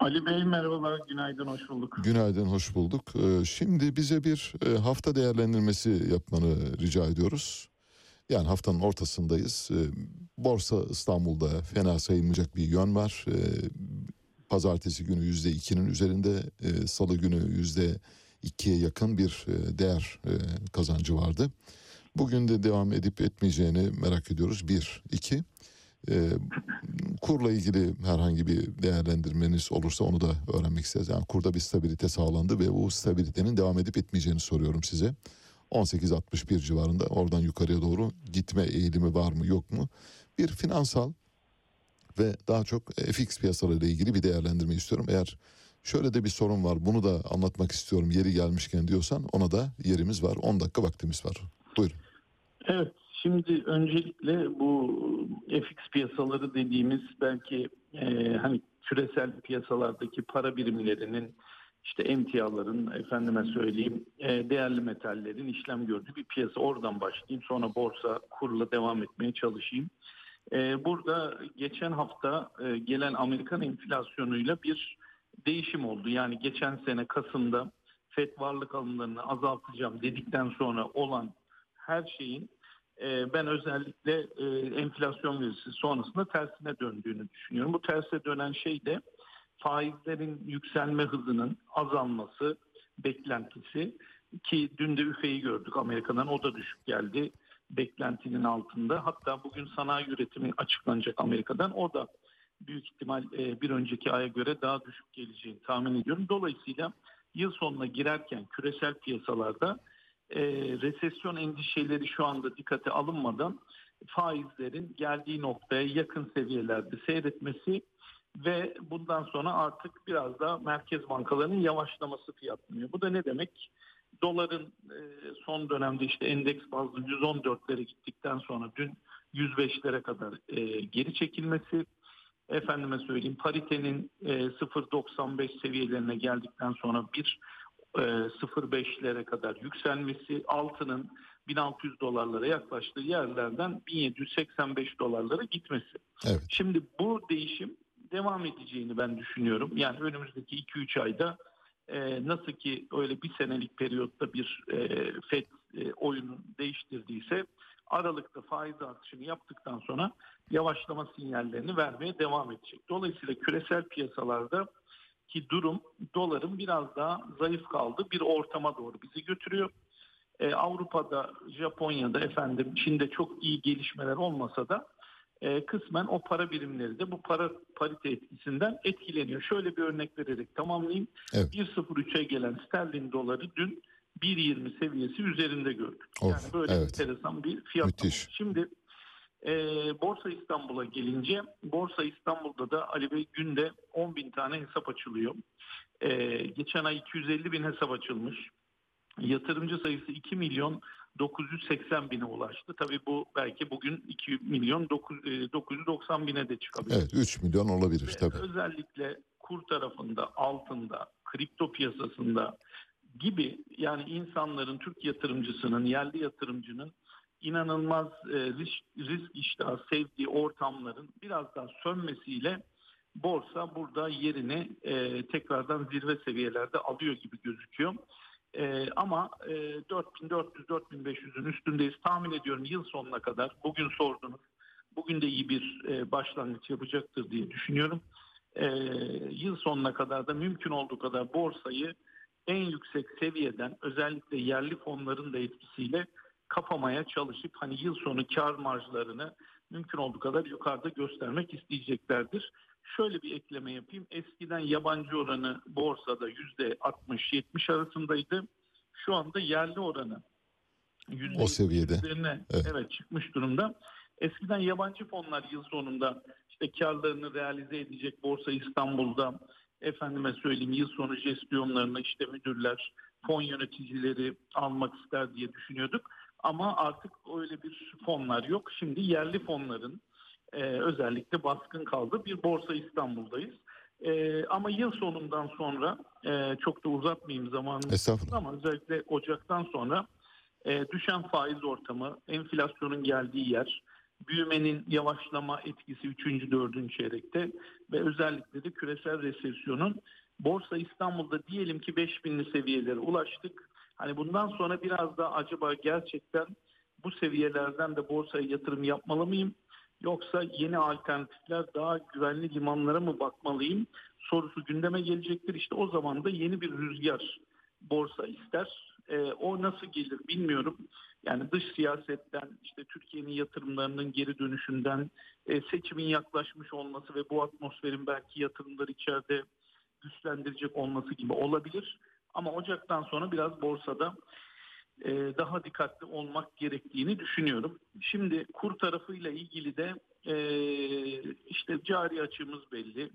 Ali Bey merhabalar, günaydın, hoş bulduk. Günaydın, hoş bulduk. Ee, Şimdi bize bir e, hafta değerlendirmesi yapmanı rica ediyoruz. Yani haftanın ortasındayız. Ee, Borsa İstanbul'da fena sayılmayacak bir yön var. Ee, Pazartesi günü yüzde ikinin üzerinde, e, salı günü yüzde ikiye yakın bir e, değer kazancı vardı. Bugün de devam edip etmeyeceğini merak ediyoruz. Bir, iki. Ee, kurla ilgili herhangi bir değerlendirmeniz olursa onu da öğrenmek isteriz. Yani kurda bir stabilite sağlandı ve bu stabilitenin devam edip etmeyeceğini soruyorum size. 18.61 civarında oradan yukarıya doğru gitme eğilimi var mı yok mu? Bir finansal ve daha çok FX piyasalarıyla ilgili bir değerlendirme istiyorum. Eğer şöyle de bir sorun var bunu da anlatmak istiyorum yeri gelmişken diyorsan ona da yerimiz var. 10 dakika vaktimiz var. Buyurun. Evet, şimdi öncelikle bu FX piyasaları dediğimiz belki e, hani küresel piyasalardaki para birimlerinin işte emtiaların efendime söyleyeyim e, değerli metallerin işlem gördüğü bir piyasa. Oradan başlayayım sonra borsa kurla devam etmeye çalışayım. E, burada geçen hafta e, gelen Amerikan enflasyonuyla bir değişim oldu. Yani geçen sene Kasım'da FED varlık alımlarını azaltacağım dedikten sonra olan her şeyin e, ben özellikle e, enflasyon verisi sonrasında tersine döndüğünü düşünüyorum. Bu terse dönen şey de faizlerin yükselme hızının azalması beklentisi ki dün de üfeyi gördük Amerika'dan o da düşük geldi beklentinin altında. Hatta bugün sanayi üretimi açıklanacak Amerika'dan o da büyük ihtimal e, bir önceki aya göre daha düşük geleceğini tahmin ediyorum. Dolayısıyla yıl sonuna girerken küresel piyasalarda e, resesyon endişeleri şu anda dikkate alınmadan faizlerin geldiği noktaya yakın seviyelerde seyretmesi ve bundan sonra artık biraz da merkez bankalarının yavaşlaması fiyatlanıyor. Bu da ne demek? Doların e, son dönemde işte endeks bazlı 114'lere gittikten sonra dün 105'lere kadar e, geri çekilmesi efendime söyleyeyim paritenin e, 0.95 seviyelerine geldikten sonra bir e, 0.5'lere kadar yükselmesi altının 1600 dolarlara yaklaştığı yerlerden 1785 dolarlara gitmesi. Evet. Şimdi bu değişim devam edeceğini ben düşünüyorum. Yani önümüzdeki 2-3 ayda e, nasıl ki öyle bir senelik periyotta bir e, FED e, oyunu değiştirdiyse Aralıkta faiz artışını yaptıktan sonra yavaşlama sinyallerini vermeye devam edecek. Dolayısıyla küresel piyasalarda ki durum doların biraz daha zayıf kaldı bir ortama doğru bizi götürüyor. Ee, Avrupa'da, Japonya'da efendim Çin'de çok iyi gelişmeler olmasa da e, kısmen o para birimleri de bu para parite etkisinden etkileniyor. Şöyle bir örnek vererek tamamlayayım. Evet. 1.03'e gelen sterlin doları dün 1.20 seviyesi üzerinde gördük. Of, yani böyle evet. enteresan bir fiyat. Şimdi e, Borsa İstanbul'a gelince Borsa İstanbul'da da Ali Bey günde 10 bin tane hesap açılıyor. E, geçen ay 250 bin hesap açılmış. Yatırımcı sayısı 2 milyon 980 bine ulaştı. Tabii bu belki bugün 2 milyon 9, e, 990 bine de çıkabilir. Evet 3 milyon olabilir tabii. Özellikle kur tarafında, altında, kripto piyasasında gibi yani insanların, Türk yatırımcısının, yerli yatırımcının inanılmaz e, risk, risk iştahı sevdiği ortamların biraz daha sönmesiyle borsa burada yerini e, tekrardan zirve seviyelerde alıyor gibi gözüküyor. E, ama e, 4400-4500'ün üstündeyiz. Tahmin ediyorum yıl sonuna kadar bugün sordunuz. Bugün de iyi bir e, başlangıç yapacaktır diye düşünüyorum. E, yıl sonuna kadar da mümkün olduğu kadar borsayı en yüksek seviyeden özellikle yerli fonların da etkisiyle kapamaya çalışıp hani yıl sonu kar marjlarını mümkün olduğu kadar yukarıda göstermek isteyeceklerdir. Şöyle bir ekleme yapayım. Eskiden yabancı oranı borsada yüzde 60-70 arasındaydı. Şu anda yerli oranı O seviyede. üzerine Evet. evet. çıkmış durumda. Eskiden yabancı fonlar yıl sonunda işte karlarını realize edecek Borsa İstanbul'da efendime söyleyeyim yıl sonu jestiyonlarını işte müdürler, fon yöneticileri almak ister diye düşünüyorduk. Ama artık öyle bir fonlar yok. Şimdi yerli fonların e, özellikle baskın kaldı. Bir Borsa İstanbul'dayız. E, ama yıl sonundan sonra e, çok da uzatmayayım Estağfurullah. ama özellikle Ocak'tan sonra e, düşen faiz ortamı, enflasyonun geldiği yer, büyümenin yavaşlama etkisi 3. 4. çeyrekte ve özellikle de küresel resesyonun Borsa İstanbul'da diyelim ki 5000'li seviyelere ulaştık. Hani bundan sonra biraz da acaba gerçekten bu seviyelerden de borsaya yatırım yapmalı mıyım? Yoksa yeni alternatifler daha güvenli limanlara mı bakmalıyım? Sorusu gündeme gelecektir. İşte o zaman da yeni bir rüzgar borsa ister. E, o nasıl gelir bilmiyorum. Yani dış siyasetten, işte Türkiye'nin yatırımlarının geri dönüşünden, e, seçimin yaklaşmış olması ve bu atmosferin belki yatırımları içeride güçlendirecek olması gibi olabilir. Ama Ocak'tan sonra biraz borsada e, daha dikkatli olmak gerektiğini düşünüyorum. Şimdi kur tarafıyla ilgili de e, işte cari açığımız belli.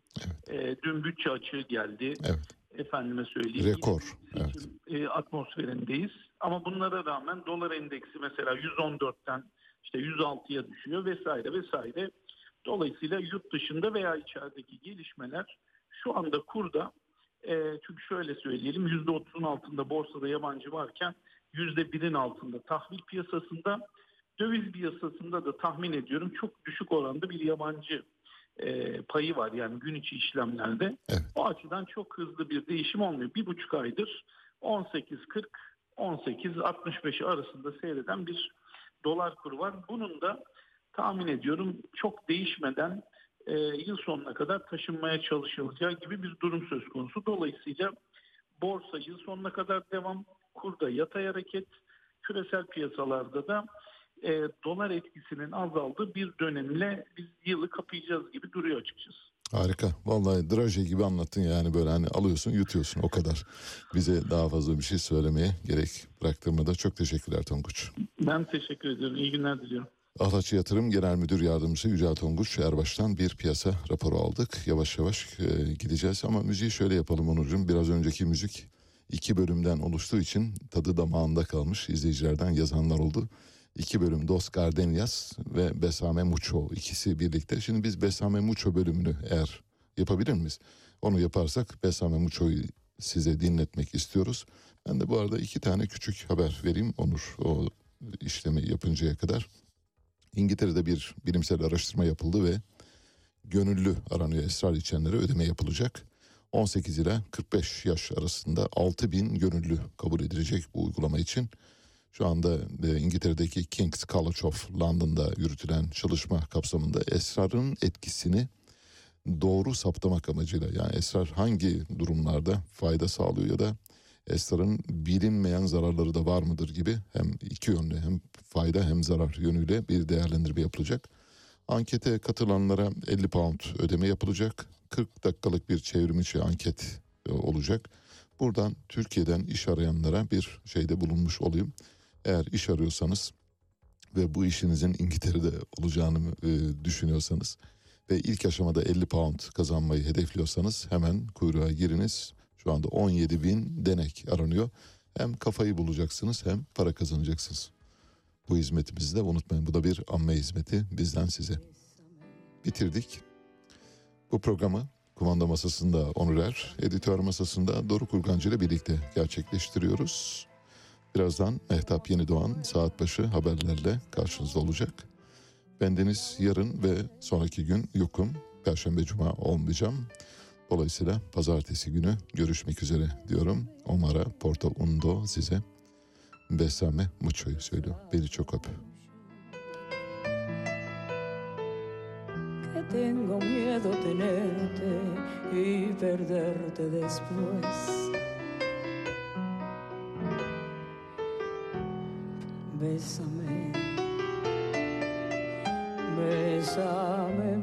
E, dün bütçe açığı geldi. Evet. Efendime söyleyeyim. Rekor, Yine seçim, e, atmosferindeyiz. Ama bunlara rağmen dolar endeksi mesela 114'ten işte 106'ya düşüyor vesaire vesaire. Dolayısıyla yurt dışında veya içerideki gelişmeler şu anda kurda e, çünkü şöyle söyleyelim %30'un altında borsada yabancı varken %1'in altında tahvil piyasasında döviz piyasasında da tahmin ediyorum çok düşük oranda bir yabancı e, payı var yani gün içi işlemlerde. Evet. O açıdan çok hızlı bir değişim olmuyor. Bir buçuk aydır 18.40 18.65 arasında seyreden bir dolar kuru var. Bunun da tahmin ediyorum çok değişmeden e, yıl sonuna kadar taşınmaya çalışılacağı gibi bir durum söz konusu. Dolayısıyla borsa yıl sonuna kadar devam, kurda yatay hareket, küresel piyasalarda da e, dolar etkisinin azaldığı bir dönemle biz yılı kapayacağız gibi duruyor açıkçası. Harika. Vallahi draje gibi anlattın yani böyle hani alıyorsun yutuyorsun o kadar. Bize daha fazla bir şey söylemeye gerek bıraktırmada çok teşekkürler Tonguç. Ben teşekkür ediyorum. İyi günler diliyorum. Ahlatçı Yatırım Genel Müdür Yardımcısı Yücel Tonguç Erbaş'tan bir piyasa raporu aldık. Yavaş yavaş e, gideceğiz ama müziği şöyle yapalım Onurcuğum. Biraz önceki müzik iki bölümden oluştuğu için tadı damağında kalmış izleyicilerden yazanlar oldu. İki bölüm Dos Gardenias ve Besame Mucho ikisi birlikte. Şimdi biz Besame Mucho bölümünü eğer yapabilir miyiz? Onu yaparsak Besame Mucho'yu size dinletmek istiyoruz. Ben de bu arada iki tane küçük haber vereyim Onur o işlemi yapıncaya kadar. İngiltere'de bir bilimsel araştırma yapıldı ve gönüllü aranıyor esrar içenlere ödeme yapılacak. 18 ile 45 yaş arasında 6 bin gönüllü kabul edilecek bu uygulama için. Şu anda e, İngiltere'deki King's College of London'da yürütülen çalışma kapsamında esrarın etkisini doğru saptamak amacıyla yani esrar hangi durumlarda fayda sağlıyor ya da esrarın bilinmeyen zararları da var mıdır gibi hem iki yönlü hem fayda hem zarar yönüyle bir değerlendirme yapılacak. Ankete katılanlara 50 pound ödeme yapılacak. 40 dakikalık bir çevrim içi anket e, olacak. Buradan Türkiye'den iş arayanlara bir şeyde bulunmuş olayım. Eğer iş arıyorsanız ve bu işinizin İngiltere'de olacağını e, düşünüyorsanız ve ilk aşamada 50 pound kazanmayı hedefliyorsanız hemen kuyruğa giriniz. Şu anda 17 bin denek aranıyor. Hem kafayı bulacaksınız hem para kazanacaksınız. Bu hizmetimizi de unutmayın. Bu da bir amme hizmeti bizden size. Bitirdik. Bu programı kumanda masasında Onur Er, editör masasında Doruk Urgancı ile birlikte gerçekleştiriyoruz. Birazdan Mehtap Yenidoğan saat başı haberlerle karşınızda olacak. Bendeniz yarın ve sonraki gün yokum. Perşembe Cuma olmayacağım. Dolayısıyla pazartesi günü görüşmek üzere diyorum. Omara Porto Undo size Besame Mucho'yu söylüyor. Beni çok öp. tengo miedo tenerte y perderte después. Bésame, bésame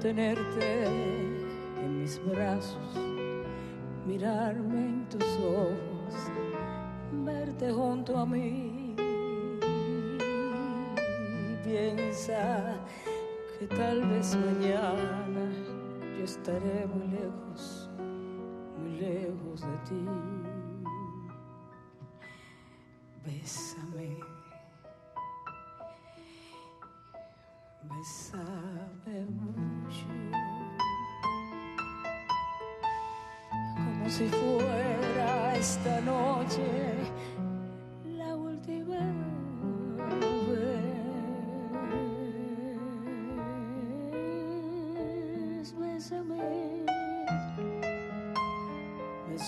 Tenerte en mis brazos, mirarme en tus ojos, verte junto a mí. Piensa que tal vez mañana yo estaré muy lejos, muy lejos de ti. Bésame, bésame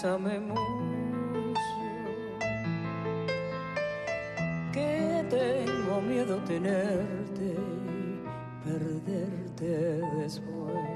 bésame mucho, que tengo miedo tenerte perderte después.